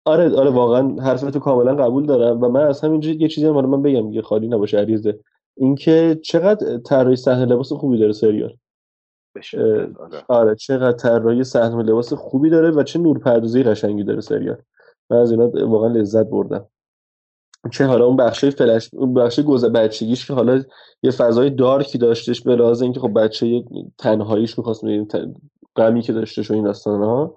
آره آره واقعا حرفتو کاملا قبول دارم و من از همینجا یه چیزی هم من بگم دیگه خالی نباشه عریضه. اینکه چقدر طراحی صحنه لباس خوبی داره سریال؟ اه، آره چقدر طراحی صحنه لباس خوبی داره و چه نورپردازی قشنگی داره سریال. من از اینا واقعا لذت بردم. چه حالا اون بخشه فلش اون بخشه گذر بچگیش که حالا یه فضای دارکی داشتش به لحاظ اینکه خب بچه یه تنهاییش می‌خواست غمی که داشتش و این داستانا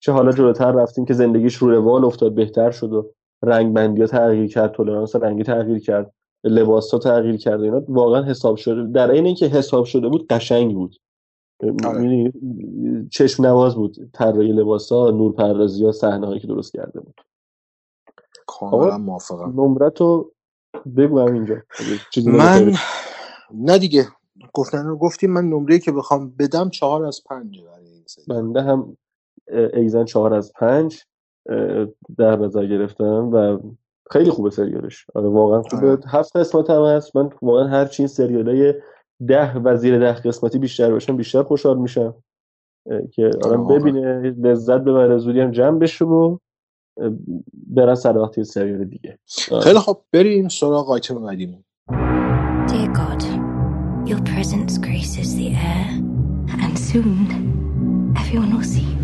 چه حالا جلوتر رفتیم که زندگیش رو روال افتاد بهتر شد و رنگ بندی ها تغییر کرد تولرانس رنگی تغییر کرد لباس ها تغییر کرد اینا. واقعا حساب شده در این اینکه حساب شده بود قشنگ بود. می‌دونی، چشم نواز بود. طراحی لباس ها نور پردازی ها صحنه هایی که درست کرده بود. کاملا موافقم. نمره تو بگو اینجا. من نه دیگه. گفتن رو گفتیم. من نمره که بخوام بدم چهار از پنج برای این بنده هم ایزن چهار از پنج در نظر گرفتم و خیلی خوبه سریالش. آره واقعا خوبه. هفت قسمت هم هست. من واقعا هر چی این سریالای ده و زیر ده قسمتی بیشتر باشن بیشتر خوشحال میشم. که آدم واقعا. ببینه لذت ببره زودی هم جمع بشه و برن سر وقت یه سریال دیگه. آره. خیلی خب بریم سراغ آیتم بعدیمون Dear God, your presence graces the air And soon, everyone will see.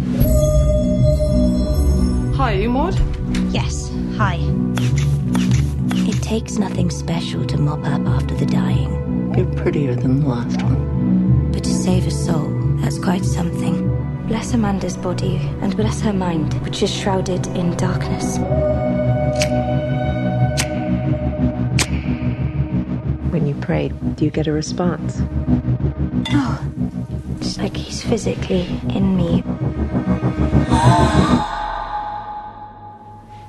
Hi, you Maud? Yes, hi. It takes nothing special to mop up after the dying. You're prettier than the last one. But to save a soul, that's quite something. Bless Amanda's body and bless her mind, which is shrouded in darkness. When you pray, do you get a response? Oh, it's like he's physically in me.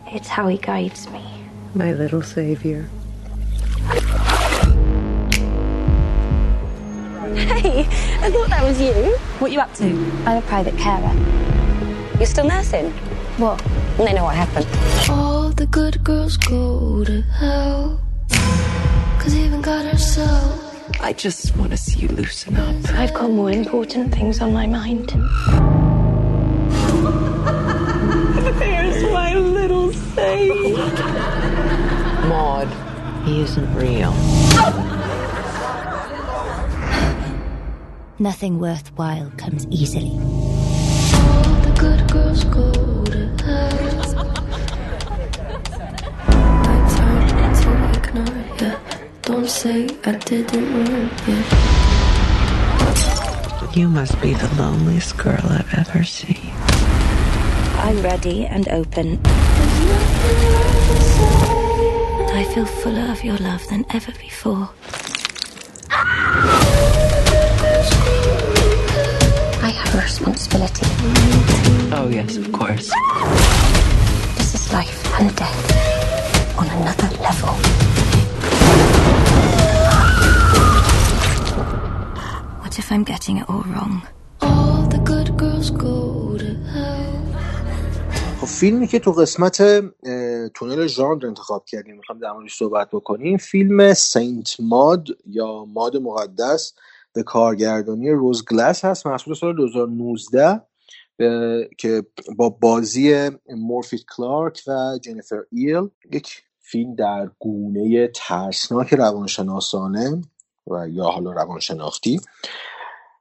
It's how he guides me. My little savior. Hey, I thought that was you. What you up to? I'm a private carer. You're still nursing? What? They know what happened. All the good girls go to hell. Cause even God herself. I just want to see you loosen up. I've got more important things on my mind. Little. Maud, he isn't real. Nothing worthwhile comes easily. All the good girls go to hell. I turn to ignore ya. Don't say I didn't warn ya. You must be the loneliest girl I've ever seen. I'm ready and open. I feel fuller of your love than ever before. I have a responsibility. Oh, yes, of course. This is life and death on another level. What if I'm getting it all wrong? All the good girls go to hell. خب فیلمی که تو قسمت تونل ژانر انتخاب کردیم می‌خوام در موردش صحبت بکنیم فیلم سینت ماد یا ماد مقدس به کارگردانی روز گلس هست محصول سال 2019 اه، که با بازی مورفیت کلارک و جنیفر ایل یک فیلم در گونه ترسناک روانشناسانه و یا حالا روانشناختی.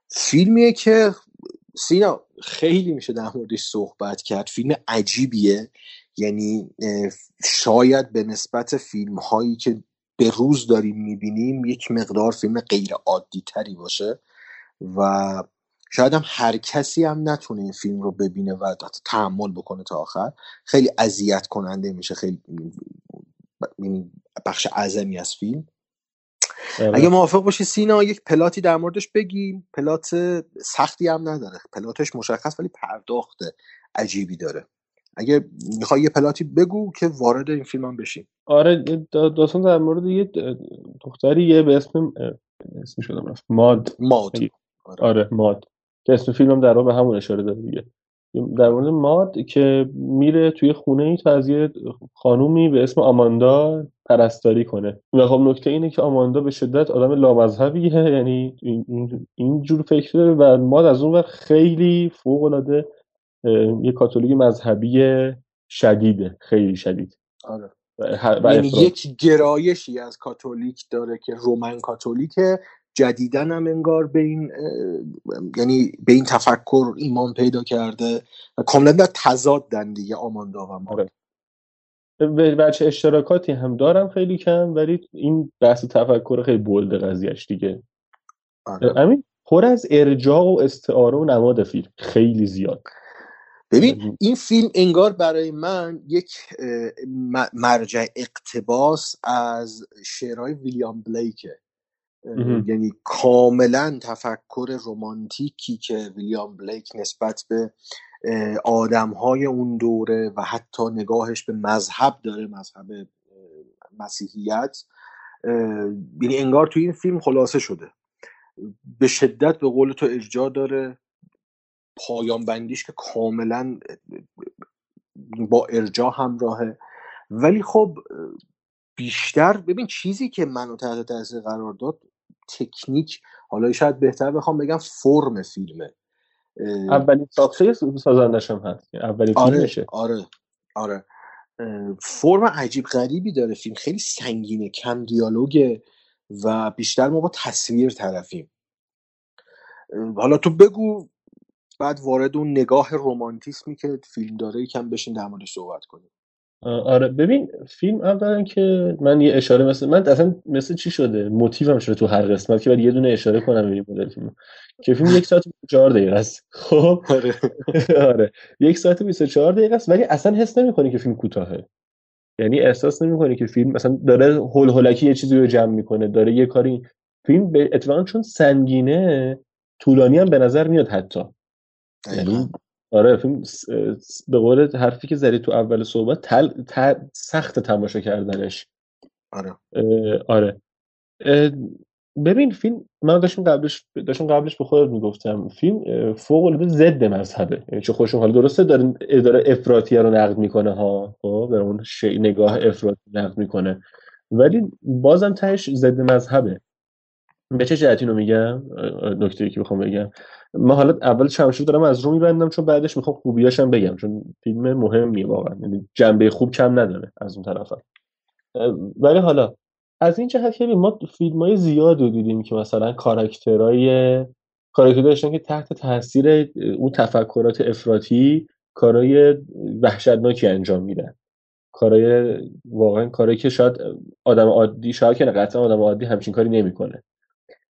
فیلمیه که سینا خیلی میشه در موردش صحبت کرد. فیلم عجیبیه. یعنی شاید به نسبت فیلم هایی که به روز داریم می‌بینیم یک مقدار فیلم غیر عادی تری باشه و شاید هم هر کسی هم نتونه این فیلم رو ببینه و تحمل بکنه تا آخر. خیلی اذیت کننده میشه خیلی یعنی بخش اعظمی از فیلم. اگه موافق باشی سینا یک پلاتی در موردش بگیم. پلات سختی هم نداره. پلاتش مشخص ولی پرداخت عجیبی داره. اگه می‌خوای یه پلاتی بگو که وارد این فیلم هم بشیم. آره دا- داستان در مورد یه دختریه به اسم اه، اسمش شدم رفت ماد. ماد. آره. ماد. که اسم فیلم در واقع به همون اشاره داره دیگه. در مورد ماد که میره توی خونه ای تا از یه خانومی به اسم آماندا پرستاری کنه. و خب نکته اینه که آماندا به شدت آدم لامذهبیه یعنی این, جور فکر داره و ماد از اون وقت خیلی فوق العاده یه کاتولیک مذهبی شدیده خیلی شدید. آره. و, یعنی. یک گرایشی از کاتولیک داره که رومن کاتولیکه جدیدن هم انگار به این یعنی به این تفکر ایمان پیدا کرده و کاملا در تضادن دیگه آماندا و ما آره. بچه اشتراکاتی هم دارم خیلی کم ولی این بحث تفکر خیلی بولد قضیهش دیگه آره. همین پر از ارجاع و استعاره و نماد فیلم خیلی زیاد ببین این فیلم انگار برای من یک مرجع اقتباس از شعرهای ویلیام بلیکه. یعنی کاملا تفکر رومانتیکی که ویلیام بلیک نسبت به آدم های اون دوره و حتی نگاهش به مذهب داره مذهب مسیحیت یعنی انگار توی این فیلم خلاصه شده. به شدت به قول تو ارجاع داره. پایان بندیش که کاملا با ارجاع همراهه. ولی خب بیشتر ببین چیزی که منو تحت تاثیر قرار داد تکنیک حالا شاید بهتر بخوام بگم فرم فیلمه. اولین ساخته سازندش هم هست؟ اولین آره آره آره. اه، فرم عجیب غریبی داره فیلم. خیلی سنگینه کم دیالوگه و بیشتر ما با تصویر طرفیم. حالا تو بگو بعد وارد اون نگاه رومانتیسمی که فیلم داره یکم بشین در موردش صحبت کنیم. آره. ببین فیلم اولا که من یه اشاره مثل من اصلا مثل چی شده؟ موتیوم شده تو هر قسمت که باید یه دونه اشاره کنم به این مدل فیلم که فیلم یک ساعت و 24 دقیقه است. خب؟ آره. یک ساعت و 24 دقیقه است ولی اصلا حس نمی‌کنی که فیلم کوتاهه. یعنی احساس نمی‌کنی که فیلم مثلا داره هول هولکی یه چیزی رو جمع می‌کنه داره یه کاری فیلم به اتفاقا چون سنگینه طولانی هم به نظر میاد حتی. یعنی آره فیلم به قول حرفی که زدی تو اول صحبت تل... ت- سخت تماشا کردنش. آره. اه، آره. اه، ببین فیلم من داشتم قبلش داشتم قبلش به خودت می‌گفتم فیلم فوق العاده ضد مذهبه. یعنی چه خوشم حالا درسته داره داره افراطی رو نقد می‌کنه ها خب داره اون شی... نگاه افراطی نقد می‌کنه. ولی بازم تهش ضد مذهبه. به چه جهتی اینو میگم؟ نکته که می‌خوام بگم. من حالا اول چمشو دارم از رو میبندم چون بعدش می‌خوام خوبیاش هم بگم چون فیلم مهمیه واقعا یعنی جنبه خوب کم نداره از اون طرف ولی حالا از این جهت که ما فیلم های زیاد رو دیدیم که مثلا کاراکترهای کاراکتر داشتن که تحت تاثیر اون تفکرات افراطی کارهای وحشتناکی انجام میدن. کارهای واقعا کارهایی که شاید آدم عادی شاید که قطعا آدم عادی همچین کاری نمی‌کنه.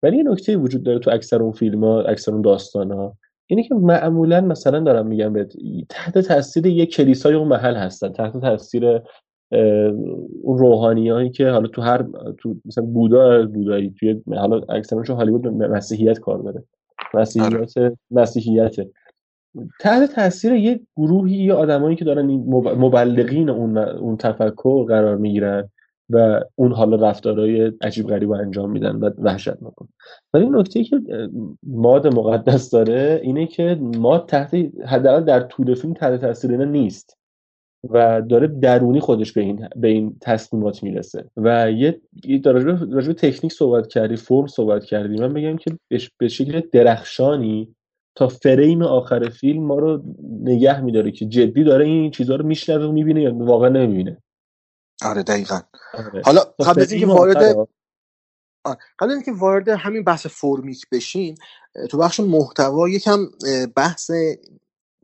ولی یه نکته وجود داره تو اکثر اون فیلم ها اکثر اون داستان ها اینه که معمولا مثلا دارم میگم بهت تحت تاثیر یک کلیسای اون محل هستن تحت تاثیر اون روحانیایی که حالا تو هر تو مثلا بودا بودایی توی حالا اکثرشون هالیوود به مسیحیت کار داره. مسیحیت مسیحیته تحت تاثیر یک گروهی یا آدمایی که دارن مبلغین اون اون تفکر قرار می‌گیرن. و اون حالا رفتارهای عجیب غریب انجام میدن و وحشت می‌کنن. ولی نکته که ماد مقدس داره اینه که ماد تحت حداقل در طول فیلم تحت تاثیر اینا نیست و داره درونی خودش به این به این تصمیمات می‌رسه. و یه به تکنیک صحبت کردی فرم صحبت کردی من بگم که به شکل درخشانی تا فریم آخر فیلم ما رو نگه میداره که جدی داره این چیزها رو میشنوه و می‌بینه یا واقعا نمی‌بینه. آره دقیقا آره حالا تا قبل از اینکه وارد آره. قبل اینکه وارد همین بحث فرمیک بشیم اه، تو بخش محتوا یکم اه، بحث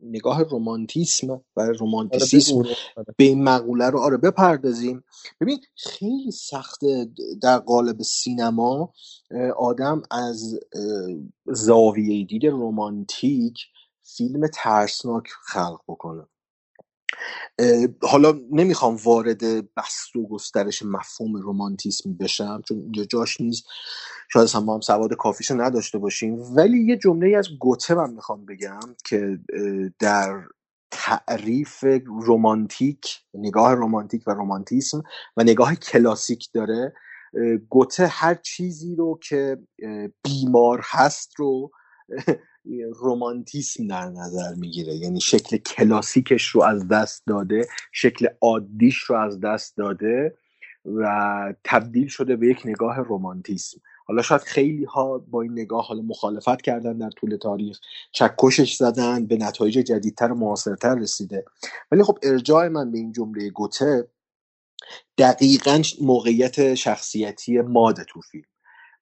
نگاه رومانتیسم و آره رومانتیسیسم بگو اونو. آره. به این مقوله رو آره بپردازیم ببین خیلی سخته در قالب سینما اه، آدم از اه، زاویه دید رومانتیک فیلم ترسناک خلق بکنه حالا نمی‌خوام وارد بست و گسترش مفهوم رومانتیسم بشم چون اینجا جاش نیست. شاید اصلا ما هم سواد کافیشو نداشته باشیم. ولی یه جمله از گوته من می‌خوام بگم که در تعریف رومانتیک نگاه رومانتیک و رومانتیسم و نگاه کلاسیک داره گوته هر چیزی رو که بیمار هست رو رومانتیسم در نظر می‌گیره. یعنی شکل کلاسیکش رو از دست داده شکل عادیش رو از دست داده و تبدیل شده به یک نگاه رومانتیسم حالا شاید خیلی ها با این نگاه حالا مخالفت کردن در طول تاریخ چکشش زدن به نتایج جدیدتر و معاصرتر رسیده. ولی خب ارجاع من به این جمله گوته دقیقا موقعیت شخصیتی ماده تو فیلم.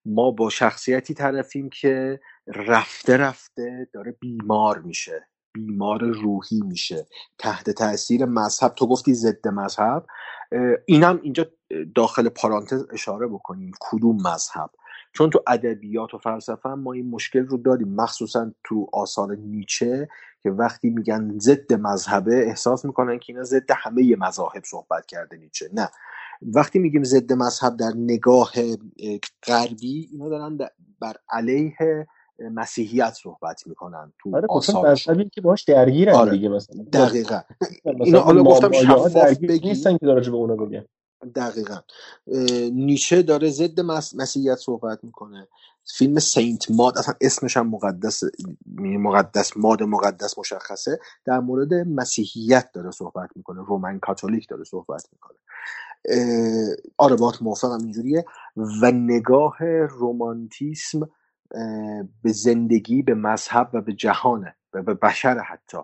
ما با شخصیتی طرفیم که رفته رفته داره بیمار میشه بیمار روحی میشه. تحت تاثیر مذهب تو گفتی ضد مذهب اینم اینجا داخل پارانتز اشاره بکنیم کدوم مذهب؟ چون تو ادبیات و فلسفه ما این مشکل رو داریم. مخصوصا تو آثار نیچه که وقتی میگن ضد مذهبه احساس می‌کنن که اینا ضد همه مذاهب صحبت کرده نیچه. نه. وقتی میگیم ضد مذهب در نگاه اه، غربی اینا دارن بر علیه مسیحیت صحبت می‌کنن تو آره خب آثارشون که باش درگیرن آره دیگه مثلا. با دقیقا. اینا مثلا حالا گفتم شفاف بگیم نیستن که راجع به اونا بگن. دقیقا. نیچه داره ضد مس... مسیحیت صحبت می‌کنه. فیلم سینت ماد اصلا اسمش هم مقدس یعنی مقدس ماد مقدس مشخصه. در مورد مسیحیت داره صحبت می‌کنه. رومن کاتولیک داره صحبت می‌کنه. آره باهات موافقم اینجوریه. و نگاه رومانتیسم به زندگی به مذهب و به جهانه و به بشر حتی.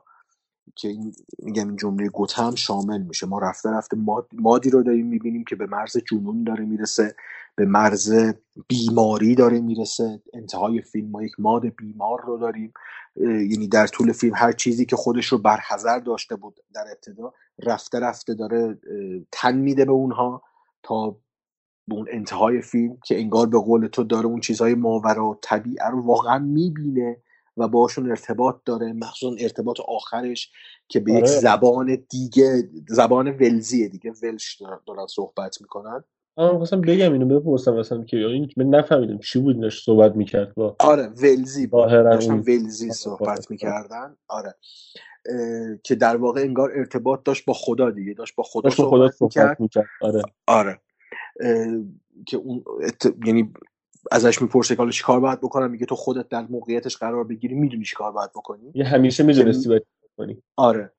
که این میگم این جمله گوته هم شامل میشه. ما رفته رفته ماد... مادی رو داریم می‌بینیم که به مرز جنون داره می‌رسه به مرز بیماری داره می‌رسه. انتهای فیلم ما یک ماد بیمار رو داریم. یعنی در طول فیلم هر چیزی که خودش رو برحضر داشته بود در ابتدا رفته رفته داره تن میده به اونها تا به اون انتهای فیلم که انگار به قول تو داره اون چیزهای ماورا طبیعه رو واقعا می‌بینه و باشون ارتباط داره مخصوصا ارتباط آخرش که به یک آره. زبان دیگه زبان ولزیه دیگه ولش دارن صحبت می‌کنن. من خواستم بگم اینو بپرسم مثلا که این من نفهمیدم چی بود داشت صحبت می‌کرد با آره ولزی داشتن ولزی صحبت می‌کردن. آره. که در واقع انگار ارتباط داشت با خدا دیگه داشت با خدا داشت با خدا صحبت می‌کرد. صحبت می‌کرد. آره. آره. اه، که اون ات... یعنی ازش می‌پرسه که حالا چیکار باید بکنم؟ میگه تو خودت در موقعیتش قرار بگیری می‌دونی چیکار باید بکنی. یه همیشه می‌دونستی باید کنی. آره.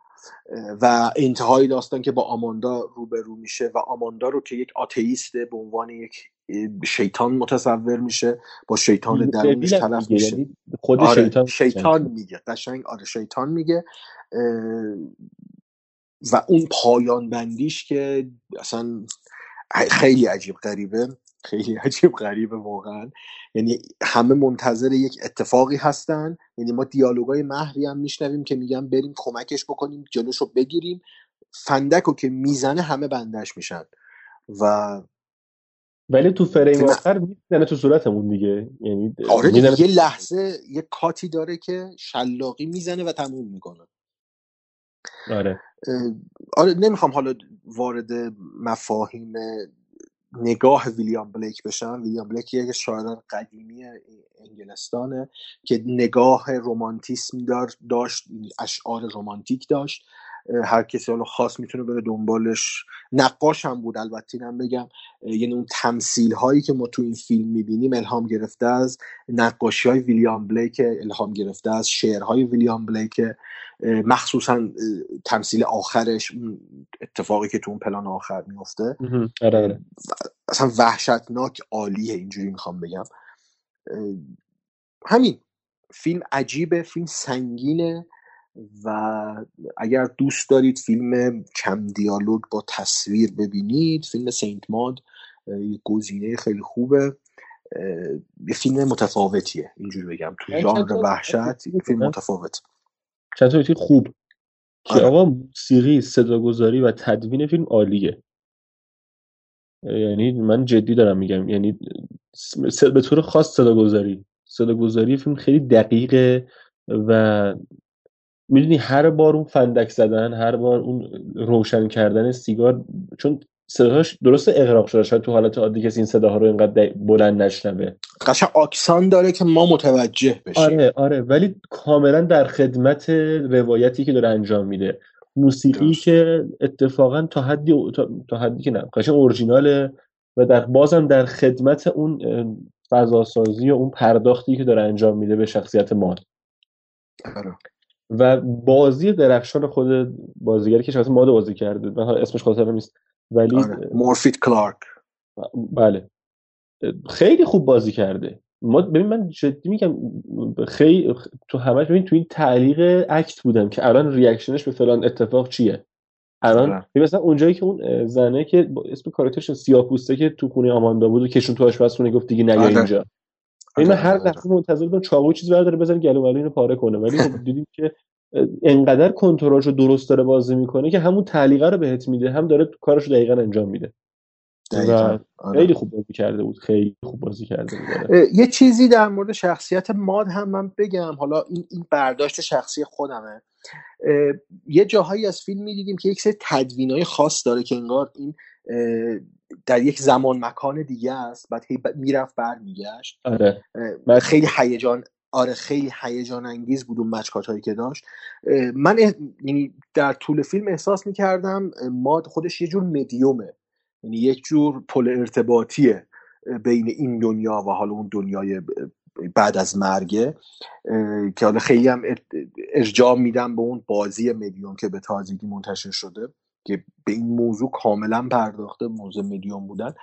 و انتهای داستان که با آماندا روبرو میشه و آماندا رو که یک آتئیسته به عنوان یک شیطان متصور میشه با شیطان درونش طرف میگه میشه یعنی خود آره شیطان شیطان میگه قشنگ آره شیطان میگه. و اون پایان بندیش که اصلا خیلی عجیب غریبه. خیلی عجیب غریبه واقعا. یعنی همه منتظر یک اتفاقی هستن. یعنی ما دیالوگای محوی هم میشنویم که میگن بریم کمکش بکنیم جلوشو بگیریم. فندک رو که می‌زنه همه بندش میشن. و ولی تو فریم آخر می‌زنه تو صورتمون دیگه. یعنی آره می‌زنه دیگه یه لحظه یه کاتی داره که شلاقی می‌زنه و تموم می‌کنه. آره. آره نمی‌خوام حالا وارد مفاهیم نگاه ویلیام بلیک بشم. ویلیام بلیک یک شاعر قدیمی انگلستانه که نگاه رومانتیسم داشت اشعار رومانتیک داشت. هر کسی حالا خاص می‌تونه بره دنبالش. نقاش هم بود البته اینم بگم. یعنی اون تمثیل هایی که ما تو این فیلم می‌بینیم الهام گرفته از نقاشی های ویلیام بلیک الهام گرفته از شعرهای ویلیام بلیک مخصوصا تمثیل آخرش اتفاقی که تو اون پلان آخر میفته. آره آره. اصلا وحشتناک عالیه اینجوری می‌خوام بگم. همین. فیلم عجیبه فیلم سنگینه. و اگر دوست دارید فیلم کم دیالوگ با تصویر ببینید فیلم سینت ماد گزینه خیلی خوبه. یه فیلم متفاوتیه اینجوری بگم. تو چند ژانر وحشت فیلم. متفاوت. نکته خوب. که آره. آقا موسیقی صداگذاری و تدوین فیلم عالیه. یعنی من جدی دارم میگم یعنی به طور خاص صداگذاری. صداگذاری فیلم خیلی دقیقه و می‌دونی هر بار اون فندک زدن هر بار اون روشن کردن سیگار چون صداش درست اغراق شده شاید تو حالت عادی کسی این صداها رو اینقدر بلند نشنوه. قشنگ آکسان داره که ما متوجه بشیم. آره آره ولی کاملا در خدمت روایتی که داره انجام میده. موسیقی درست. که اتفاقا تا حدی تا, تا حدی که نه قشنگ اورجیناله و در بازم در خدمت اون فضاسازی و اون پرداختی که داره انجام میده به شخصیت ماد آره. و بازی درخشان خود بازیگری که شخصیت ماد بازی کرده من اسمش خاطرم نیست ولی آره. مورفیت کلارک. بله. خیلی خوب بازی کرده. ما ببین من جدی میگم خیلی تو همش ببین تو این تعلیق اکت بودم که الان ریاکشنش به فلان اتفاق چیه. الان آره. ببین مثلا اونجایی که اون زنه که اسم کاراکترش سیاه پوسته که تو خونه آماندا بود و کشون تو آشپزخونه گفت دیگه نیا آره. اینجا. آره من هر لحظه منتظر بودم چاقو چیز برداره بزنه گلو اینو پاره کنه. ولی خب دیدیم که انقدر کنترلش رو درست داره بازی می‌کنه که همون تعلیقه رو بهت میده. هم داره کارش رو دقیقا انجام میده. دقیقا آره. خیلی خوب بازی کرده بود. خیلی خوب بازی کرده بود. آره. یه چیزی در مورد شخصیت ماد هم من بگم. حالا این این برداشت شخصی خودمه. یه جاهایی از فیلم می‌دیدیم که یک سری تدوینای خاص داره که انگار این در یک زمان مکان دیگه است بعد هی می‌رفت برمیگشت. آره. خیلی هیجان آره خیلی هیجان انگیز بود اون مچکات هایی که داشت. من یعنی در طول فیلم احساس می‌کردم ماد خودش یه جور مدیومه. یعنی یک جور پل ارتباطیه بین این دنیا و حالا اون دنیای بعد از مرگه. که حالا خیلی هم ار- ارجاع میدم به اون بازی مدیوم که به تازگی منتشر شده. که به این موضوع کاملا پرداخته موضوع مدیوم بودن.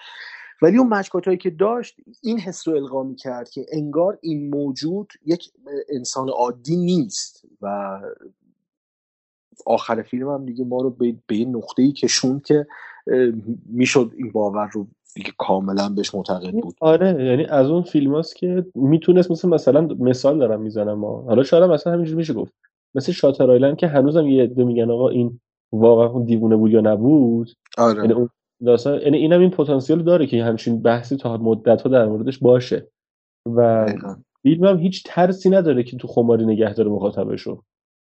ولی اون مشکات هایی که داشت این حس رو القا می کرد که انگار این موجود یک انسان عادی نیست و آخر فیلم هم دیگه ما رو به, یه نقطه ای کشون که می‌شد این باور رو دیگه کاملا بهش معتقد بود. آره یعنی از اون فیلم هاست که می‌تونست مثل مثلا مثال دارم می‌زنم حالا شاید مثلا همینجوری میشه گفت. مثل شاتر آیلند که هنوزم یه عده میگن آقا این واقعا اون دیوونه بود یا نبود؟ آره. یعنی اون داستان یعنی اینم این پتانسیل داره که همچین بحثی تا مدت ها در موردش باشه. و. فیلم هم هیچ ترسی نداره که تو خماری نگه داره مخاطبشو.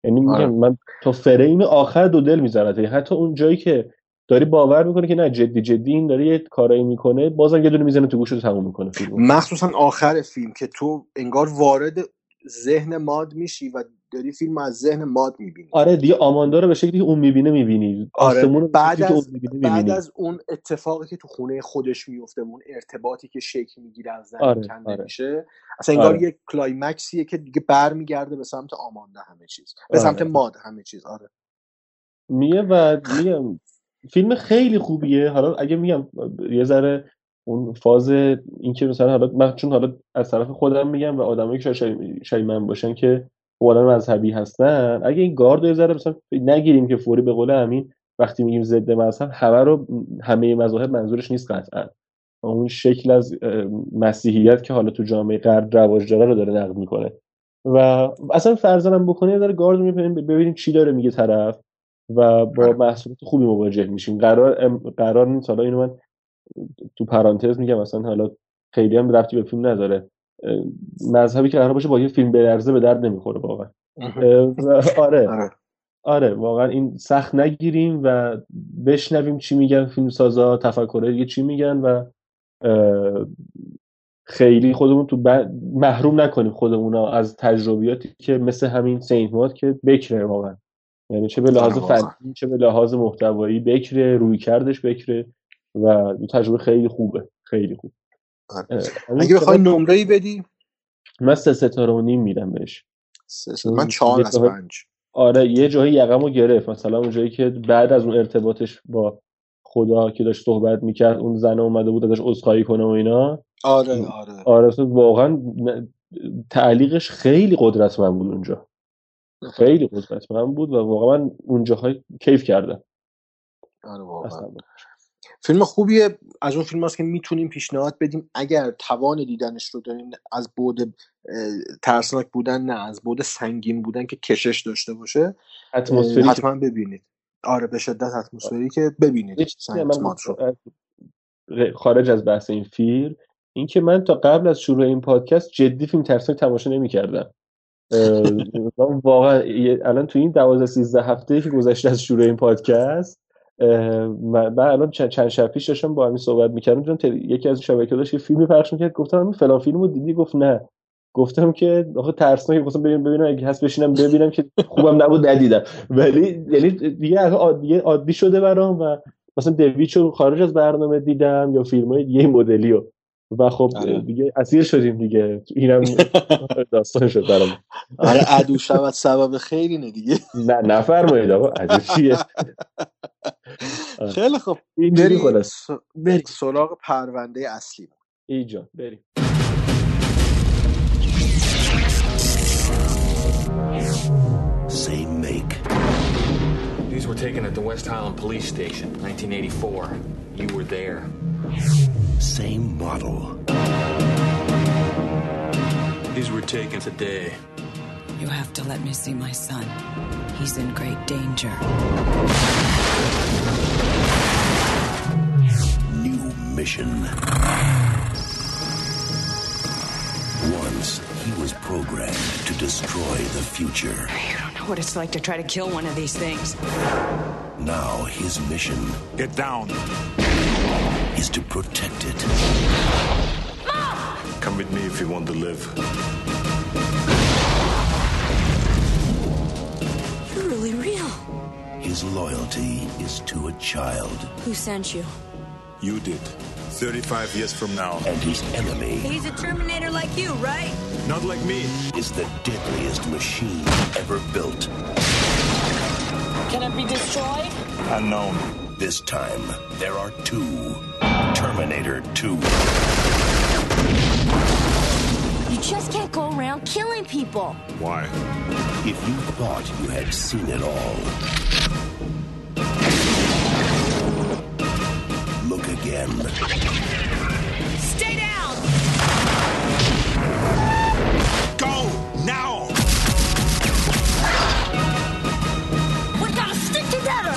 یعنی میگم آره. من تا فریم آخر دو دل می‌زنه حتی اون جایی که داری باور می‌کنه که نه جدی جدی این داره یه کارایی می‌کنه بازم یه دونه می‌زنه تو گوشت تموم می‌کنه فیلم مخصوصا آخر فیلم که تو انگار وارد ذهن ماد میشی و داری فیلم از ذهن ماد می‌بینی. آره دیگه آماندا رو به شکلی اون می‌بینه می‌بینی. به بعد که اون از می‌بینه بعد می‌بینی. از اون اتفاقی که تو خونه خودش میفته اون ارتباطی که شکل می‌گیره از زمین آره کنده آره. میشه اصلا انگار آره. یک کلایمکسیه که دیگه برمیگرده به سمت آماندا همه چیز به سمت آره. ماد همه چیز آره. میگه و میگم فیلم خیلی خوبیه. حالا اگه میگم یه ذره اون فاز این که مثلا حالا من چون حالا از طرف خودم میگم و آدمایی که شاید شای- من باشن که واقعا مذهبی هستن. اگه این گارد رو ذره مثلا نگیریم که فوری به قول امین وقتی میگیم ضد مذهب همه رو همه مذاهب منظورش نیست قطعا. اون شکل از مسیحیت که حالا تو جامعه غرب رواج داره رو داره نقد می‌کنه. و اصلا فرضاً بکنه یه ذره گارد می‌بینیم ببینیم چی داره میگه طرف و با محصولات خوبی مواجه میشیم. قرار قرار نیست. حالا اینو من تو پرانتز میگم مثلا حالا خیلی هم ربطی به فیلم نداره. مذهبی که قرار باشه با یه فیلم برزه به درد نمی‌خوره واقعا. آره. آره. آره واقعا این سخت نگیریم و بشنویم چی میگن فیلم سازا تفکرهای دیگه چی میگن و خیلی خودمون تو ب- محروم نکنیم خودمون از تجربیاتی که مثل همین سینت ماد که بکره واقعا. یعنی چه به آره لحاظ فنی چه به لحاظ محتوایی بکره روی کردش بکره و تجربه خیلی خوبه خیلی خوب. اگه بخوای نمره ای بدی؟ من سه ستاره و نیم میدم بهش. سه. من چهار از پنج. آره یه جایی یقمو گرفت. مثلا اون جایی که بعد از اون ارتباطش با خدا که داشت صحبت می‌کرد اون زن اومده بود ازش عذرخواهی کنه و اینا. آره آره. آره واقعا تعلیقش خیلی قدرتمند بود اونجا. خیلی قدرتمند بود و واقعا من اونجاهای کیف کردم آره واقعا. فیلم خوبیه. از اون فیلم هست که می‌تونیم پیشنهاد بدیم. اگر توان دیدنش رو داریم از بود ترسناک بودن نه از بود سنگین بودن که کشش داشته باشه حتما ببینید. آره به شدت اتمسفری که ببینید. خارج از بحث این فیلم این که من تا قبل از شروع این پادکست جدی فیلم ترسناک تماشا نمی‌کردم. واقعا الان تو این 12 13 هفته که گذشته از شروع این پادکست من الان چند شب پیش داشتم با همین صحبت می‌کردم تل- یکی از شبکه‌ها داشت یه فیلمی پخش می‌کرد گفتم همین فلان فیلمو دیدی؟ گفت نه. گفتم که آخه ترسناک گفتم ببینم ببینم اگه هست بشینم ببینم که خوبم نبود ندیدم. ولی یعنی دیگه عادی, عادی شده برام و مثلا دویچو خارج از برنامه دیدم یا فیلم‌های دیگه این مدلیو و خب آره. دیگه اسیر شدیم دیگه. اینم داستان شد برام. آره عدو شود سبب خیری نه دیگه. نه نفرمایید آقا عدو چیه؟ آره. خیلی خب بریم سراغ پرونده اصلی. ایجا بریم. These were taken at the West Highland Police Station, 1984. You were there. Same model. These were taken today. You have to let me see my son. He's in great danger. New mission. Once he was programmed to destroy the future. You don't know what it's like to try to kill one of these things. Now his mission Get down. is to protect it. Mom! Come with me if you want to live. You're really real. His loyalty is to a child. Who sent you? You did. 35 years from now. And his enemy He's a Terminator like you, right? Not like me. is the deadliest machine ever built. Can it be destroyed? Unknown. This time, there are two. Terminator 2. You just can't go around killing people. Why? If you thought you had seen it all, look again. Stay down! Go now! We gotta stick together!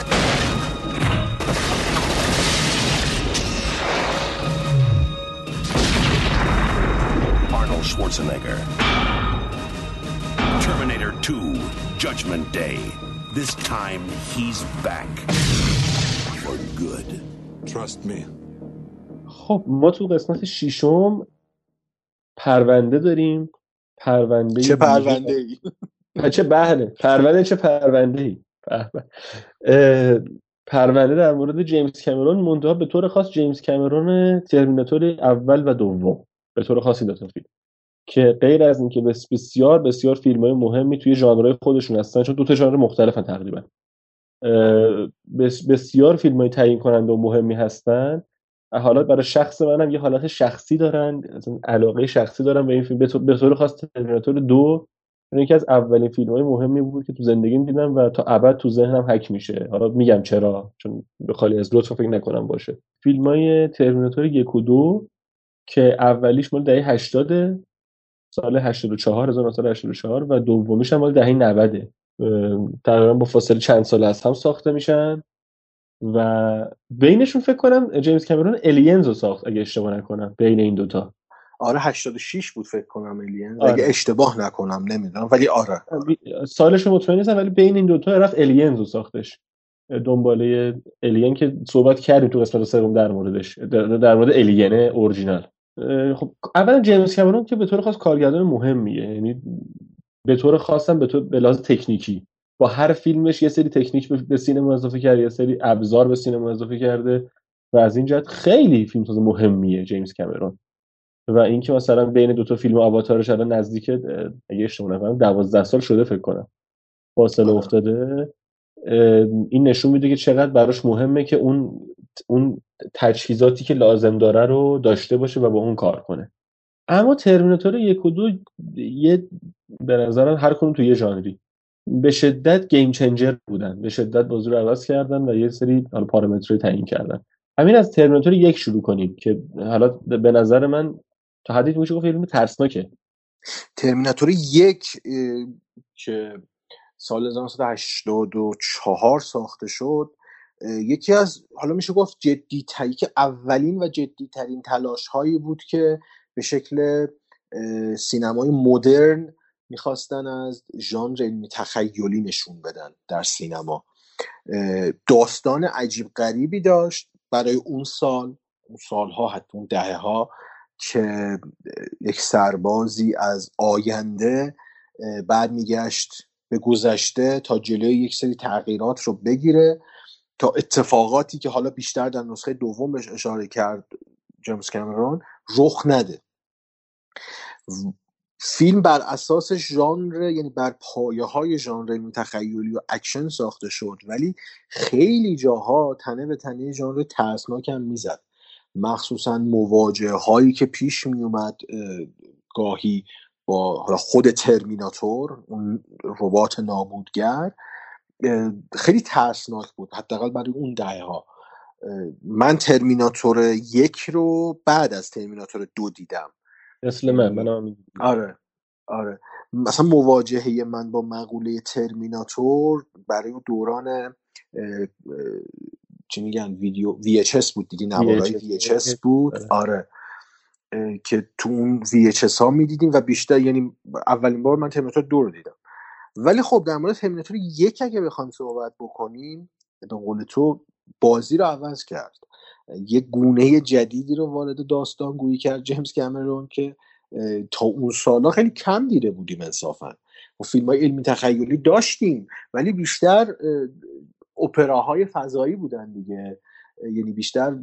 Arnold Schwarzenegger. Terminator 2, Judgment Day. This time he's back. For good. Trust me. خب ما تو قسمت ششم پرونده داریم. پرونده چه پرونده ای چه بله. پرونده چه پرونده ای پرونده در مورد جیمز کامرون منتها به طور خاص جیمز کامرون ترمیناتور اول و دوم. به طور خاص این دو فیلم. که غیر از اینکه بس بسیار بسیار فیلم های مهمی توی ژانرهای خودشون هستن چون دو تا ژانر مختلفن تقریبا. بسیار فیلم های تعیین کننده و مهمی هستن. حالا برای شخص منم یه حالت شخصی دارن علاقه شخصی دارم به این فیلم. به طور- خاص ترمیناتور دو یکی از اولین فیلم های مهمی بود که تو زندگیم دیدم و تا ابد تو ذهنم حک میشه. حالا میگم چرا؟ چون به خالی از لطف فکر نکنم باشه. فیلم های ترمیناتور یک و دو که اولیش مال دهه 80 سال 84 1984 و دومیش هم مال دهه 90 اه، تقریبا با فاصله چند سال از هم ساخته میشن. و بینشون فکر کنم جیمز کامرون الینز رو ساخت اگه اشتباه نکنم بین این دوتا. آره 86 بود فکر کنم الین آره. اگه اشتباه نکنم نمی‌دونم ولی آره. سالش رو مطمئن نیستم ولی بین این دوتا رفت الینز رو ساختش. دنباله الین که صحبت کردیم تو قسمت سوم در موردش در, مورد الین اورجینال خب اولا جیمز کامرون که به طور خاص کارگردان مهمیه یعنی به طور خاصم به طور به لحاظ تکنیکی. با هر فیلمش یه سری تکنیک به- سینما اضافه کرده یه سری ابزار به سینما اضافه کرده و از این جهت خیلی فیلمساز مهمیه جیمز کامرون. و اینکه مثلا بین دو تا فیلم آواتارش الان نزدیک اگه اشتباه نکنم 12 سال شده فکر کنم. فاصله افتاده. این نشون میده که چقدر براش مهمه که اون اون تجهیزاتی که لازم داره رو داشته باشه و با اون کار کنه. اما ترمیناتور یک و دو یه به نظرم هر کدوم تو یه ژانری. به شدت گیم چنجر بودن. به شدت بازی رو عوض کردن و یه سری حالا پارامترهای تعیین کردن. همین از ترمیناتور یک شروع کنیم که حالا به نظر من تا حدی میشه گفت فیلم ترسناکه. ترمیناتور یک که سال 1984 ساخته شد یکی از حالا میشه گفت جدی تری که اولین و جدی ترین تلاش هایی بود که به شکل سینمای مدرن می‌خواستن از ژانر علمی تخیلی نشون بدن در سینما. داستان عجیب غریبی داشت برای اون سال اون سالها حتی اون دهه ها که یک سربازی از آینده اه، برمیگشت به گذشته تا جلوی یک سری تغییرات رو بگیره تا اتفاقاتی که حالا بیشتر در نسخه دوم بهش اشاره کرد جیمز کامرون رخ نده. فیلم بر اساس ژانر یعنی بر پایه های ژانر علمی تخیلی و اکشن ساخته شد. ولی خیلی جاها تنه به تنه ژانر ترسناک هم می‌زد. مخصوصا مواجهه هایی که پیش می اومد گاهی با خود ترمیناتور اون ربات نابودگر خیلی ترسناک بود. حداقل برای اون دهه ها من ترمیناتور یک رو بعد از ترمیناتور دو دیدم. مثل من من هم آره آره. مثلا مواجهه من با مقوله ترمیناتور برای اون دوران چی میگن ویدیو VHS بود دیگه نوارای VHS. بود. آره. اه، که تو اون VHS ها می‌دیدیم و بیشتر یعنی اولین بار من ترمیناتور دو رو دیدم. ولی خب در مورد ترمیناتور یک اگه بخوایم صحبت بکنیم به قول تو بازی رو عوض کرد. یه گونه جدیدی رو وارد داستان گویی کرد جیمز کامرون که تا اون سالا خیلی کم دیده بودیم انصافا. و فیلم های علمی تخیلی داشتیم ولی بیشتر اه، اپراهای فضایی بودن دیگه. یعنی بیشتر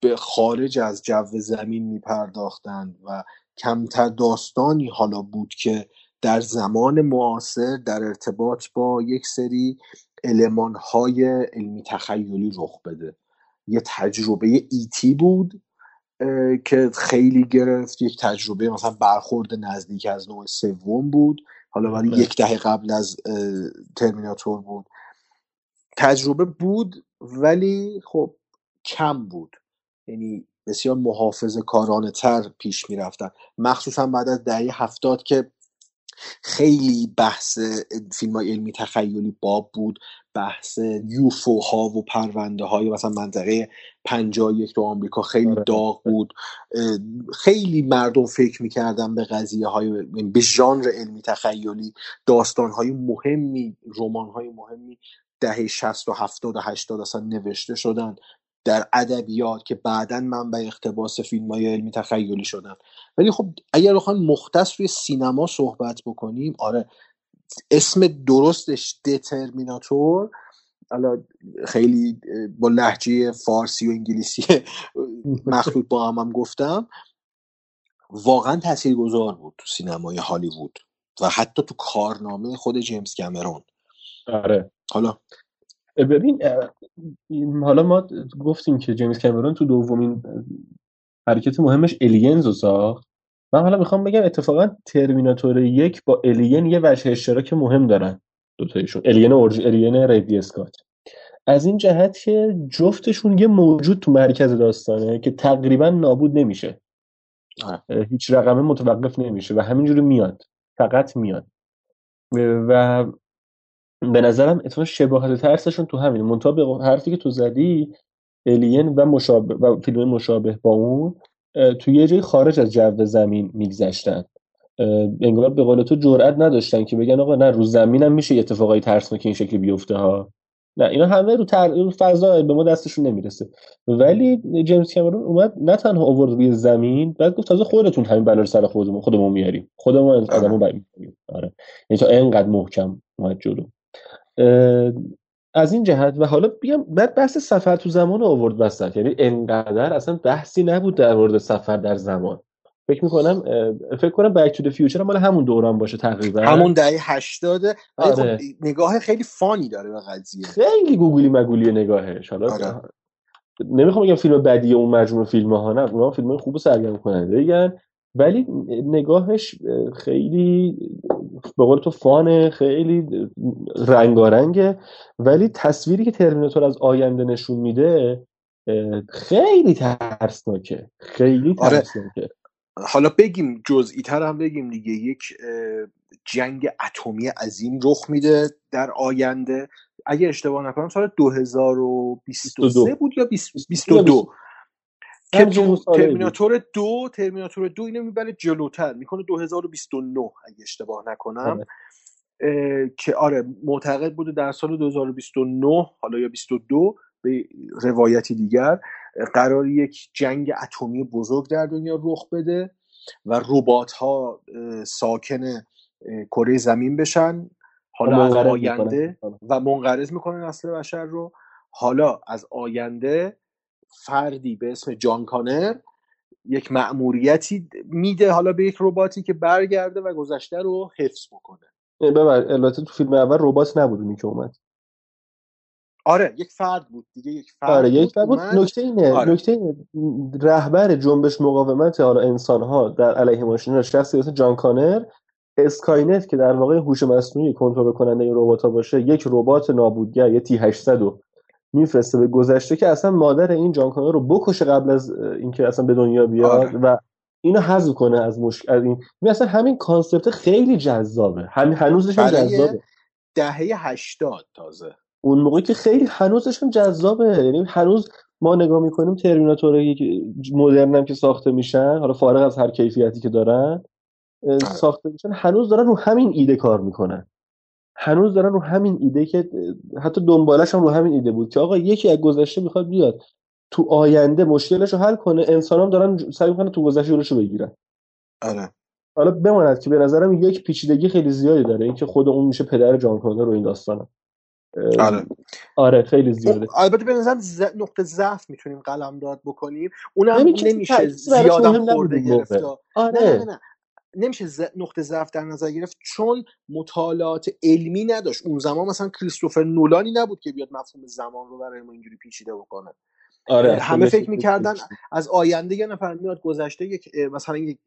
به خارج از جو زمین میپرداختند و کمتر داستانی حالا بود که در زمان معاصر در ارتباط با یک سری علمان علمی تخیلی رخ بده. یه تجربه ایتی بود اه، که خیلی گرفت. یک تجربه مثلا برخورد نزدیک از نوع سوم بود. حالا ولی بله. یک دهه قبل از ترمیناتور بود. تجربه بود ولی خب کم بود. یعنی بسیار محافظ کارانه تر پیش می رفتن مخصوصا بعد از دهه هفتاد که خیلی بحث فیلم های علمی تخیلی باب بود بحث یوفو ها و پرونده های مثلا منطقه پنجاه یک تو آمریکا خیلی آره. داغ بود خیلی مردم فکر می‌کردن به قضیه های به ژانر علمی تخیلی داستان های مهمی رمان های مهمی دهه 60 و 70 و 80 اصلا نوشته شدن در ادبیات که بعدا منبع اقتباس فیلم های علمی تخیلی شدن ولی خب اگر بخوایم مختص روی سینما صحبت بکنیم آره اسم درستش دترمیناتور حالا خیلی با لحجه فارسی و انگلیسی مخلوط با هم, هم گفتم واقعا تاثیرگذار بود تو سینمای هالیوود و حتی تو کارنامه خود جیمز کامرون. آره. حالا ببین حالا ما گفتیم که جیمز کامرون تو دومین حرکت مهمش الینز رو ساخت. من حالا می‌خوام بگم اتفاقا ترمیناتور یک با الین یه وجه اشتراک مهم دارن دوتایشون. الین اورج الین ریدلی اسکات از این جهت که جفتشون یه موجود تو مرکز داستانه که تقریبا نابود نمیشه. هیچ رقمه متوقف نمیشه و همینجوری میاد. فقط میاد. و به نظرم اتفاقا شباهت ترسشون تو همینه. منتها به حرفی که تو زدی الین و مشابه و فیلم مشابه با اون تو یه جای خارج از جو زمین میگذشتن. انگار به قول تو جرئت نداشتن که بگن آقا نه رو زمین هم میشه اتفاقای ترسناک این شکلی بیفته ها. نه اینا همه رو, تر... رو فضا به ما دستشون نمی‌رسه. ولی جیمز کامرون اومد نه تنها آورد روی زمین بعد گفت تازه خودتون همین بلا سر خودمون خودمون میاریم. خودمون از آدمو برمی آره. یعنی تا اینقدر محکم اومد جلو. از این جهت و حالا بگم بعد بحث سفر تو زمان رو آورد وسط. یعنی انقدر اصلا بحثی نبود در مورد سفر در زمان. فکر می‌کنم فکر کنم بک تو فیوچر مال همون دوران باشه تقریبا. همون دهه 80 ولی آره. خب نگاه خیلی فانی داره به قضیه. خیلی گوگلی مگولی نگاهش. حالا آره. نمی‌خوام بگم فیلم بدی اون مجموعه فیلم ها نه اونا فیلم خوب و سرگرم کننده ولی نگاهش خیلی به قول تو فانه خیلی رنگارنگه. ولی تصویری که ترمیناتور از آینده نشون میده خیلی ترسناکه. خیلی آره. ترسناکه. حالا بگیم جزئی تر هم بگیم دیگه. یک جنگ اتمی عظیم رخ میده در آینده. اگه اشتباه نکنم سال 2023 22. بود یا 20 22 که. ترمیناتور دو ترمیناتور دو اینو می‌بره جلوتر می‌کنه 2029 اگه اشتباه نکنم آره. که آره معتقد بوده در سال 2029 حالا یا 22 به روایتی دیگر قرار یک جنگ اتمی بزرگ در دنیا رخ بده و ربات ها ساکن کره زمین بشن حالا و از آینده می‌کنن. و منقرض می‌کنه نسل بشر رو حالا از آینده فردی به اسم جان کانر یک مأموریتی میده حالا به یک رباتی که برگرده و گذشته رو حفظ بکنه. ببر البته تو فیلم اول ربات نبود اونی که اومد. آره یک فرد بود دیگه یک فرد آره یک بود بود. نکته اینه آره. نکته اینه رهبر جنبش مقاومت حالا انسان ها در علیه ماشین شخصی مثل جان کانر اسکاینت که در واقع هوش مصنوعی کنترل کننده این ربات ها باشه یک ربات نابودگر یه T 800 رو میفرسته به گذشته که اصلا مادر این جان کانر رو بکشه قبل از اینکه اصلا به دنیا بیاد آره. و اینو حذف کنه از مشک از این. اصلا همین concept خیلی جذابه. هم هنوزش هم جذابه. دهه هشتاد تازه. اون موقعی که خیلی هنوزش هم جذابه. یعنی هنوز ما نگاه می‌کنیم ترمیناتورایی که مدرن هم که ساخته میشن حالا فارغ از هر کیفیتی که دارن اه، ساخته میشن هنوز دارن رو همین ایده کار می‌کنن. هنوز دارن رو همین ایده که حتی دنبالش هم رو همین ایده بود که آقا یکی از گذشته می‌خواد بیاد تو آینده مشکلش رو حل کنه انسان هم دارن سعی می‌کنن تو گذشته جلوشو بگیرن. آره. حالا بماند که به نظرم یک پیچیدگی خیلی زیادی داره اینکه خود اون میشه پدر جان کانر رو این داستانه آره. آره خیلی زیاده. اون- البته به نظرم ز... نقطه ضعف می‌تونیم قلم داد بکنیم. اونم نمیشه زیادم خورده. گرفت آره. نه نه نه. نمیشه ز... نقطه ضعف در نظر گرفت چون مطالعات علمی نداشت. اون زمان مثلا کریستوفر نولانی نبود که بیاد مفهوم زمان رو برای ما اینجوری پیچیده بکنه. آره همه فکر می‌کردن از آینده یه نفر میاد گذشته یک مثلا یک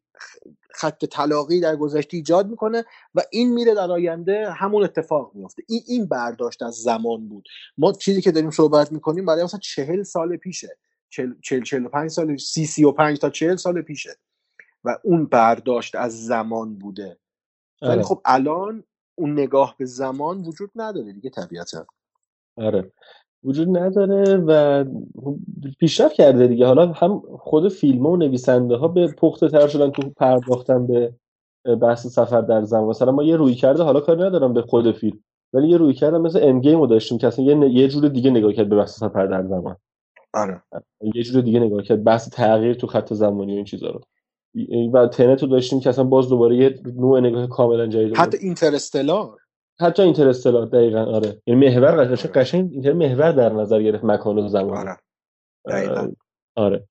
خط طلاقی در گذشته ایجاد می‌کنه و این میره در آینده همون اتفاق میفته این این برداشت از زمان بود. ما چیزی که داریم صحبت می‌کنیم برای مثلا چهل سال پیشه. چل, چل و پنج سال سی سی و پنج تا چهل سال پیشه. و اون برداشت از زمان بوده. ولی آره. خب الان اون نگاه به زمان وجود نداره دیگه طبیعتا. آره. وجود نداره و پیشرفت کرده دیگه. حالا هم خود فیلم و نویسنده ها به پخته تر شدن تو پرداختن به بحث سفر در زمان. مثلا ما یه روی کرده حالا کاری ندارم به خود فیلم ولی یه روی کرده مثل اندگیم رو داشتیم که اصلا یه, ن- یه جور دیگه نگاه کرد به بحث سفر در زمان. آره. یه جور دیگه نگاه کرد بحث تغییر تو خط زمانی و این چیزا رو. و تنت رو داشتیم که اصلا باز دوباره یه نوع نگاه کاملا جدید. حتی اینترستلار حتی اینترستلار دقیقا آره. یعنی محور قشنگ قشنگ اینتر محور در نظر گرفت مکان و زمان. آره. دقیقاً. آره.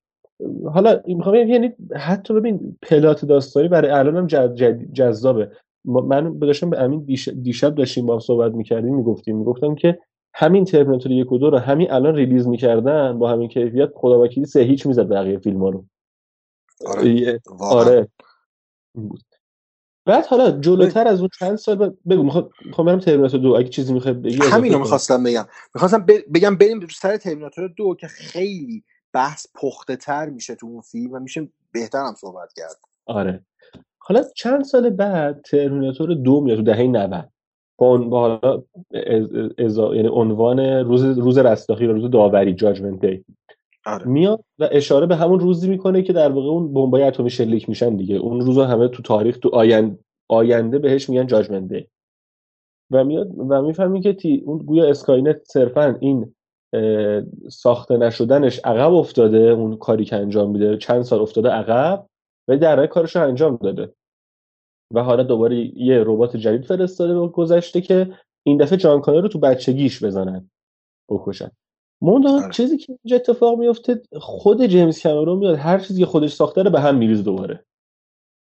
حالا می‌خوام یعنی حتی ببین پلات داستانی برای الان هم جذابه. من داشتم به امین دیش- دیشب داشتیم با هم صحبت می‌کردیم می‌گفتیم می‌گفتم که همین ترمیناتور یک و دو رو همین الان ریلیز می‌کردن با همین کیفیت خدا وکیلی سه هیچ می‌زد بقیه فیلم ها رو. آره. آره. این بود. بعد حالا جلوتر از اون چند سال بعد بگو می‌خوام می‌خوام برم ترمیناتور دو. اگه چیزی می‌خوای بگی همینو کن. می‌خواستم بگم. می‌خواستم بگم بریم سر ترمیناتور دو که خیلی بحث پخته تر میشه تو اون فیلم و میشه بهتر هم صحبت کرد. آره. حالا چند سال بعد ترمیناتور دو میاد تو دهه 90 با اون با حالا از- ازا- یعنی عنوان روز روز رستاخیز و روز داوری Judgment Day آره. میاد و اشاره به همون روزی می‌کنه که در واقع اون بمبای اتمی شلیک میشن دیگه. اون روز رو همه تو تاریخ تو آینده آینده بهش میگن Judgment Day و میاد و می‌فهمی که تی اون گویا اسکاینت صرفا این ساخته نشدنش عقب افتاده اون کاری که انجام میده چند سال افتاده عقب و در کارش رو انجام داده. و حالا دوباره یه ربات جدید فرستاده گذشته که این دفعه جان رو تو بچگیش بزنن. بکشن. منتها آره. چیزی که اینجا اتفاق میفته خود جیمز کامرون میاد هر چیزی که خودش ساخته رو به هم میریز دوباره.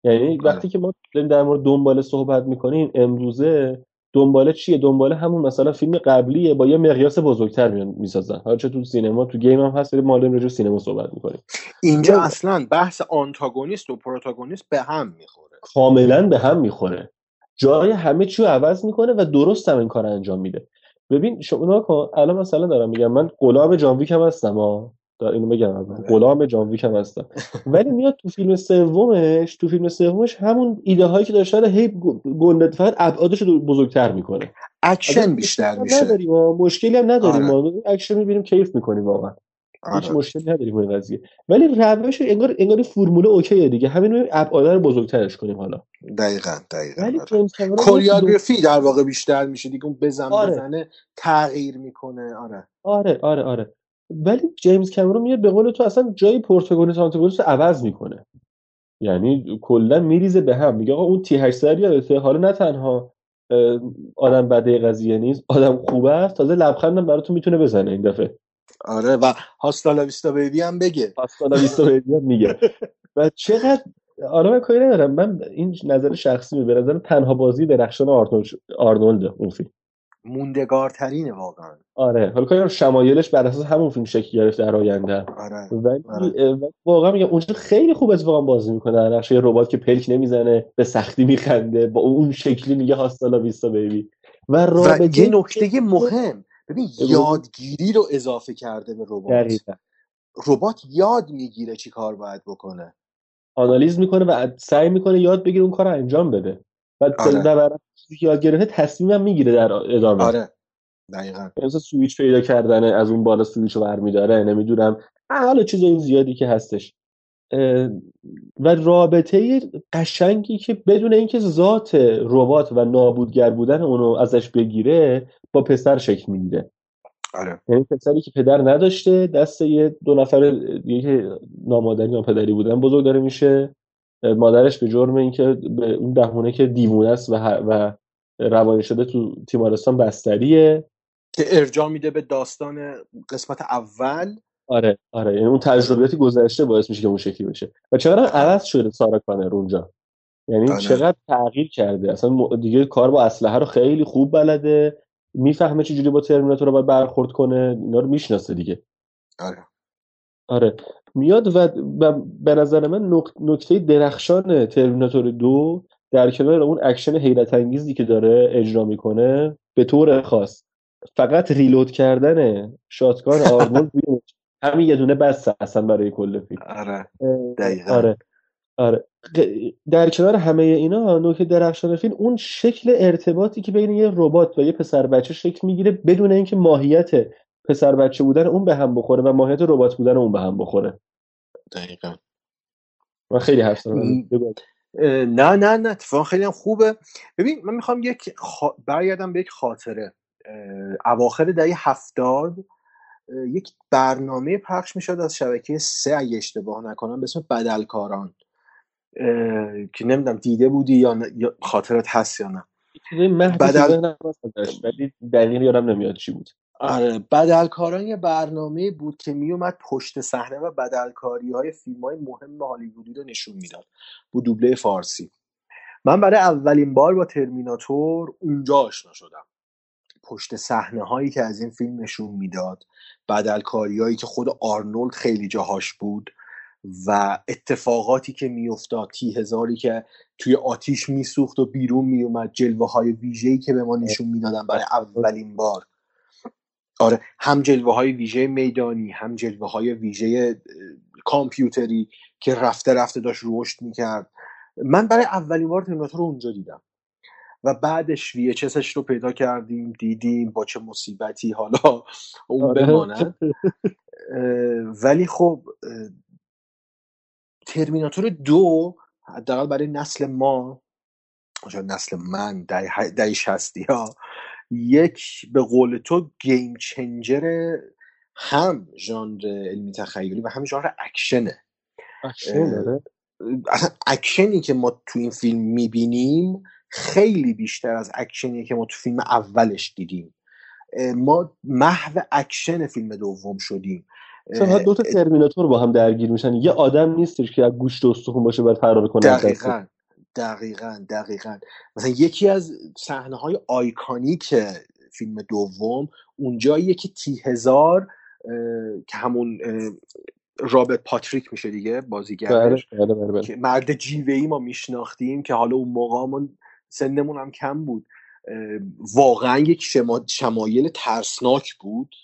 یعنی وقتی که ما داریم در مورد دنباله صحبت می‌کنیم امروزه دنباله چیه؟ دنباله همون مثلا فیلم قبلیه با یه مقیاس بزرگتر میان می‌سازن. حالا چه تو سینما تو گیم هم هست ولی ما داریم راجع سینما صحبت می‌کنیم. اینجا نه. اصلا بحث آنتاگونیست و protagonist به هم می‌خوره. کاملا به هم می‌خوره. جای همه چی رو عوض می‌کنه و درست هم این کار انجام میده. ببین شما کن الان مثلا دارم میگم من غلام جان ویک هم هستم ها دار اینو بگم اول. غلام جان ویک هم هستم ولی میاد تو فیلم سومش تو فیلم سومش همون ایده هایی که داشته رو هی گنده فقط ابعادش رو بزرگتر می‌کنه اکشن بیشتر میشه نداریم ها. مشکلی هم نداریم آره. ها. اکشن می‌بینیم کیف می‌کنیم واقعا هیچ آره. مشکلی نداریم این قضیه. ولی روش انگار انگار فرمول اوکیه دیگه. همین ابعاد رو بزرگترش کنیم حالا. دقیقا دقیقا ولی آره. کوریوگرافی در واقع بیشتر میشه دیگه. اون بزن آره. بزنه تغییر می‌کنه. آره. آره آره آره. ولی جیمز کامرون میاد به قول تو اصلا جای پروتاگونیست آنتاگونیست رو عوض می‌کنه. یعنی کلا میریزه به هم. میگه آقا اون تی 800 یادته؟ حالا نه تنها آدم بده قضیه نیست آدم خوبه است. تازه لبخندم براتون می‌تونه بزنه این دفعه. آره و هاستالا ویستا بیبی هم بگه. هاستالا ویستا بیبی هم میگه. و چقدر آره من کاری ندارم. من این نظر شخصی به نظر تنها بازی درخشان آرنولد آرنولد اون فیلم. موندگارترینه واقعا. آره حالا کاری شمایلش بر اساس همون فیلم شکل گرفت در آینده. آره ولی آره. واقعا میگم اونجا خیلی خوب اتفاقا بازی می‌کنه. در نقش یه ربات که پلک نمی‌زنه به سختی میخنده با اون شکلی میگه هاستالا ویستا بیبی. و و رابطه یه نکته مهم. ببین. یادگیری رو اضافه کرده به ربات. ربات یاد می‌گیره چی کار باید بکنه. آنالیز می‌کنه و سعی می‌کنه یاد بگیره اون کار رو انجام بده. و آره. چیزی که یاد گرفته تصمیمم می‌گیره در ادامه. آره. دقیقا. مثلا سویچ پیدا کردنه از اون بالا سویچ رو برمیداره نمی‌دونم. حالا چیزای زیادی که هستش. و رابطه قشنگی که بدون اینکه ذات ربات و نابودگر بودن اونو ازش بگیره با پسر شکل می‌گیره. آره. یعنی پسری که پدر نداشته دست یه دو نفر یکی نامادری ناپدری بودن بزرگ داره میشه. مادرش به جرم اینکه به اون دهونه که دیوونه است و, و روانی شده تو تیمارستان بستریه. که ارجاع میده به داستان قسمت اول. آره آره. یعنی اون تجربیاتی گذشته باعث میشه که اون شکلی بشه. و چقدر عوض شده سارا کانر اونجا. یعنی آره. چقدر تغییر کرده. اصلا دیگه کار با اسلحه رو خیلی خوب بلده. می‌فهمه چه جوری با ترمیناتور رو باید برخورد کنه اینا رو می‌شناسه دیگه. آره. آره. میاد و به نظر من نکته درخشان ترمیناتور دو در کنار اون اکشن حیرت انگیزی که داره اجرا می‌کنه به طور خاص. فقط reload کردن shotgun آرنولد همین یه دونه بس اصلا برای کل فیلم. آره. دقیقا. آره. آره. در کنار همه اینا نکته درخشان فیلم اون شکل ارتباطی که بین یه ربات و یه پسر بچه شکل می‌گیره بدون اینکه ماهیت پسر بچه بودن اون به هم بخوره و ماهیت ربات بودن اون به هم بخوره. دقیقا. من خیلی حرف نه نه نه اتفاقا خیلی هم خوبه. ببین من می‌خوام یک خا... برگردم به یک خاطره. اواخر دهه هفتاد یک برنامه پخش می‌شد از شبکه سه اگه اشتباه نکنم به اسم بدلکاران. که نمی‌دونم دیده بودی یا, نه... یا خاطرت هست یا نه. بدل ولی دقیق یادم نمیاد چی بود. آره بدلکاران یه برنامه بود که میومد پشت صحنه و بدلکاری های فیلم های مهم هالیوودی رو نشون می‌داد. با دوبله فارسی. من برای اولین بار با ترمیناتور اونجا آشنا شدم. پشت صحنه هایی که از این فیلم نشون می‌داد بدلکاری هایی که خود آرنولد خیلی جاهاش بود. و اتفاقاتی که میافتاد تی هزاری که توی آتیش میسوخت و بیرون میومد جلوه های ویژه‌ای که به ما نشون می‌دادن برای اولین بار. آره هم جلوه های ویژه میدانی هم جلوه های ویژه کامپیوتری که رفته رفته داشت رشد می‌کرد. من برای اولین بار ترمیناتور رو اونجا دیدم. و بعدش VHS ش رو پیدا کردیم دیدیم با چه مصیبتی حالا اون آره. بماند. ولی خب ترمیناتور دو حداقل برای نسل ما نسل من دهه شصتی ها یک به قول تو game changer هم ژانر علمی تخیلی و هم ژانر اکشنه. اکشن داره؟ اصلا اکشنی که ما تو این فیلم می‌بینیم خیلی بیشتر از اکشنی که ما تو فیلم اولش دیدیم. ما محو اکشن فیلم دوم شدیم. مثلا اه، دو تا ترمیناتور با هم درگیر میشن. یه آدم نیستش که از گوشت استخون باشه باید فرار کنه دقیقا دقیقا دقیقا. مثلا یکی از صحنه های iconic فیلم دوم اونجاییه که T هزار که همون رابرت پاتریک میشه دیگه بازیگرش. بله بله بله که مرد جیوه ای ما میشناختیم که حالا اون موقع ما سنمون هم کم بود. واقعا یک شما... شمایل ترسناک بود.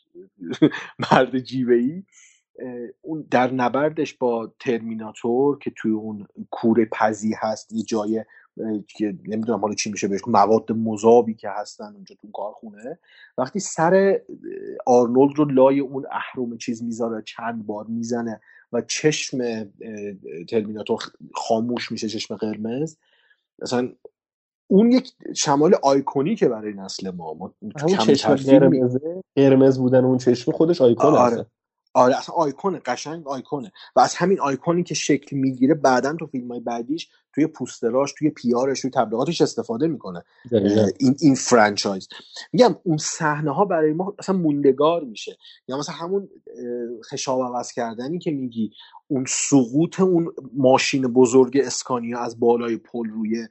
مرد جیوه ای اون در نبردش با ترمیناتور که توی اون کوره پزی هست یه جای که نمی‌دونم حالا چی میشه بهش مواد مذابی که هستن اونجا تو کارخونه. وقتی سر آرنولد رو لای اون اهرم چیز می‌ذاره چند بار می‌زنه و چشم ترمیناتور خاموش میشه چشم قرمز مثلا اون یک شمال آیکونیکه برای نسل ما. ما چشم قرمزه. قرمز بودن اون چشم خودش آیکون آره. هستن آره اصلا آیکونه قشنگ آیکونه و از همین آیکونی که شکل می‌گیره بعدا تو فیلم های بعدیش توی پوستراش توی پیارش توی تبلیغاتش استفاده می‌کنه. این این فرانچایز. میگم اون صحنه ها برای ما اصلا موندگار میشه. یا مثلا همون خشاب عوض کردنی که میگی اون سقوط اون ماشین بزرگ اسکانیا از بالای پل روی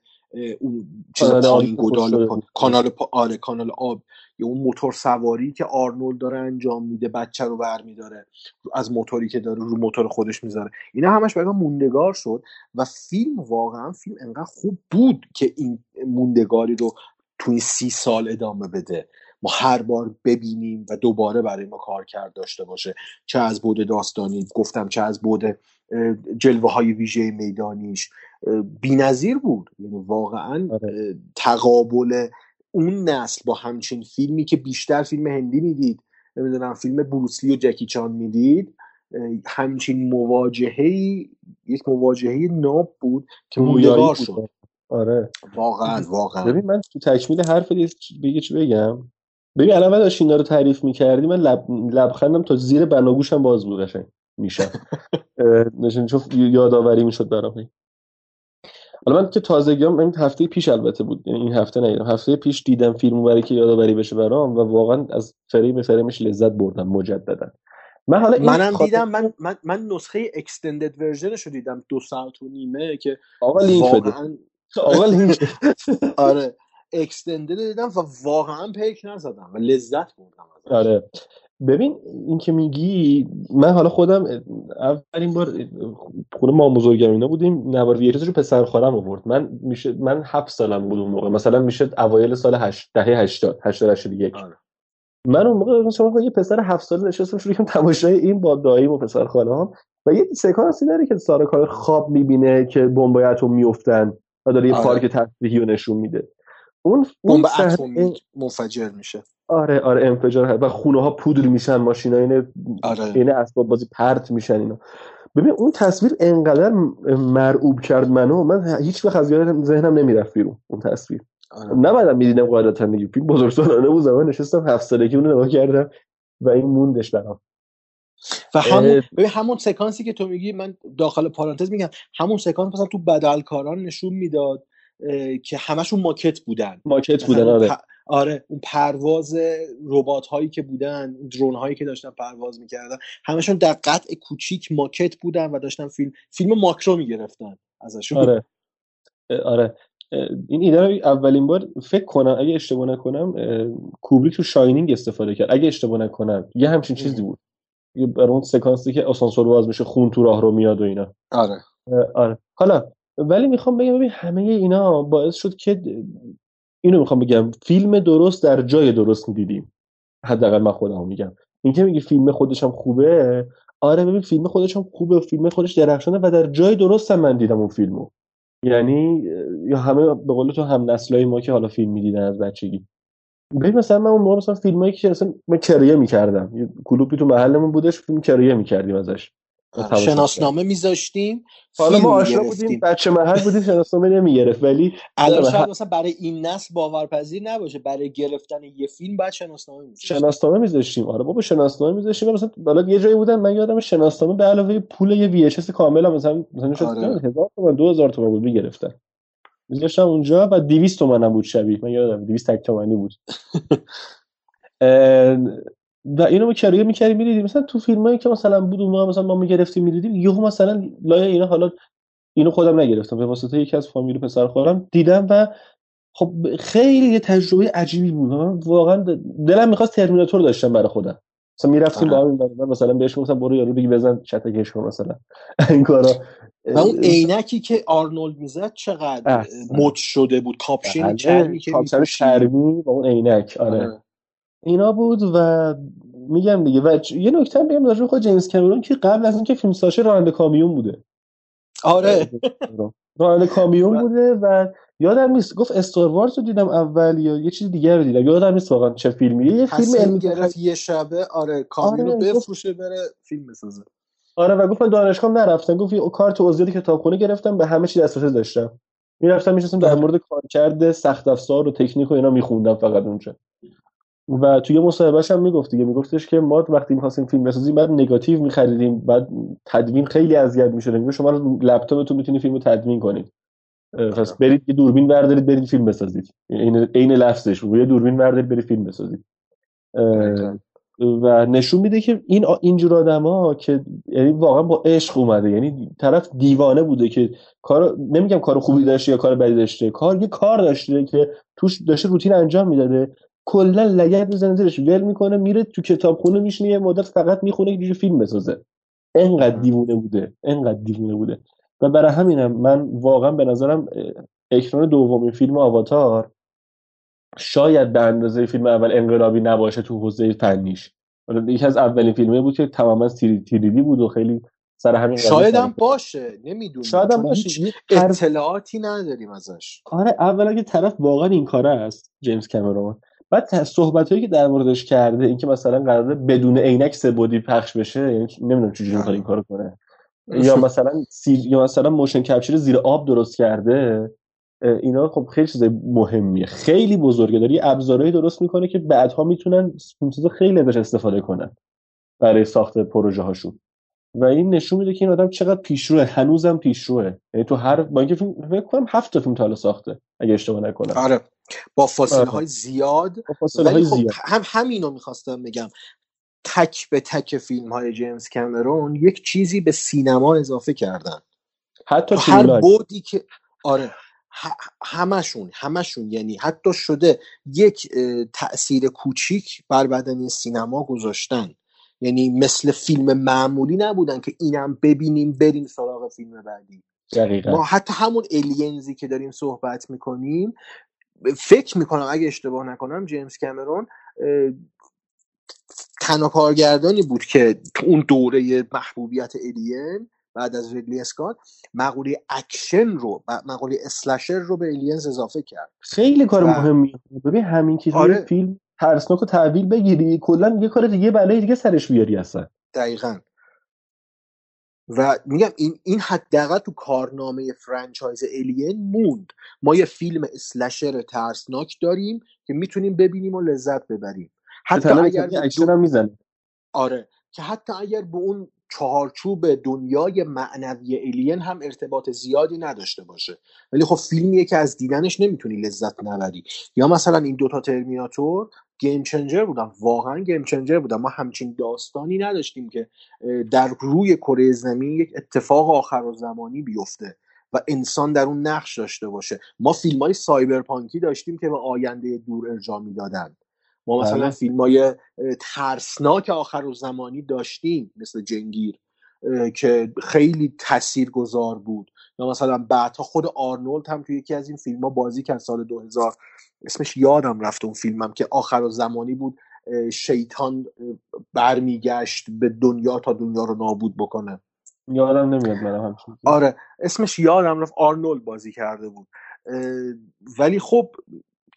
اون چیز آبی پایین گودال پا... کانال پا... آره کانال آب. یا اون موتور سواری که آرنولد داره انجام میده بچه رو برمیداره از موتوری که داره رو موتور خودش می‌ذاره. اینا همش برای من موندگار شد و فیلم واقعا فیلم انقدر خوب بود که این موندگاری رو تو این سی سال ادامه بده. ما هر بار ببینیم و دوباره برای ما کار کرد داشته باشه. چه از بود داستانی گفتم چه از بود جلوه های ویژه میدانیش. بی نظیر بود. یعنی واقعا آره. تقابل اون نسل با همچین فیلمی که بیشتر فیلم هندی می‌دید نمی‌دونم فیلم بروسلی و جکی چان می‌دید همچین مواجهه یک مواجهه ناب بود که موندگار شد. آره. واقعا واقعا. ببین من تو تکمیل حرف یه چی بگم؟ ببین الان من داشت اینا رو تعریف می‌کردی من لب... لبخندم تا زیر بناگوشم باز بود قشنگ میشم نشون چون یادآوری می‌شد برام. حالا من که تازگیام این هفته پیش البته بود یعنی این هفته ندیدم هفته پیش دیدم فیلمو برای که یادآوری بشه برام و واقعا از فریم فریمش لذت بردم مجددا. من حالا منم خاطر دیدم من من, من نسخه extended version ش رو دیدم دو ساعت و نیمه که آقا لینک بده. آقا لینک. آره. extended دیدم و واقعا پلک نزدم و لذت بردم آره. ببین این که میگی من حالا خودم اولین بار خونه مامان بزرگم اینا بودیم نوار VHS رو پسر خالم آورد. من میشه من هفت سالم بود اون موقع. مثلا میشه اوایل سال هشت دهه 80 80 81 من اون موقع مثلا یه پسر هفت ساله نشستم شروع کردم تماشای این با داییم و پسر خاله‌ام. و یه سکانسی داره که سارا کار خواب می‌بینه که بمبای اتم میافتن و داره یه آره. پارک تفریحی رو نشون میده. اون اون بمب اتمی منفجر میشه آره آره انفجار. و خونه ها پودر میشن ماشینا این آره. این اسباب بازی پرت میشن اینا ببین اون تصویر انقدر مرعوب کرد منو من هیچ وقت از ذهنم نمی‌رفت بیرون اون تصویر آره. نباید می‌دیدم قاعدتا دیگه فیلم بزرگسالانه بود زمان نشستم هفت سالگی اون نگاه کردم و این موندش برام و همون همون سکانسی که تو میگی من داخل پارانتز میگم همون سکانس مثلا تو بدلکاران نشون می‌داد که همشون ماکت بودن. ماکت بودن آره. آره اون پرواز ربات هایی که بودن درون هایی که داشتن پرواز می‌کردن همشون در قطع کوچیک ماکت بودن و داشتن فیلم فیلم ماکرو می‌گرفتن ازشون. آره. آره. این ایده رو اولین بار فکر کنم اگه اشتباه نکنم کوبریک تو شاینینگ استفاده کرد. اگه اشتباه نکنم یه همچین چیزی بود. یه برای اون سکانسی که آسانسور باز میشه خون تو راه رو میاد و اینا. آره. آره. حالا ولی می‌خوام بگم ببین همه اینا باعث شد که اینو می‌خوام بگم فیلم درست در جای درست دیدیم حداقل من خودم میگم. اینکه میگی فیلم خودش هم خوبه آره ببین فیلم خودش هم خوبه فیلم خودش درخشانه و در جای درست هم من دیدم اون فیلمو. یعنی یا همه به قول تو هم نسلای ما که حالا فیلم می‌دیدن از بچگی. ببین مثلا من اون موقع مثلا فیلمایی که اصلا من کریه می‌کردم. کلوپی تو محلمون بودش فیلم کریه می‌کردیم ازش. شناسنامه میذاشتیم حالا فیلم ما آشنا. بودیم بچه محل بودیم شناسنامه نمی‌گرفت ولی الان شاید مثلا برای این نسل باورپذیر نباشه برای گرفتن یه فیلم باید شناسنامه میذاشت شناسنامه میذاشتیم. آره بابا شناسنامه میذاشتیم. مثلا بالا یه جایی بودن من یادم شناسنامه به علاوه پول یه وی اچ اس کامل هم مثلا مثلا شد آره. هزار تومن دو هزار تومن بود می‌گرفتن. میذاشتم اونجا و 200 تومن هم بود شبیه. من یادم 200 تک تومنی بود. و اینو ما کریه می‌کردیم می‌دیدیم. مثلا تو فیلمایی که مثلا بود موقع مثلا ما می‌گرفتیم می‌دیدیم. یهو مثلا لای اینا حالا اینو خودم نگرفتم. به واسطه یکی از فامیل پسر خالم دیدم و خب خیلی یه تجربه عجیبی بود. من واقعا دلم می‌خواست ترمیناتور داشتم برای خودم. مثلا می‌رفتیم. با هم مثلا بهش گفتم برو یارو بگی بزن چتکش کن مثلا. این کارا. و اون عینکی که آرنولد می‌زد چقدر. مد شده بود؟ کاپشن بله، چرمی که کاپشن. چرمی با اون عینک. آره. آره. اینا بود و میگم دیگه. و یه نکته بگم راجع خود جیمز کامرون که قبل از اینکه فیلمساز شه راننده کامیون بوده. آره. راننده کامیون بوده و یادم نیست گفت استار وارز رو دیدم اول یا یه چیز دیگر رو دیدم. یادم نیست واقعا چه فیلمیه. یه فیلم علمی گرفت یه شبه آره کامیونو آره، بفروشه بره فیلم بسازه. آره و گفت من دانشگاه نرفتم. گفت یه کارت عضویت کتابخونه گرفتم به همه چی دسترسی داشتم. می‌رفتم میشستم در مورد کارکرد سخت افزار و تکنیک و اینا میخوندم فقط اونجا. و توی مصاحبهش هم می‌گفت دیگه میگفتش که ما وقتی می‌خواستیم فیلم بسازیم بعد نگاتیو میخریدیم بعد تدوین خیلی اذیت می‌شد. میگه شما رو لپتاپتون می‌تونید فیلم رو تدوین کنید. پس برید یه دوربین بردارید برید فیلم بسازید. این عین لفظش یه دوربین بردارید برید فیلم بسازید. و نشون میده که این اینجور آدما که یعنی واقعا با عشق اومده. یعنی طرف دیوانه بوده که کار نمیگم کار خوبی داشته یا کار بدی داشته. کار یه کار داشته که توش داشته روتین انجام می‌داده. کلا لگد می‌زنه زیرش ول می‌کنه میره تو کتابخونه میشینه یه مدت فقط می‌خونه که فیلم بسازه. انقدر دیوونه بوده انقدر دیوونه بوده. و برای همینم من واقعا به نظرم اکران دومین فیلم آواتار شاید به اندازه فیلم اول انقلابی نباشه تو حوزه فنیش. یکی از اولین فیلمایی بود که تماما تیری تیریدی بود و خیلی سر همین شاید هم باشه نمی‌دونیم شاید هم باشه. اطلاعاتی نداریم ازش. آره اولا که طرف واقعا این کاره است جیمز کامرون. بعد صحبت هایی که در موردش کرده اینکه مثلا قراره بدون عینک سه بعدی پخش بشه یعنی نمی‌دونم چجوری می‌خواد این کارو کنه. یا مثلا سی... یا مثلا موشن کپچر زیر آب درست کرده اینا خب خیلی چیز مهمیه. خیلی بزرگه. داری ابزارهایی درست می‌کنه که بعدها می‌تونن فیلمسازا خیلی ازش استفاده کنن برای ساخت پروژه هاشون و این نشون میده که این آدم چقدر پیشروه هنوزم پیشروه. یعنی تو هر با اینکه فیلم فکر کنم هفت تا فیلم تا حالا ساخته اگه اشتباه نکنم. آره. با فاصله آره. های زیاد با فاصله های خب زیاد. هم همینو می‌خواستم بگم. تک به تک فیلم های جیمز کامرون یک چیزی به سینما اضافه کردن. حتی هر بودی که آره. همشون همشون. یعنی حتی شده یک اه، تأثیر کوچیک بر بدنی سینما گذاشتن. یعنی مثل فیلم معمولی نبودن که اینم ببینیم بریم سراغ فیلم بعدی. دقیقا. ما حتی همون الینزی که داریم صحبت می‌کنیم فکر می‌کنم اگه اشتباه نکنم جیمز کامرون تنها کارگردانی بود که تو اون دوره محبوبیت Alien بعد از ریدلی اسکات مقوله اکشن رو مقوله slasher رو به Aliens اضافه کرد. خیلی کار و مهمی ببین همین که آره. فیلم ترسناک و تحویل بگیری کلا یه کار دیگه بلای دیگه سرش بیاری اصلا. دقیقا. و میگم این این حداقل تو کارنامه franchise Alien موند. ما یه فیلم slasher ترسناک داریم که می‌تونیم ببینیم و لذت ببریم. حتی اگر اکشن. هم می‌زنه. آره. که حتی اگر به اون چهارچوب دنیای معنوی Alien هم ارتباط زیادی نداشته باشه. ولی خب فیلمیه که از دیدنش نمی‌تونی لذت نبری. یا مثلا این دوتا ترمیناتور game changer بودن واقعا game changer بودن ما همچین داستانی نداشتیم که در روی کره زمین یک اتفاق آخرالزمانی بیفته و انسان در اون نقش داشته باشه. ما فیلم های سایبرپانکی داشتیم که به آینده دور ارجاع می‌دادن. ما مثلا بله. فیلم های ترسناک آخر و زمانی داشتیم مثل جنگیر که خیلی تأثیر گذار بود. یا مثلا بعدها خود آرنولد هم توی یکی از این فیلم ها بازی کرد سال 2000 اسمش یادم رفت اون فیلمم که آخر زمانی بود شیطان برمیگشت به دنیا تا دنیا رو نابود بکنه. یادم نمیاد منم همچین. آره اسمش یادم رفت آرنولد بازی کرده بود. ولی خب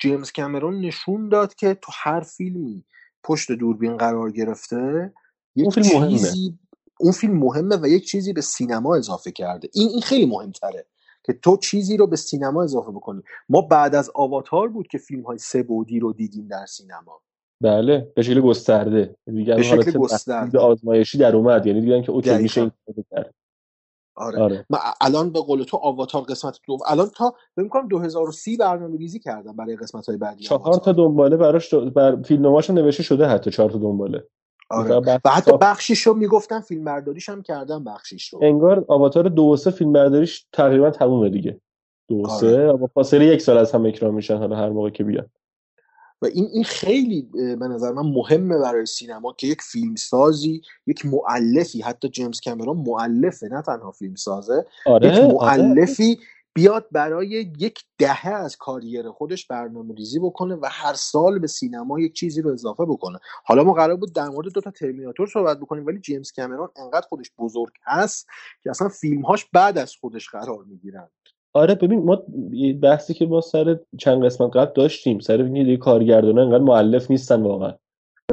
جیمز کامرون نشون داد که تو هر فیلمی پشت دوربین قرار گرفته اون یک فیلم مهمه. چیزی اون فیلم مهمه و یک چیزی به سینما اضافه کرده. این این خیلی مهمتره. که تو چیزی رو به سینما اضافه بکنی. ما بعد از آواتار بود که فیلم های سه بعدی رو دیدیم در سینما. بله به شکل گسترده. دیگه به شکل گسترده. آزمایشی در اومد. یعنی دیدن که اوکی میشه این آره. آره. من الان به قول تو آواتار قسمت دو الان تا فکر می‌کنم 2030 برنامه ریزی کردم برای قسمت های بعدی چهار تا دنباله براش دو- بر فیلمنامه‌اش نوشته شده حتی چهار تا دنباله. آره. و حتی بخشیش رو می‌گفتن فیلم برداریش هم کردن بخشیش رو. انگار آواتار دو و سه فیلم برداریش تقریبا تمومه دیگه. دو و آره. سه با فاصله یک سال از هم اکرام میشن حالا هر موقع که بیاد و این این خیلی به نظر من مهمه برای سینما که یک فیلمسازی یک مؤلفی حتی جیمز کامرون مؤلفه نه تنها فیلمسازه یک آره آره آره. مؤلفی بیاد برای یک دهه از کاریر خودش برنامه ریزی بکنه و هر سال به سینما یک چیزی رو اضافه بکنه. حالا ما قرار بود در مورد دوتا ترمیناتور صحبت بکنیم ولی جیمز کامرون انقدر خودش بزرگ هست که اصلا فیلمهاش بعد از خودش قرار می‌گیرن آره ببین ما بحثی که با سر چند قسمت قبل داشتیم سر اینکه دیگه کارگردانا انقدر مؤلف نیستن واقعا.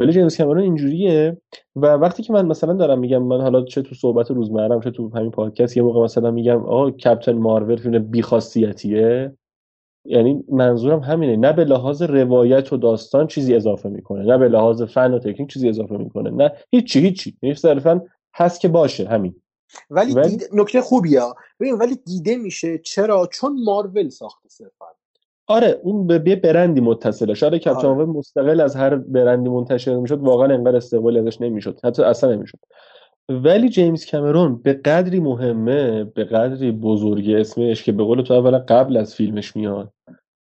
ولی جیمز کامرون اینجوریه. و وقتی که من مثلا دارم میگم من حالا چه تو صحبت روزمرم چه تو همین پادکست یه موقع مثلا میگم آقا کپتن مارول فیلم بیخاصیتیه. یعنی منظورم همینه. نه به لحاظ روایت و داستان چیزی اضافه می‌کنه نه به لحاظ فن و تکنیک چیزی اضافه می‌کنه نه. هیچی هیچی. یعنی صرفا هست که باشه همین. ولی ولی دید... نکته خوبیه. ببین ولی دیده میشه چرا؟ چون مارول ساخته صرفا. آره اون به یه برندی متصله. شاید کپتن آره مستقل از هر برندی منتشر می‌شد واقعا انقدر استقبالی ازش نمی‌شد. حتی اصلا نمی‌شد. ولی جیمز کامرون به قدری مهمه به قدری بزرگه اسمش که به قول تو اولا قبل از فیلمش میاد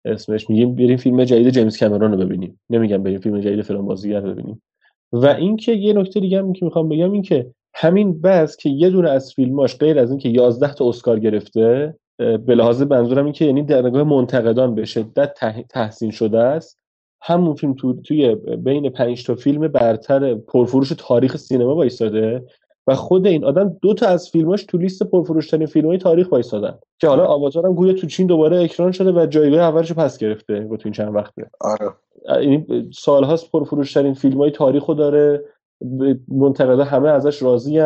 اسمش میگیم بریم فیلم جدید جیمز کامرون رو ببینیم. نمیگم بریم فیلم جدید فلان بازیگر رو ببینیم. و اینکه یه نکته دیگه هم که می‌خوام بگم این که همین بس که یه دونه از فیلماش غیر از اینکه 11 تا اسکار گرفته به لحاظ منظورم این که یعنی در نگاه منتقدان به شدت تحسین شده است. همون فیلم تو توی بین پنج تا فیلم برتر پرفروش تاریخ سینما وایساده و خود این آدم دو تا از فیلماش تو لیست پرفروشترین فیلم‌های تاریخ وایسادن. که حالا آواتار هم گویا تو چین دوباره اکران شده و جایگاه اولش رو پس گرفته تو این چند وقته. آره. یعنی سالهاست پرفروشترین فیلم های تاریخ رو داره. منتقدا همه ازش راضی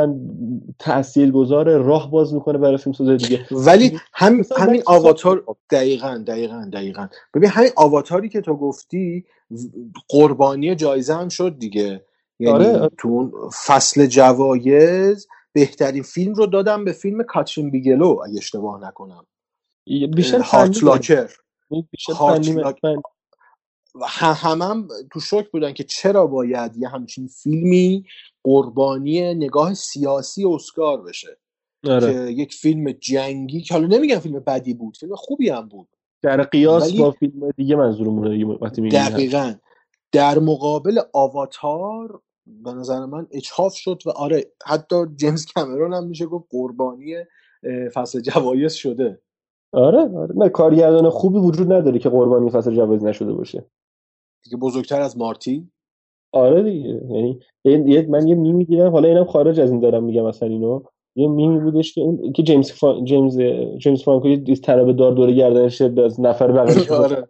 تأثیر گذاره راه باز می‌کنه برای فیلم سازه دیگه. ولی هم همین آواتار دقیقا دقیقا دقیقا. ببین همین آواتاری که تو گفتی قربانی جایزه هم شد دیگه. یعنی آره. تو فصل جوایز بهترین فیلم رو دادم به فیلم کاترین بیگلو اگه اشتباه نکنم. بیشتر هارت لاکر. بیشتر هارت لاک فن... هم هم تو شوک بودن که چرا باید یه همچین فیلمی قربانی نگاه سیاسی اسکار بشه. که آره یک فیلم جنگی که حالا نمیگم فیلم بدی بود فیلم خوبی هم بود. در قیاس با فیلم دیگه منظورمونه دیگه وقتی دقیقا. در مقابل آواتار به نظر من اچاف شد و آره حتی جیمز کامرون هم میشه گفت قربانی فصل جوایز شده. آره آره. نه کارگردان خوبی وجود نداره که قربانی فصل جوایز نشده باشه. دیگه بزرگتر از مارتی آره دیگه یعنی یه- یه- من یه میمی دیدم حالا اینم خارج از این دارم میگم مثلا اینو. یه میمی بودش که اون که جیمز فا... جیمز جیمز فرانکو یه طناب دار دور گردنش از نفر بغلش آره.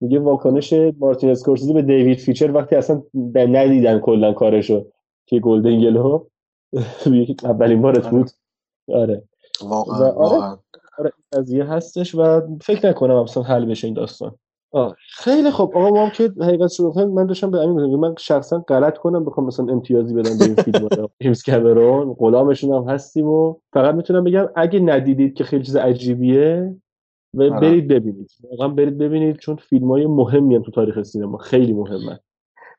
میگه واکنش مارتین اسکورسیزی به دیوید فینچر وقتی اصلا ندیدن کلا کارشو که Golden Globe اولین بارت بود. آره. واقعا آره واقعا. آره این قضیه هستش و فکر نکنم اصلا حل بشه این داستان. آه. خیلی خب. آقا ما هم که حقیقت کنیم. من داشتم به امین میگم من شخصا غلط کنم بخوام مثلا امتیازی بدم به این فیلم جیمز کامرون غلامشون هم هستیم و فقط می‌تونم بگم اگه ندیدید که خیلی چیز عجیبیه و آره. برید ببینید. واقعا برید ببینید چون فیلم های مهمی هم تو تاریخ سینما خیلی مهمن.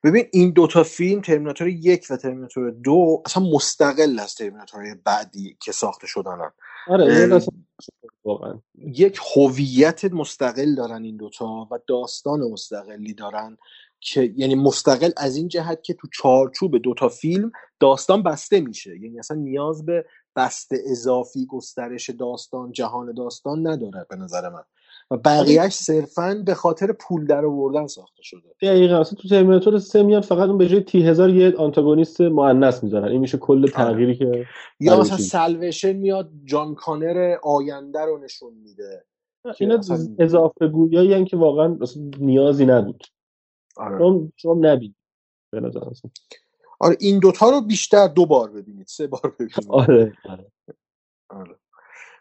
ببین این دوتا فیلم ترمیناتور یک و ترمیناتور دو اصلا مستقل از ترمیناتور بعدی که ساخته شدنن. آره واقعا. یک هویت مستقل دارن این دوتا و داستان مستقلی دارن که یعنی مستقل از این جهت که تو چارچوب دوتا فیلم داستان بسته میشه. یعنی اصلا نیاز به بسته اضافی گسترش داستان جهان داستان نداره به نظر من. و بقیهش صرفا به خاطر پول در آوردن ساخته شده. دقیقا. اصلا تو ترمیناتور سه میاد فقط اون به جای تی هزار یه آنتاگونیست مؤنث می‌ذارن. این میشه کل تغییری که یا مثلا. سلویشن میاد جان کانر آینده رو نشون میده که اینا اصلا اضافه گویایی هم که واقعا نیازی نبود. آره. شما نبینید به نظر اصلا آره این دوتا رو بیشتر دو بار ببینید سه بار ببینید. آره آره. آره.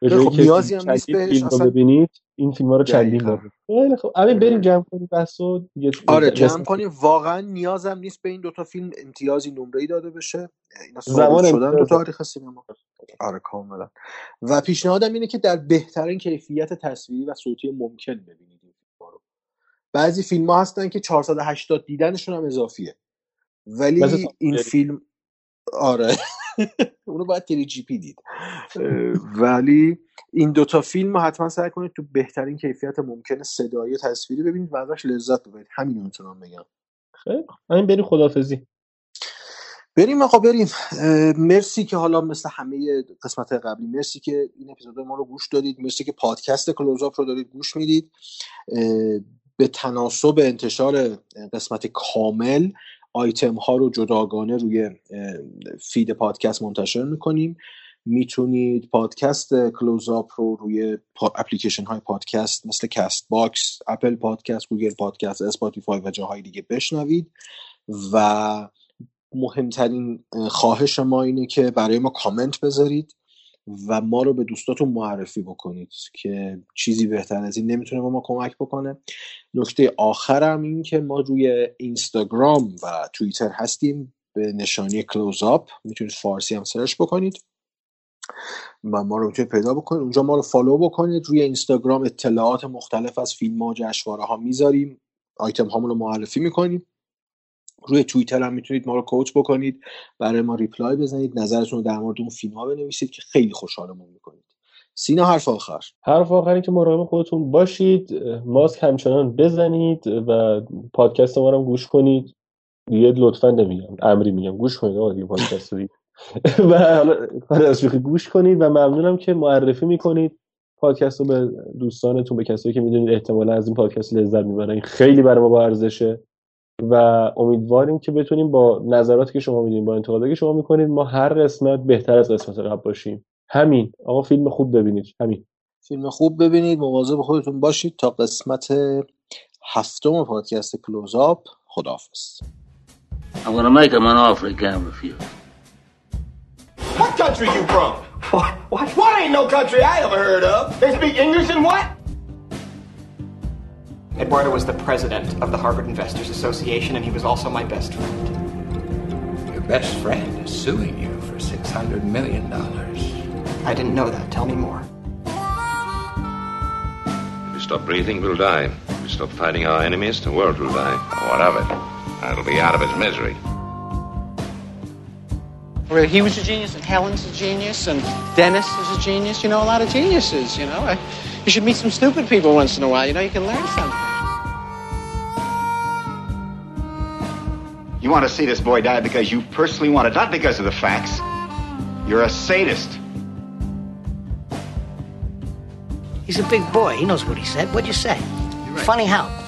به خیلی جایی خب که نیازی هم نیست بهش فیلم رو اصلا ببینید این فیلم ها رو چندین بار. خیلی خب همین بریم جمع کنیم بحثو دیگه آره جمع کنیم. واقعا نیازم نیست به این دوتا فیلم امتیازی نمره ای داده بشه. اینا زمان شدن داره. تاریخ سینما. آره کاملا. و پیشنهادم اینه که در بهترین کیفیت تصویری و صوتی ممکن ببینید این فیلم رو. بعضی فیلم ها هستن که 480 دیدنشون هم اضافیه. ولی این. فیلم آره. اونو باید تری جی پی دید. ولی این دوتا فیلم رو حتما سعی کنید تو بهترین کیفیت ممکن صدایی و تصویری ببینید و ازش لذت ببرید. همین رو می‌تونم بگم. خیلی. همین بریم خدافزی بریم آقا بریم. مرسی که حالا مثل همه قسمت قبلی مرسی که این اپیزود ما رو گوش دادید. مرسی که پادکست کلوزآپ رو دارید گوش می‌دید. به تناسب انتشار قسمت کامل آیتم ها رو جداگانه روی feed پادکست منتشر می‌کنیم. می‌تونید پادکست کلوزآپ رو روی اپلیکیشن های پادکست مثل Castbox Apple Podcast Google Podcast Spotify و جاهای دیگه بشنوید. و مهمترین اه، خواهش ما اینه که برای ما کامنت بذارید. و ما رو به دوستاتون معرفی بکنید که چیزی بهتر از این نمی‌تونه به ما کمک بکنه. نکته آخرم این که ما روی اینستاگرام و توییتر هستیم به نشانی close-up می‌تونید فارسی هم سرچ بکنید و ما رو می‌تونید پیدا بکنید. اونجا ما رو follow بکنید. روی اینستاگرام اطلاعات مختلف از فیلم ها و جشنواره ها می‌ذاریم. آیتم هامون رو معرفی می‌کنیم. روی توییتر هم می‌تونید ما رو quote بکنید برای ما reply بزنید نظرتون رو در مورد اون فیلم ها بنویسید که خیلی خوشحالمون می‌کنید. سینا حرف آخر. حرف آخری که مراقب خودتون باشید ماسک همچنان بزنید و پادکست ما رو گوش کنید. دیگه لطفا نمیگم امری میگم گوش کنید آقا دیگه پادکست دیگه. و حالا از گوش کنید و ممنونم که معرفی می‌کنید. پادکست رو به دوستانتون به کسایی که می‌دونید احتمالا از این پادکست لذت می‌برن خیلی برای ما با ارزشه. و امیدواریم که بتونیم با نظراتی که شما میدین با انتقاداتی که شما می‌کنید ما هر قسمت بهتر از قسمت قبل باشیم همین آقا فیلم خوب ببینید همین فیلم خوب ببینید مواظب خودتون باشید تا قسمت هفتم پادکست کلوز آپ خداحافظ I'm gonna make him an offer he can't refuse. What country you from? What? What? What ain't no country I ever heard of? They speak English and what? Eduardo was the president of the Harvard Investors Association, and he was also my best friend. Your best friend is suing you for $600 million. I didn't know that. Tell me more. If we stop breathing, we'll die. If we stop fighting our enemies, the world will die. What of it? That'll be out of its misery. Well, he was a genius, and Helen's a genius, and Dennis is a genius. You know, a lot of geniuses. You know, I, You should meet some stupid people once in a while. You know, you can learn something. You want to see this boy die because you personally want it, not because of the facts. You're a sadist. He's a big boy. He knows what he said. What'd you say? Funny how?